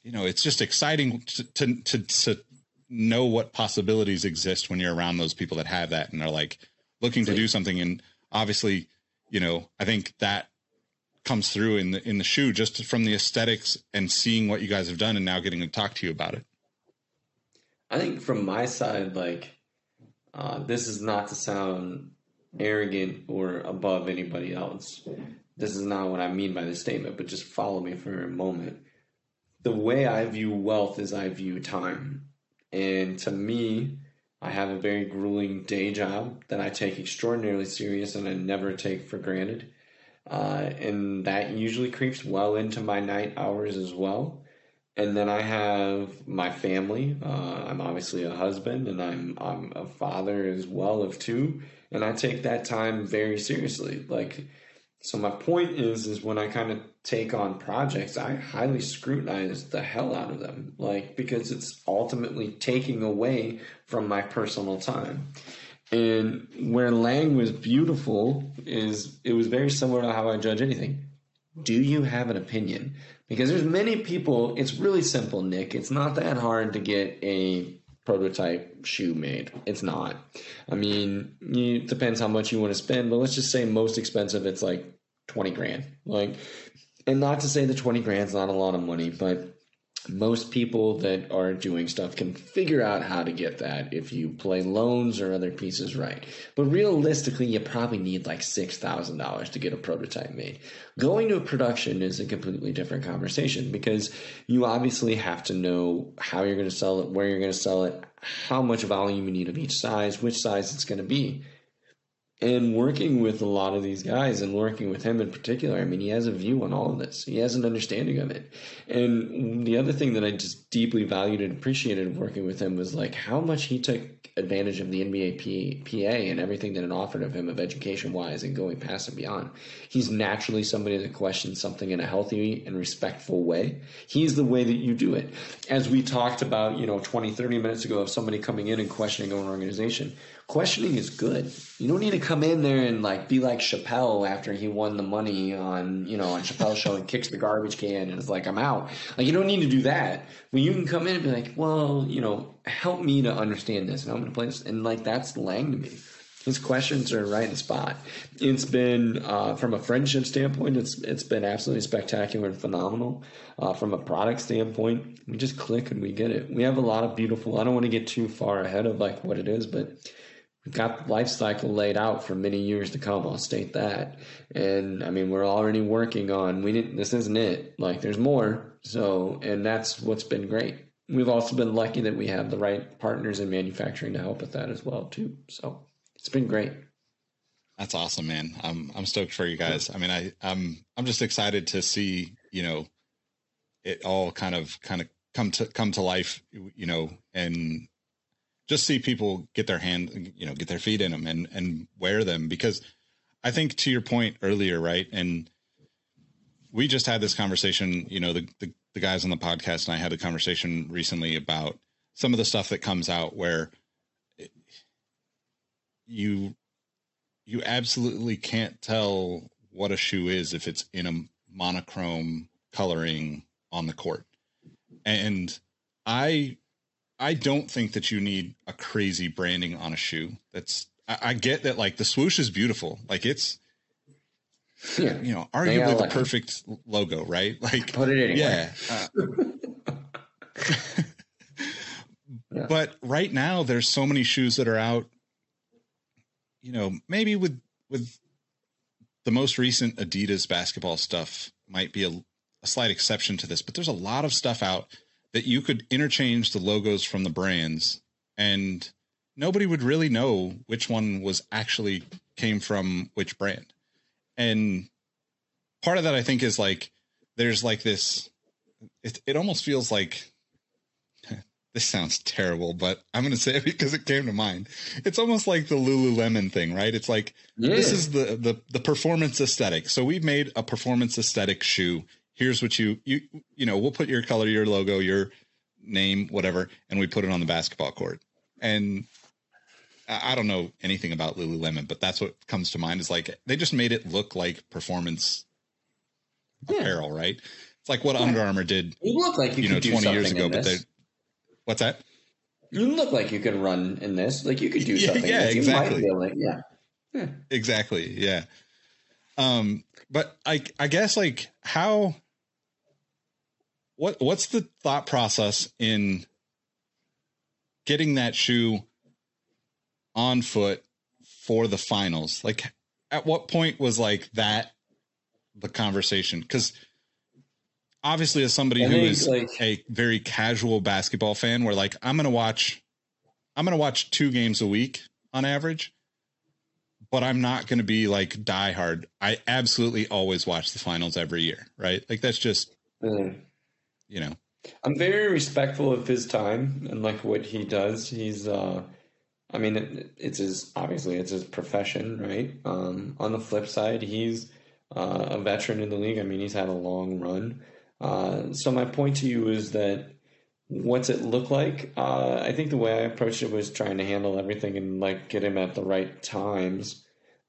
you know, it's just exciting to to to, to know what possibilities exist when you're around those people that have that and are like looking to do something. And obviously you know i think that comes through in the in the shoe just from the aesthetics and seeing what you guys have done and now getting to talk to you about it I think from my side, like, uh, this is not to sound arrogant or above anybody else. This is not what I mean by this statement, but just follow me for a moment. The way I view wealth is I view time. And to me, I have a very grueling day job that I take extraordinarily serious and I never take for granted. Uh, and that usually creeps well into my night hours as well and then I have my family. Uh, I'm obviously a husband, and I'm I'm a father as well of two, and I take that time very seriously. Like, so my point is, is when I kind of take on projects, I highly scrutinize the hell out of them, like because it's ultimately taking away from my personal time. And where Lang was beautiful is it was very similar to how I judge anything. Do you have an opinion? Because there's many people, it's really simple, Nick. It's not that hard to get a prototype shoe made. It's not. I mean, it depends how much you want to spend, but let's just say most expensive, it's like 20 grand. Like, and not to say the 20 grand's not a lot of money, but most people that are doing stuff can figure out how to get that if you play loans or other pieces right. But realistically, you probably need like $6,000 to get a prototype made. Going to a production is a completely different conversation because you obviously have to know how you're going to sell it, where you're going to sell it, how much volume you need of each size, which size it's going to be and working with a lot of these guys and working with him in particular, I mean, he has a view on all of this. He has an understanding of it. And the other thing that I just deeply valued and appreciated working with him was like how much he took advantage of the NBA PA and everything that it offered of him of education wise and going past and beyond. He's naturally somebody that questions something in a healthy and respectful way. He's the way that you do it. As we talked about, you know, 20, 30 minutes ago of somebody coming in and questioning an organization questioning is good. You don't need to come in there and like be like Chappelle after he won the money on you know on Chappelle's show and kicks the garbage can and is like I'm out. Like you don't need to do that. When you can come in and be like, well, you know, help me to understand this and I'm going to play this and like that's Lang to me. His questions are right in the spot. It's been uh, from a friendship standpoint, it's it's been absolutely spectacular and phenomenal. Uh, from a product standpoint, we just click and we get it. We have a lot of beautiful. I don't want to get too far ahead of like what it is, but got the life cycle laid out for many years to come. I'll state that. And I mean, we're already working on, we didn't, this isn't it. Like there's more. So, and that's what's been great. We've also been lucky that we have the right partners in manufacturing to help with that as well, too. So it's been great. That's awesome, man. I'm, I'm stoked for you guys. I mean, I, I'm, I'm just excited to see, you know, it all kind of, kind of come to, come to life, you know, and just see people get their hand, you know, get their feet in them and and wear them because I think to your point earlier, right? And we just had this conversation, you know, the, the the guys on the podcast and I had a conversation recently about some of the stuff that comes out where you you absolutely can't tell what a shoe is if it's in a monochrome coloring on the court. And I I don't think that you need a crazy branding on a shoe. That's I, I get that like the swoosh is beautiful. Like it's yeah. you know, arguably the perfect logo, right? Like put it anywhere. Yeah. Uh, yeah. But right now there's so many shoes that are out you know, maybe with with the most recent Adidas basketball stuff might be a, a slight exception to this, but there's a lot of stuff out that you could interchange the logos from the brands and nobody would really know which one was actually came from which brand. And part of that I think is like there's like this it it almost feels like this sounds terrible, but I'm going to say it because it came to mind. It's almost like the Lululemon thing, right? It's like yeah. this is the the the performance aesthetic. So we've made a performance aesthetic shoe here's what you you you know we'll put your color your logo your name whatever and we put it on the basketball court. And I, don't know anything about lululemon but that's what comes to mind. Is like they just made it look like performance yeah. apparel right? It's like what yeah. Under Armour did you look like you, you know 20 years ago but they what's that? You look like you can run in this. Like you could do yeah, something yeah exactly. like, yeah. yeah. Exactly yeah. Um but i i guess like how what what's the thought process in getting that shoe on foot for the finals? Like at what point was like that the conversation? Because obviously as somebody I who is like, a very casual basketball fan where like I'm gonna watch I'm gonna watch two games a week on average, but I'm not gonna be like diehard. I absolutely always watch the finals every year, right? Like that's just mm you know. I'm very respectful of his time and like what he does. He's, uh, I mean, it, it's his obviously it's his profession, right? Um, on the flip side, he's uh, a veteran in the league. I mean, he's had a long run. Uh, so my point to you is that what's it look like? Uh, I think the way I approached it was trying to handle everything and like get him at the right times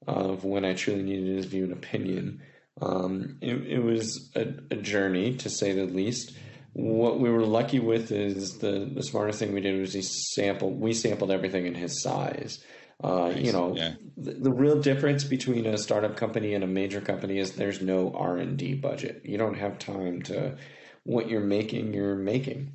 of when I truly needed his view and opinion. Um, it, it was a, a journey to say the least what we were lucky with is the the smartest thing we did was he sampled we sampled everything in his size. Uh, nice. You know, yeah. the, the, real difference between a startup company and a major company is there's no R and D budget. You don't have time to what you're making, you're making.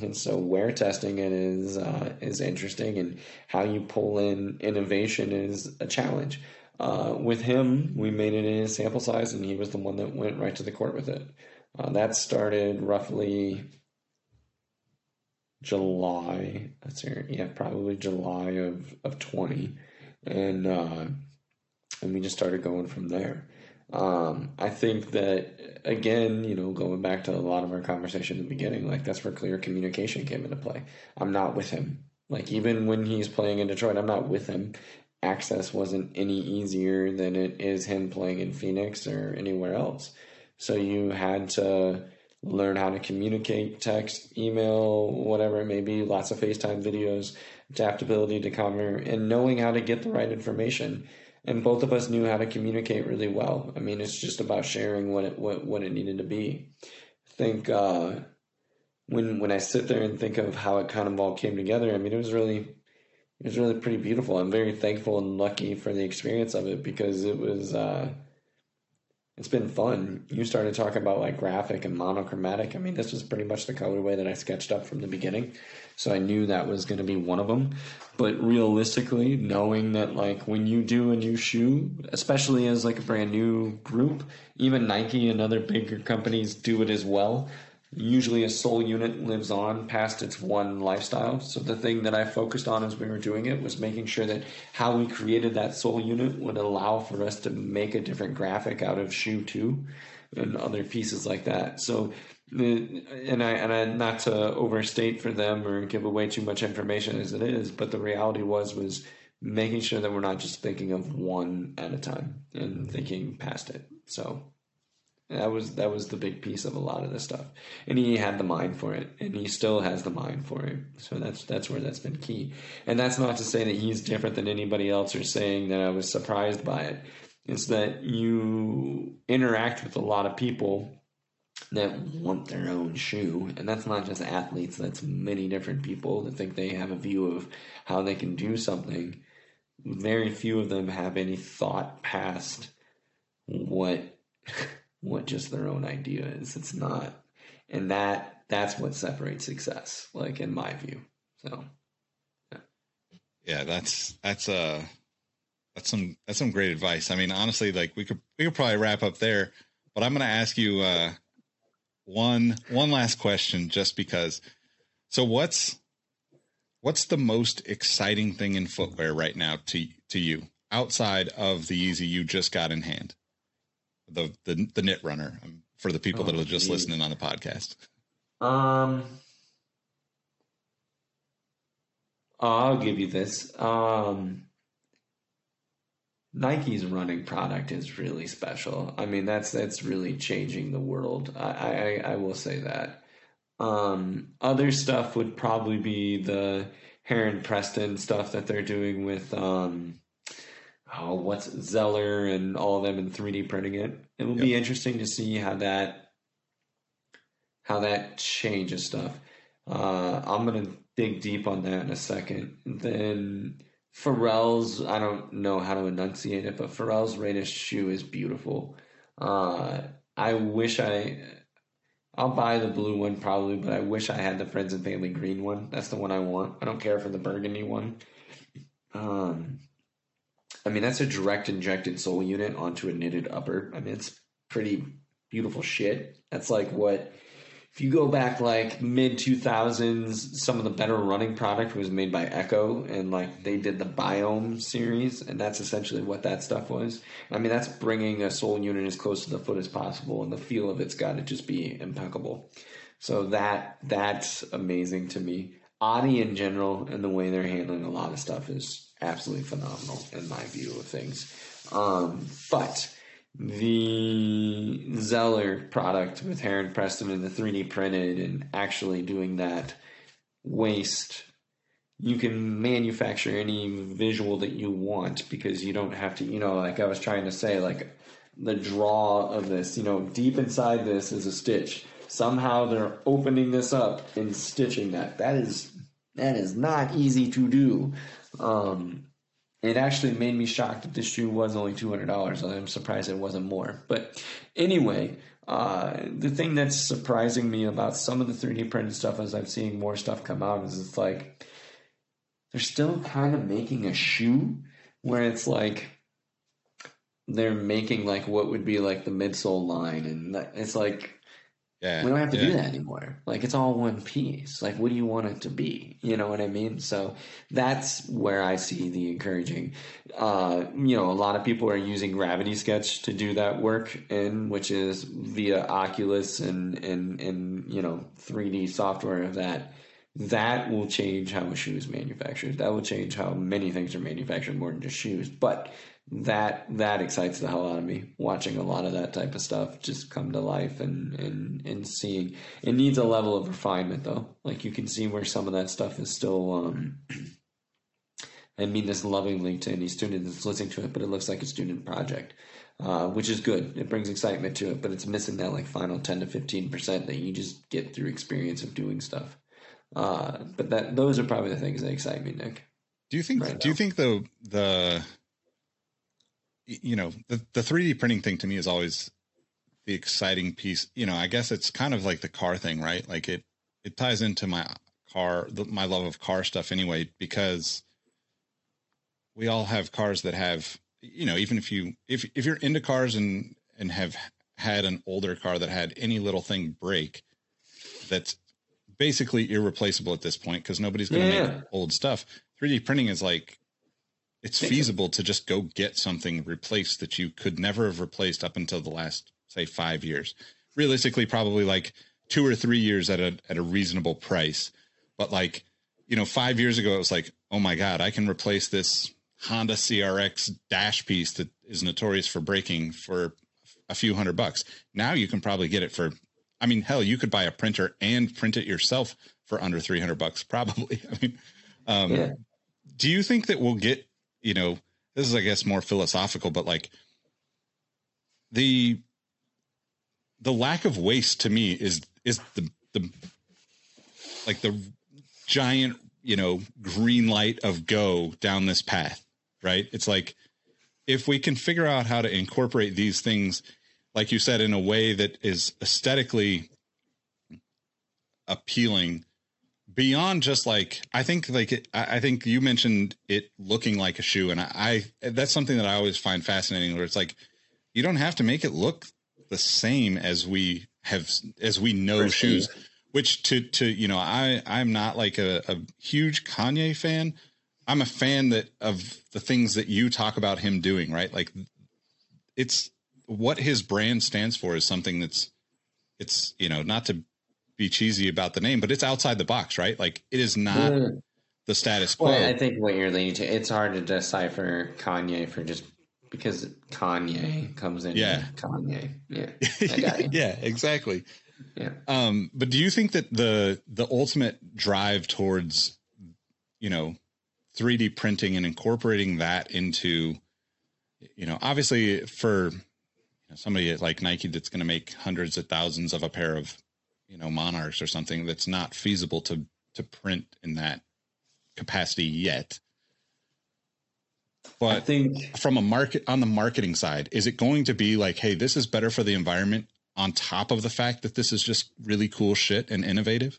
And so wear testing it is uh, is interesting, and how you pull in innovation is a challenge. Uh, with him, we made it in his sample size, and he was the one that went right to the court with it. Uh, that started roughly July. That's yeah, probably July of of twenty, and uh, and we just started going from there. Um, I think that again, you know, going back to a lot of our conversation in the beginning, like that's where clear communication came into play. I'm not with him. Like even when he's playing in Detroit, I'm not with him. Access wasn't any easier than it is him playing in Phoenix or anywhere else. So you had to learn how to communicate, text, email, whatever it may be, lots of FaceTime videos, adaptability to cover, and knowing how to get the right information. And both of us knew how to communicate really well. I mean, it's just about sharing what it what, what it needed to be. I think uh, when when I sit there and think of how it kind of all came together, I mean, it was really it was really pretty beautiful. I'm very thankful and lucky for the experience of it because it was. Uh, it's been fun. You started talking about like graphic and monochromatic. I mean, this was pretty much the colorway that I sketched up from the beginning. So I knew that was going to be one of them. But realistically, knowing that like when you do a new shoe, especially as like a brand new group, even Nike and other bigger companies do it as well usually a sole unit lives on past its one lifestyle. So the thing that I focused on as we were doing it was making sure that how we created that sole unit would allow for us to make a different graphic out of shoe two and other pieces like that. So and I and I not to overstate for them or give away too much information as it is, but the reality was was making sure that we're not just thinking of one at a time and thinking past it. So that was that was the big piece of a lot of this stuff, and he had the mind for it, and he still has the mind for it. So that's that's where that's been key. And that's not to say that he's different than anybody else, or saying that I was surprised by it. It's that you interact with a lot of people that want their own shoe, and that's not just athletes. That's many different people that think they have a view of how they can do something. Very few of them have any thought past what what just their own idea is. It's not, and that that's what separates success, like in my view. So, yeah, yeah that's that's uh that's some that's some great advice. I mean, honestly, like we could we could probably wrap up there, but I'm going to ask you uh one one last question, just because. So what's what's the most exciting thing in footwear right now to to you outside of the Yeezy you just got in hand? The the, the knit runner um, for the people oh, that are just geez. listening on the podcast? Um, I'll give you this. Um, Nike's running product is really special. I mean, that's that's really changing the world. I I, I will say that. Um, other stuff would probably be the Heron Preston stuff that they're doing with um, oh, what's Zeller and all of them in 3D printing it. It will yep. be interesting to see how that how that changes stuff. Uh, I'm gonna dig deep on that in a second. Then Pharrell's, I don't know how to enunciate it, but Pharrell's latest shoe is beautiful. Uh, I wish I, I'll buy the blue one probably, but I wish I had the friends and family green one. That's the one I want. I don't care for the burgundy one. Um, I mean, that's a direct injected sole unit onto a knitted upper. I mean, it's pretty beautiful shit. That's like what if you go back like mid 2000s, some of the better running product was made by ECCO, and like they did the Biom series and that's essentially what that stuff was. I mean, that's bringing a sole unit as close to the foot as possible and the feel of it's got to just be impeccable. So that that's amazing to me. Adi in general and the way they're handling a lot of stuff is absolutely phenomenal in my view of things. Um, but the Zeller product with Heron Preston and the 3D printed and actually doing that waste, you can manufacture any visual that you want because you don't have to, you know, like I was trying to say, like the draw of this, you know, deep inside this is a stitch. Somehow they're opening this up and stitching that. That is that is not easy to do. Um, it actually made me shocked that this shoe was only two hundred dollars. I'm surprised it wasn't more. But anyway, Uh, the thing that's surprising me about some of the 3D printed stuff as I'm seeing more stuff come out is it's like they're still kind of making a shoe where it's like they're making like what would be like the midsole line, and it's like Yeah. we don't have to yeah. do that anymore. Like it's all one piece. Like what do you want it to be? You know what I mean? So that's where I see the encouraging. Uh, you know, a lot of people are using Gravity Sketch to do that work in, which is via Oculus and and and you know 3D software of that. That will change how a shoe is manufactured. That will change how many things are manufactured more than just shoes. But that that excites the hell out of me watching a lot of that type of stuff just come to life and and and seeing it needs a level of refinement though like you can see where some of that stuff is still um I mean this lovingly to any student that's listening to it, but it looks like a student project, uh, which is good. It brings excitement to it, but it's missing that like final ten to fifteen percent that you just get through experience of doing stuff. Uh, but that those are probably the things that excite me, Nick. Do you think? right do you think the the you know the the three D printing thing to me is always the exciting piece. You know, I guess it's kind of like the car thing, right? Like it it ties into my car, the, my love of car stuff anyway, because we all have cars that have you know even if you if if you're into cars and and have had an older car that had any little thing break that's basically irreplaceable at this point because nobody's going to Yeah. make old stuff 3d printing is like it's feasible to just go get something replaced that you could never have replaced up until the last say five years. Realistically probably like two or three years at a at a reasonable price. But like you know five years ago it was like oh my god i can replace this honda crx dash piece that is notorious for breaking for a few hundred bucks. Now you can probably get it for i mean hell you could buy a printer and print it yourself for under 300 bucks probably. I mean um, Yeah. do you think that we'll get you know this is i guess more philosophical but like the the lack of waste to me is is the the like the giant you know green light of go down this path right? It's like if we can figure out how to incorporate these things like you said in a way that is aesthetically appealing beyond just like i think like it, i think you mentioned it looking like a shoe and I, I that's something that i always find fascinating where it's like you don't have to make it look the same as we have as we know shoes which to to you know i i'm not like a, a huge kanye fan. I'm a fan that of the things that you talk about him doing right? Like it's what his brand stands for is something that's it's you know not to be cheesy about the name but it's outside the box right like it is not Mm. the status quo Well, I think what you're leading to, it's hard to decipher Kanye for just because Kanye comes in. Yeah. Kanye. Yeah. I got yeah exactly Yeah. Um, but do you think that the the ultimate drive towards, you know, 3D printing and incorporating that into, you know, obviously for you know, somebody like Nike that's going to make hundreds of thousands of a pair of, you know, Monarchs or something, that's not feasible to to print in that capacity yet. But I think from a market on the marketing side, is it going to be like, hey, this is better for the environment on top of the fact that this is just really cool shit and innovative?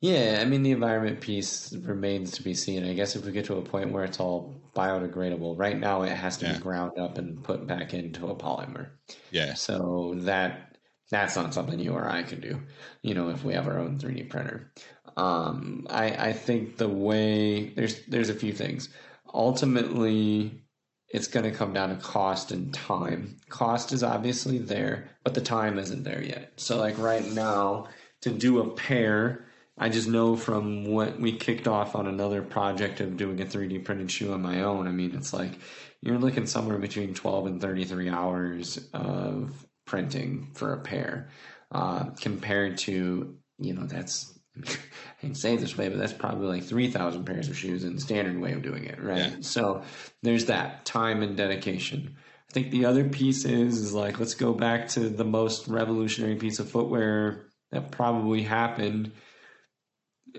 Yeah, I mean the environment piece remains to be seen. I guess if we get to a point where it's all biodegradable, right now it has to Yeah. be ground up and put back into a polymer. Yeah. So that that's not something you or I can do, you know, if we have our own 3D printer. Um, I I think the way there's there's a few things. Ultimately, it's going to come down to cost and time. Cost is obviously there, but the time isn't there yet. So like right now, to do a pair, I just know from what we kicked off on another project of doing a 3D printed shoe on my own. I mean, it's like you're looking somewhere between 12 and 33 hours of printing for a pair, uh, compared to you know that's. I can say this way, but that's probably like 3,000 pairs of shoes in the standard way of doing it, right? Yeah. So there's that time and dedication. I think the other piece is, is like, let's go back to the most revolutionary piece of footwear that probably happened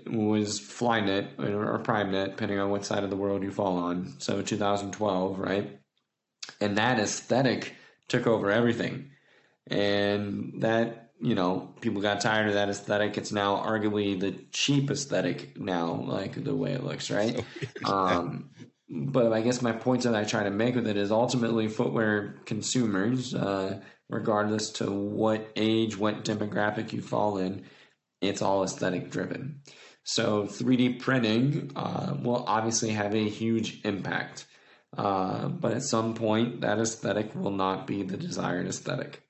was Flyknit or, or Primeknit, depending on what side of the world you fall on. So 2012, right? And that aesthetic took over everything. And that you know people got tired of that aesthetic. It's now arguably the cheap aesthetic now, like the way it looks, right? um, but I guess my point that I try to make with it is ultimately footwear consumers, uh, regardless to what age, what demographic you fall in, it's all aesthetic driven. So 3D printing uh, will obviously have a huge impact. Uh, but at some point, that aesthetic will not be the desired aesthetic.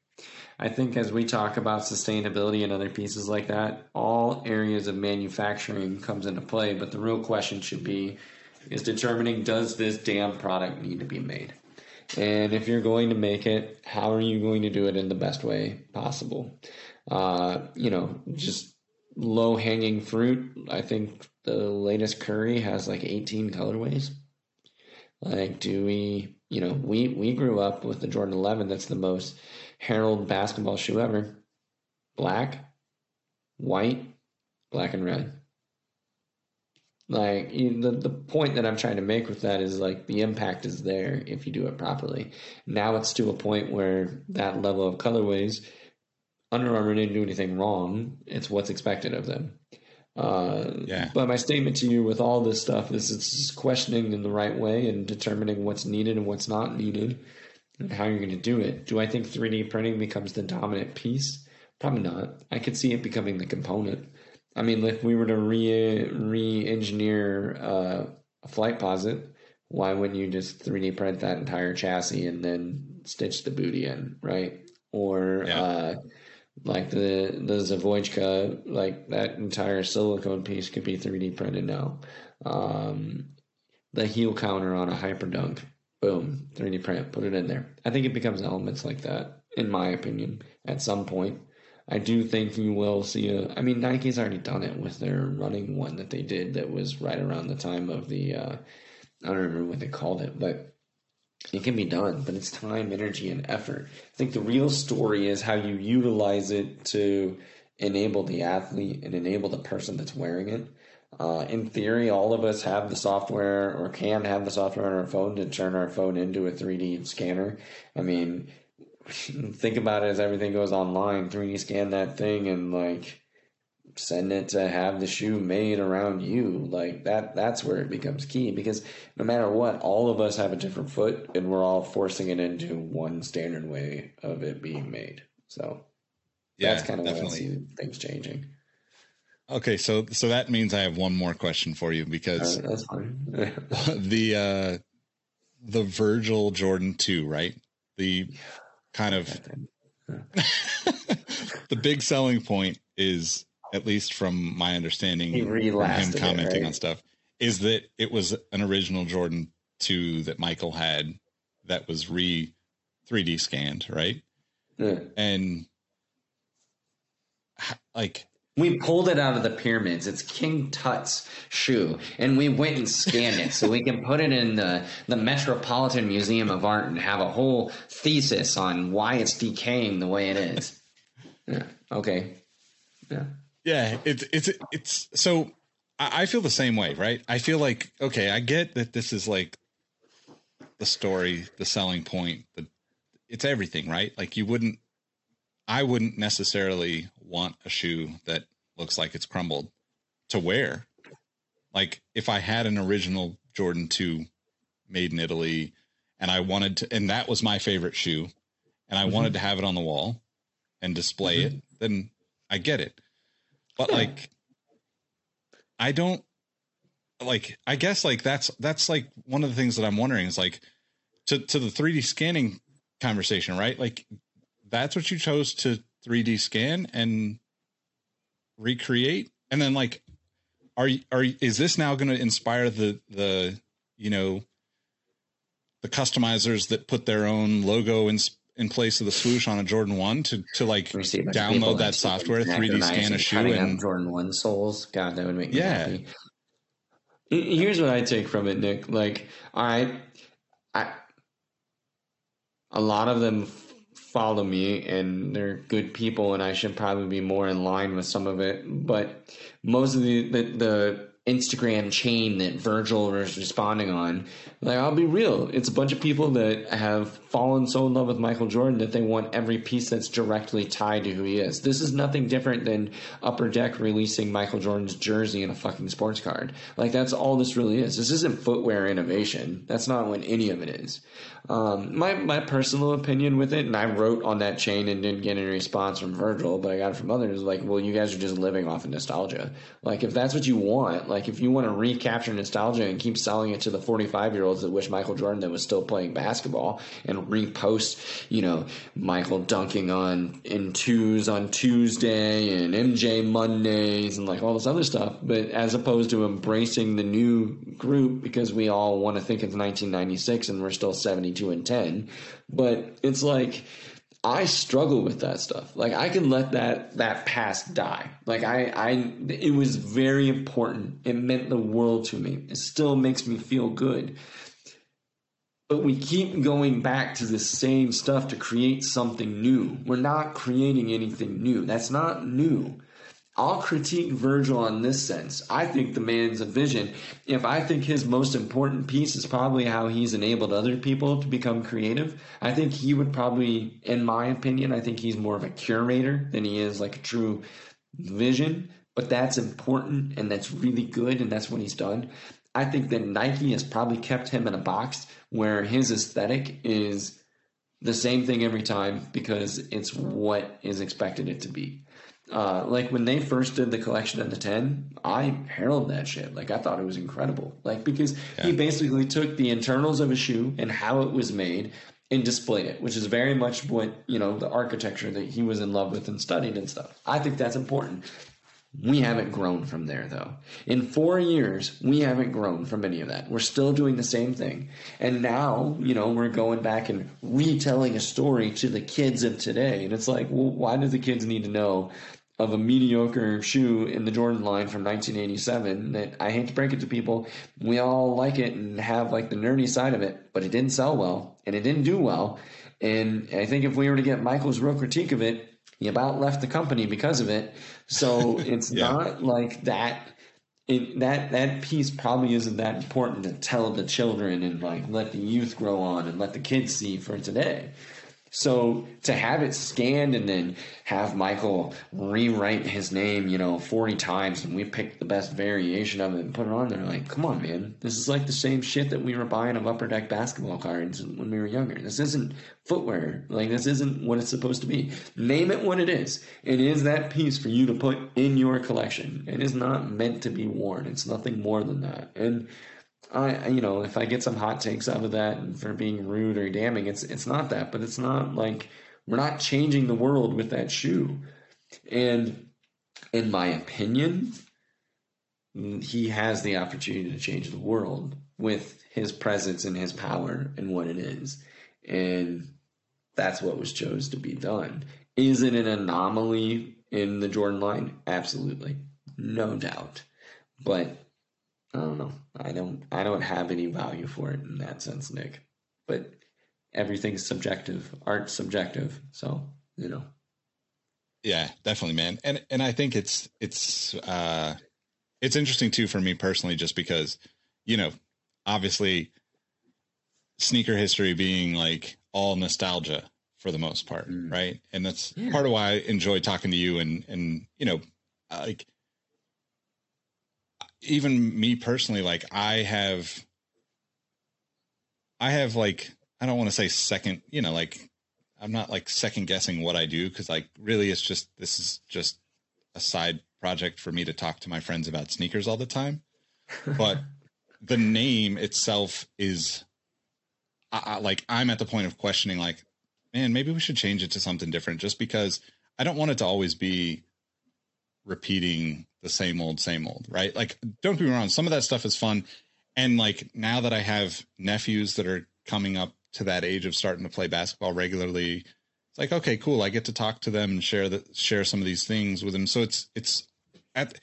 I think as we talk about sustainability and other pieces like that, all areas of manufacturing comes into play. But the real question should be is determining does this damn product need to be made? And if you're going to make it, how are you going to do it in the best way possible? Uh, you know, just low hanging fruit. I think the latest Curry has like 18 colorways. Like, do we, you know, we, we grew up with the Jordan 11 that's the most heralded basketball shoe ever. Black, white, black and red. Like you, the the point that I'm trying to make with that is like the impact is there if you do it properly. Now it's to a point where that level of colorways, Under Armour didn't do anything wrong. It's what's expected of them. Uh, Yeah. But my statement to you with all this stuff is it's just questioning in the right way and determining what's needed and what's not needed and how you're going to do it. Do I think 3D printing becomes the dominant piece? Probably not. I could see it becoming the component. I mean, if we were to re re engineer uh, a Flightposite, why wouldn't you just 3D print that entire chassis and then stitch the booty in, right? Or Yeah. uh, like the the Zvezdochka, like that entire silicone piece could be 3D printed now. Um, the heel counter on a hyperdunk, boom, 3D print, put it in there. I think it becomes elements like that, in my opinion, at some point. I do think you will see a. I mean, Nike's already done it with their running one that they did that was right around the time of the. Uh, I don't remember what they called it, but it can be done. But it's time, energy, and effort. I think the real story is how you utilize it to enable the athlete and enable the person that's wearing it. Uh, in theory, all of us have the software or can have the software on our phone to turn our phone into a 3D scanner. I mean, think about it as everything goes online 3d scan that thing and like send it to have the shoe made around you like that that's where it becomes key because no matter what all of us have a different foot and we're all forcing it into one standard way of it being made so Yeah, that's kind of where I definitely. see things changing Okay, so so that means I have one more question for you because Uh, that's fine the uh the Virgil Jordan 2, right? The kind of the big selling point is at least from my understanding from him relasted it, commenting right? on stuff is that it was an original Jordan 2 that Michael had that was re 3D scanned, right? Yeah. And like We pulled it out of the pyramids. It's King Tut's shoe, and we went and scanned it so we can put it in the, the Metropolitan Museum of Art and have a whole thesis on why it's decaying the way it is. Yeah. Okay. Yeah. Yeah, it's it's it's so I, I feel the same way, right? I feel like okay, I get that this is like the story, the selling point, the it's everything, right? Like you wouldn't I wouldn't necessarily want a shoe that looks like it's crumbled to wear. Like if I had an original Jordan 2 made in Italy and I wanted to and that was my favorite shoe and I mm-hmm. wanted to have it on the wall and display it, mm-hmm. then I get it. But like I don't like I guess like that's that's like one of the things that I'm wondering is like to to the 3D scanning conversation, right? Like that's what you chose to 3D scan and recreate and then like are you are you- is this now going to inspire the the you know the customizers that put their own logo in in place of the swoosh on a Jordan 1 to to like We see a bunch of people download that software 3D scan a shoe and Jordan One soles. God, that would make me Yeah. happy. Here's what I take from it, Nick. Like, all right, I a lot of them follow me, and they're good people, and I should probably be more in line with some of it. But most of the the, the Instagram chain that Virgil was responding on. Like, I'll be real. It's a bunch of people that have fallen so in love with Michael Jordan that they want every piece that's directly tied to who he is. This is nothing different than Upper Deck releasing Michael Jordan's jersey in a fucking sports card. Like, that's all this really is. This isn't footwear innovation. That's not what any of it is. Um, my, my personal opinion with it, and I wrote on that chain and didn't get any response from Virgil, but I got it from others, like, well, you guys are just living off of nostalgia. Like, if that's what you want, like, if you want to recapture nostalgia and keep selling it to the 45 year olds that wish Michael Jordan was still playing basketball and repost, you know, Michael dunking on in twos on Tuesday and MJ Mondays and like all this other stuff, but as opposed to embracing the new group because we all want to think it's 1996 and we're still 72 and 10. But it's like, I struggle with that stuff. Like I can let that that past die. Like I I it was very important. It meant the world to me. It still makes me feel good. But we keep going back to the same stuff to create something new. We're not creating anything new. That's not new. I'll critique Virgil on this sense. I think the man's a vision. If I think his most important piece is probably how he's enabled other people to become creative, I think he would probably, in my opinion, I think he's more of a curator than he is like a true vision. But that's important and that's really good and that's what he's done. I think that Nike has probably kept him in a box where his aesthetic is the same thing every time because it's what is expected it to be. Uh, like when they first did the collection of the 10, I heralded that shit. Like I thought it was incredible. Like because yeah. he basically took the internals of a shoe and how it was made and displayed it, which is very much what, you know, the architecture that he was in love with and studied and stuff. I think that's important. We haven't grown from there though. In four years, we haven't grown from any of that. We're still doing the same thing. And now, you know, we're going back and retelling a story to the kids of today. And it's like, well, why do the kids need to know of a mediocre shoe in the Jordan line from 1987 that I hate to break it to people, we all like it and have like the nerdy side of it, but it didn't sell well and it didn't do well. And I think if we were to get Michael's real critique of it, he about left the company because of it. So it's yeah. not like that. It, that that piece probably isn't that important to tell the children and like let the youth grow on and let the kids see for today. So to have it scanned and then have Michael rewrite his name, you know, 40 times and we picked the best variation of it and put it on there, like, come on, man. This is like the same shit that we were buying of upper deck basketball cards when we were younger. This isn't footwear. Like, this isn't what it's supposed to be. Name it what it is. It is that piece for you to put in your collection. It is not meant to be worn. It's nothing more than that. And I, you know, if I get some hot takes out of that for being rude or damning, it's it's not that, but it's not like we're not changing the world with that shoe. And in my opinion, he has the opportunity to change the world with his presence and his power and what it is. And that's what was chose to be done. Is it an anomaly in the Jordan line? Absolutely. No doubt. But I don't know. I don't I don't have any value for it in that sense, Nick. But everything's subjective. Art's subjective. So, you know. Yeah, definitely, man. And and I think it's it's uh it's interesting too for me personally just because, you know, obviously sneaker history being like all nostalgia for the most part, mm. right? And that's yeah. part of why I enjoy talking to you and and you know, like even me personally, like I have, I have like, I don't want to say second, you know, like I'm not like second guessing what I do because like really it's just, this is just a side project for me to talk to my friends about sneakers all the time. But the name itself is I, I, like, I'm at the point of questioning, like, man, maybe we should change it to something different just because I don't want it to always be repeating the same old, same old, right? Like, don't be wrong, some of that stuff is fun. And like now that I have nephews that are coming up to that age of starting to play basketball regularly, it's like, okay, cool. I get to talk to them and share the share some of these things with them. So it's it's at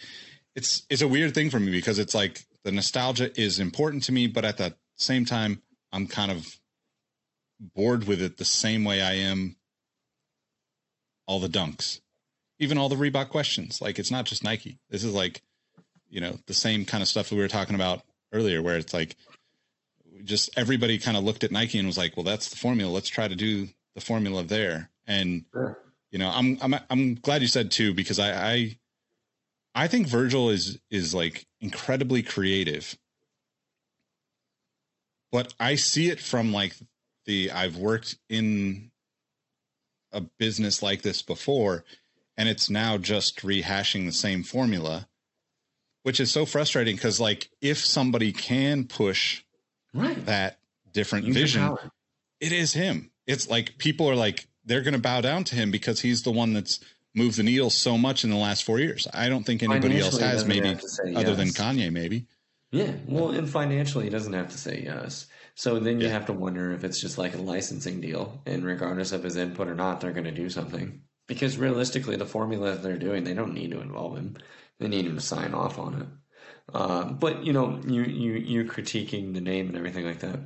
it's it's a weird thing for me because it's like the nostalgia is important to me, but at the same time, I'm kind of bored with it the same way I am all the dunks even all the Reebok questions. Like it's not just Nike. This is like, you know, the same kind of stuff that we were talking about earlier, where it's like just everybody kind of looked at Nike and was like, well, that's the formula. Let's try to do the formula there. And, Sure. you know, I'm, I'm, I'm glad you said too, because I, I, I think Virgil is, is like incredibly creative, but I see it from like the, I've worked in a business like this before and it's now just rehashing the same formula, which is so frustrating because like if somebody can push Right. that different Use vision, it is him. It's like people are like they're going to bow down to him because he's the one that's moved the needle so much in the last four years. I don't think anybody else has, maybe to other than. Kanye, maybe. Yeah, well, and financially, he doesn't have to say yes. So then you Yeah. have to wonder if it's just like a licensing deal, and regardless of his input or not, they're going to do something. Because realistically, the formula that they're doing, they don't need to involve him. They need him to sign off on it. Uh, but you know, you you you critiquing the name and everything like that.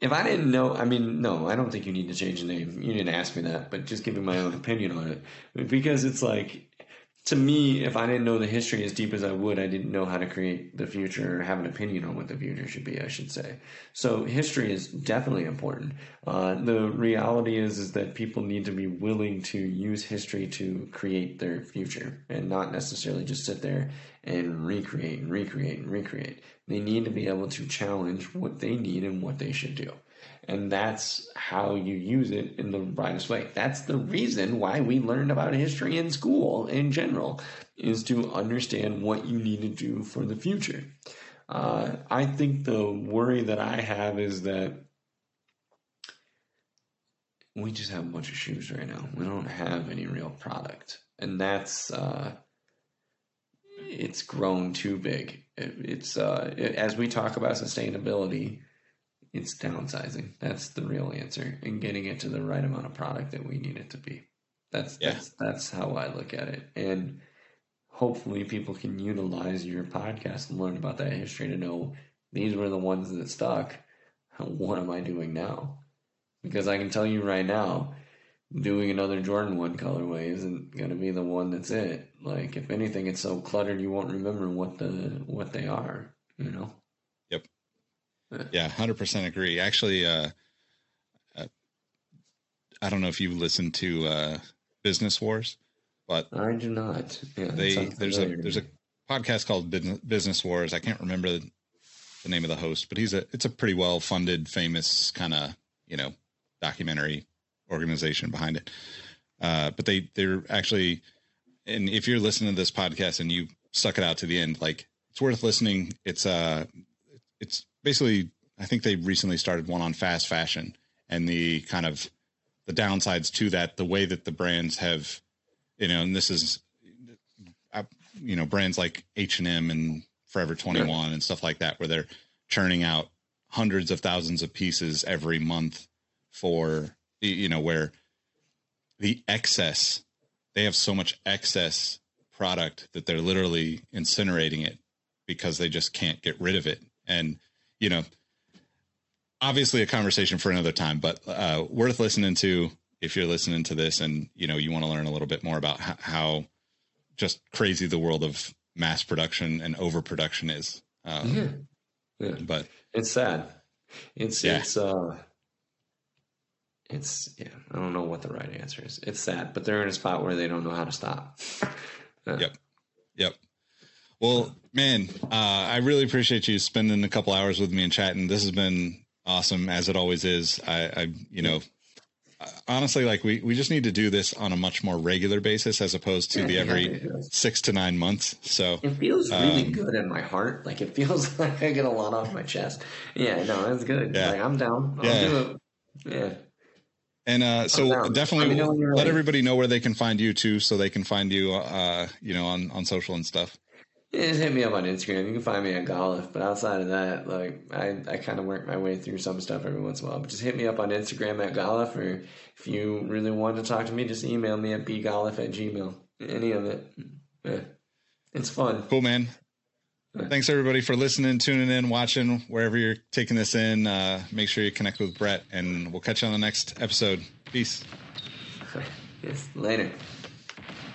If I didn't know, I mean, no, I don't think you need to change the name. You didn't ask me that, but just giving my own opinion on it because it's like to me, if I didn't know the history as deep as I would, I didn't know how to create the future or have an opinion on what the future should be, I should say. So history is definitely important. Uh, the reality is, is that people need to be willing to use history to create their future and not necessarily just sit there and recreate and recreate and recreate. They need to be able to challenge what they need and what they should do. And that's how you use it in the brightest way. That's the reason why we learned about history in school in general, is to understand what you need to do for the future. Uh, I think the worry that I have is that we just have a bunch of shoes right now. We don't have any real product. And that's, uh, it's grown too big. It, it's, uh, it, as we talk about sustainability, it's downsizing. That's the real answer, and getting it to the right amount of product that we need it to be. That's Yeah. that's that's how I look at it, and hopefully people can utilize your podcast and learn about that history to know these were the ones that stuck. What am I doing now? Because I can tell you right now, doing another Jordan one colorway isn't going to be the one that's it. Like if anything, it's so cluttered you won't remember what the what they are. You know. Yeah, hundred percent agree. Actually, uh, uh, I don't know if you listened to uh, Business Wars, but I do not. Yeah, they there's a there's a podcast called Business- Business Wars. I can't remember the, the name of the host, but he's a it's a pretty well funded, famous kind of you know documentary organization behind it. Uh, but they they're actually, and if you're listening to this podcast and you stuck it out to the end, like it's worth listening. It's uh it's basically I think they recently started one on fast fashion and the kind of the downsides to that, the way that the brands have, you know, and this is, uh, you know, brands like H and M and Forever Twenty One and stuff like that, where they're churning out hundreds of thousands of pieces every month for, you know, where the excess, they have so much excess product that they're literally incinerating it because they just can't get rid of it. And, you know, obviously a conversation for another time, but uh, worth listening to if you're listening to this and, you know, you want to learn a little bit more about how, how just crazy the world of mass production and overproduction is. Um, Yeah. Yeah. But It's sad. It's Yeah. it's uh it's yeah, I don't know what the right answer is. It's sad, but they're in a spot where they don't know how to stop. Yep. Yep. Well, man, uh, I really appreciate you spending a couple hours with me and chatting. This has been awesome, as it always is. I, I you know, honestly, like we, we just need to do this on a much more regular basis as opposed to the every six to nine months. So It feels really Um, good in my heart. Like it feels like I get a lot off my chest. Yeah, no, that's good. Yeah. Like I'm down. I'll Yeah. do it. Yeah. And uh, so definitely Let me know let ready. everybody know where they can find you too, so they can find you, uh, you know, on, on social and stuff. Just hit me up on Instagram. You can find me at Golf, but outside of that, like I, I kind of work my way through some stuff every once in a while. But just hit me up on Instagram at Golf, or if you really want to talk to me, just email me at bgolf at gmail. Any of it. Yeah. It's fun. Cool, man. Thanks everybody for listening, tuning in, watching, wherever you're taking this in. Uh, make sure you connect with Brett, and we'll catch you on the next episode. Peace. Yes. Later.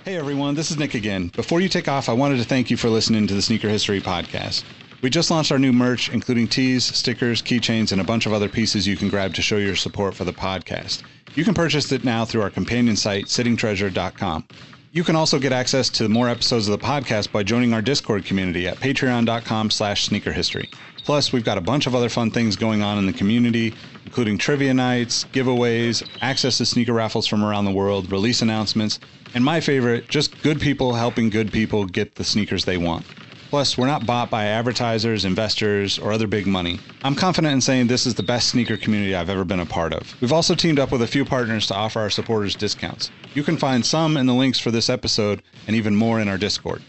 Hey everyone, this is Nick again. Before you take off, I wanted to thank you for listening to the Sneaker History Podcast. We just launched our new merch, including tees, stickers, keychains, and a bunch of other pieces you can grab to show your support for the podcast. You can purchase it now through our companion site, sittingtreasure.com. You can also get access to more episodes of the podcast by joining our Discord community at patreon.com slash sneakerhistory. Plus, we've got a bunch of other fun things going on in the community, including trivia nights, giveaways, access to sneaker raffles from around the world, release announcements, and my favorite, just good people helping good people get the sneakers they want. Plus, we're not bought by advertisers, investors, or other big money. I'm confident in saying this is the best sneaker community I've ever been a part of. We've also teamed up with a few partners to offer our supporters discounts. You can find some in the links for this episode and even more in our Discord.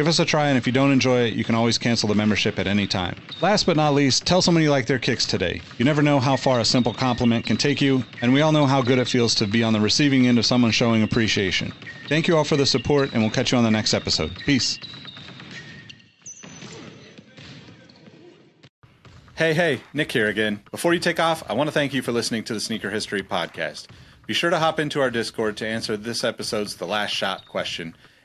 Give us a try, and if you don't enjoy it, you can always cancel the membership at any time. Last but not least, tell someone you like their kicks today. You never know how far a simple compliment can take you, and we all know how good it feels to be on the receiving end of someone showing appreciation. Thank you all for the support, and we'll catch you on the next episode. Peace. Hey, hey, Nick here again. Before you take off, I want to thank you for listening to the Sneaker History Podcast. Be sure to hop into our Discord to answer this episode's The Last Shot question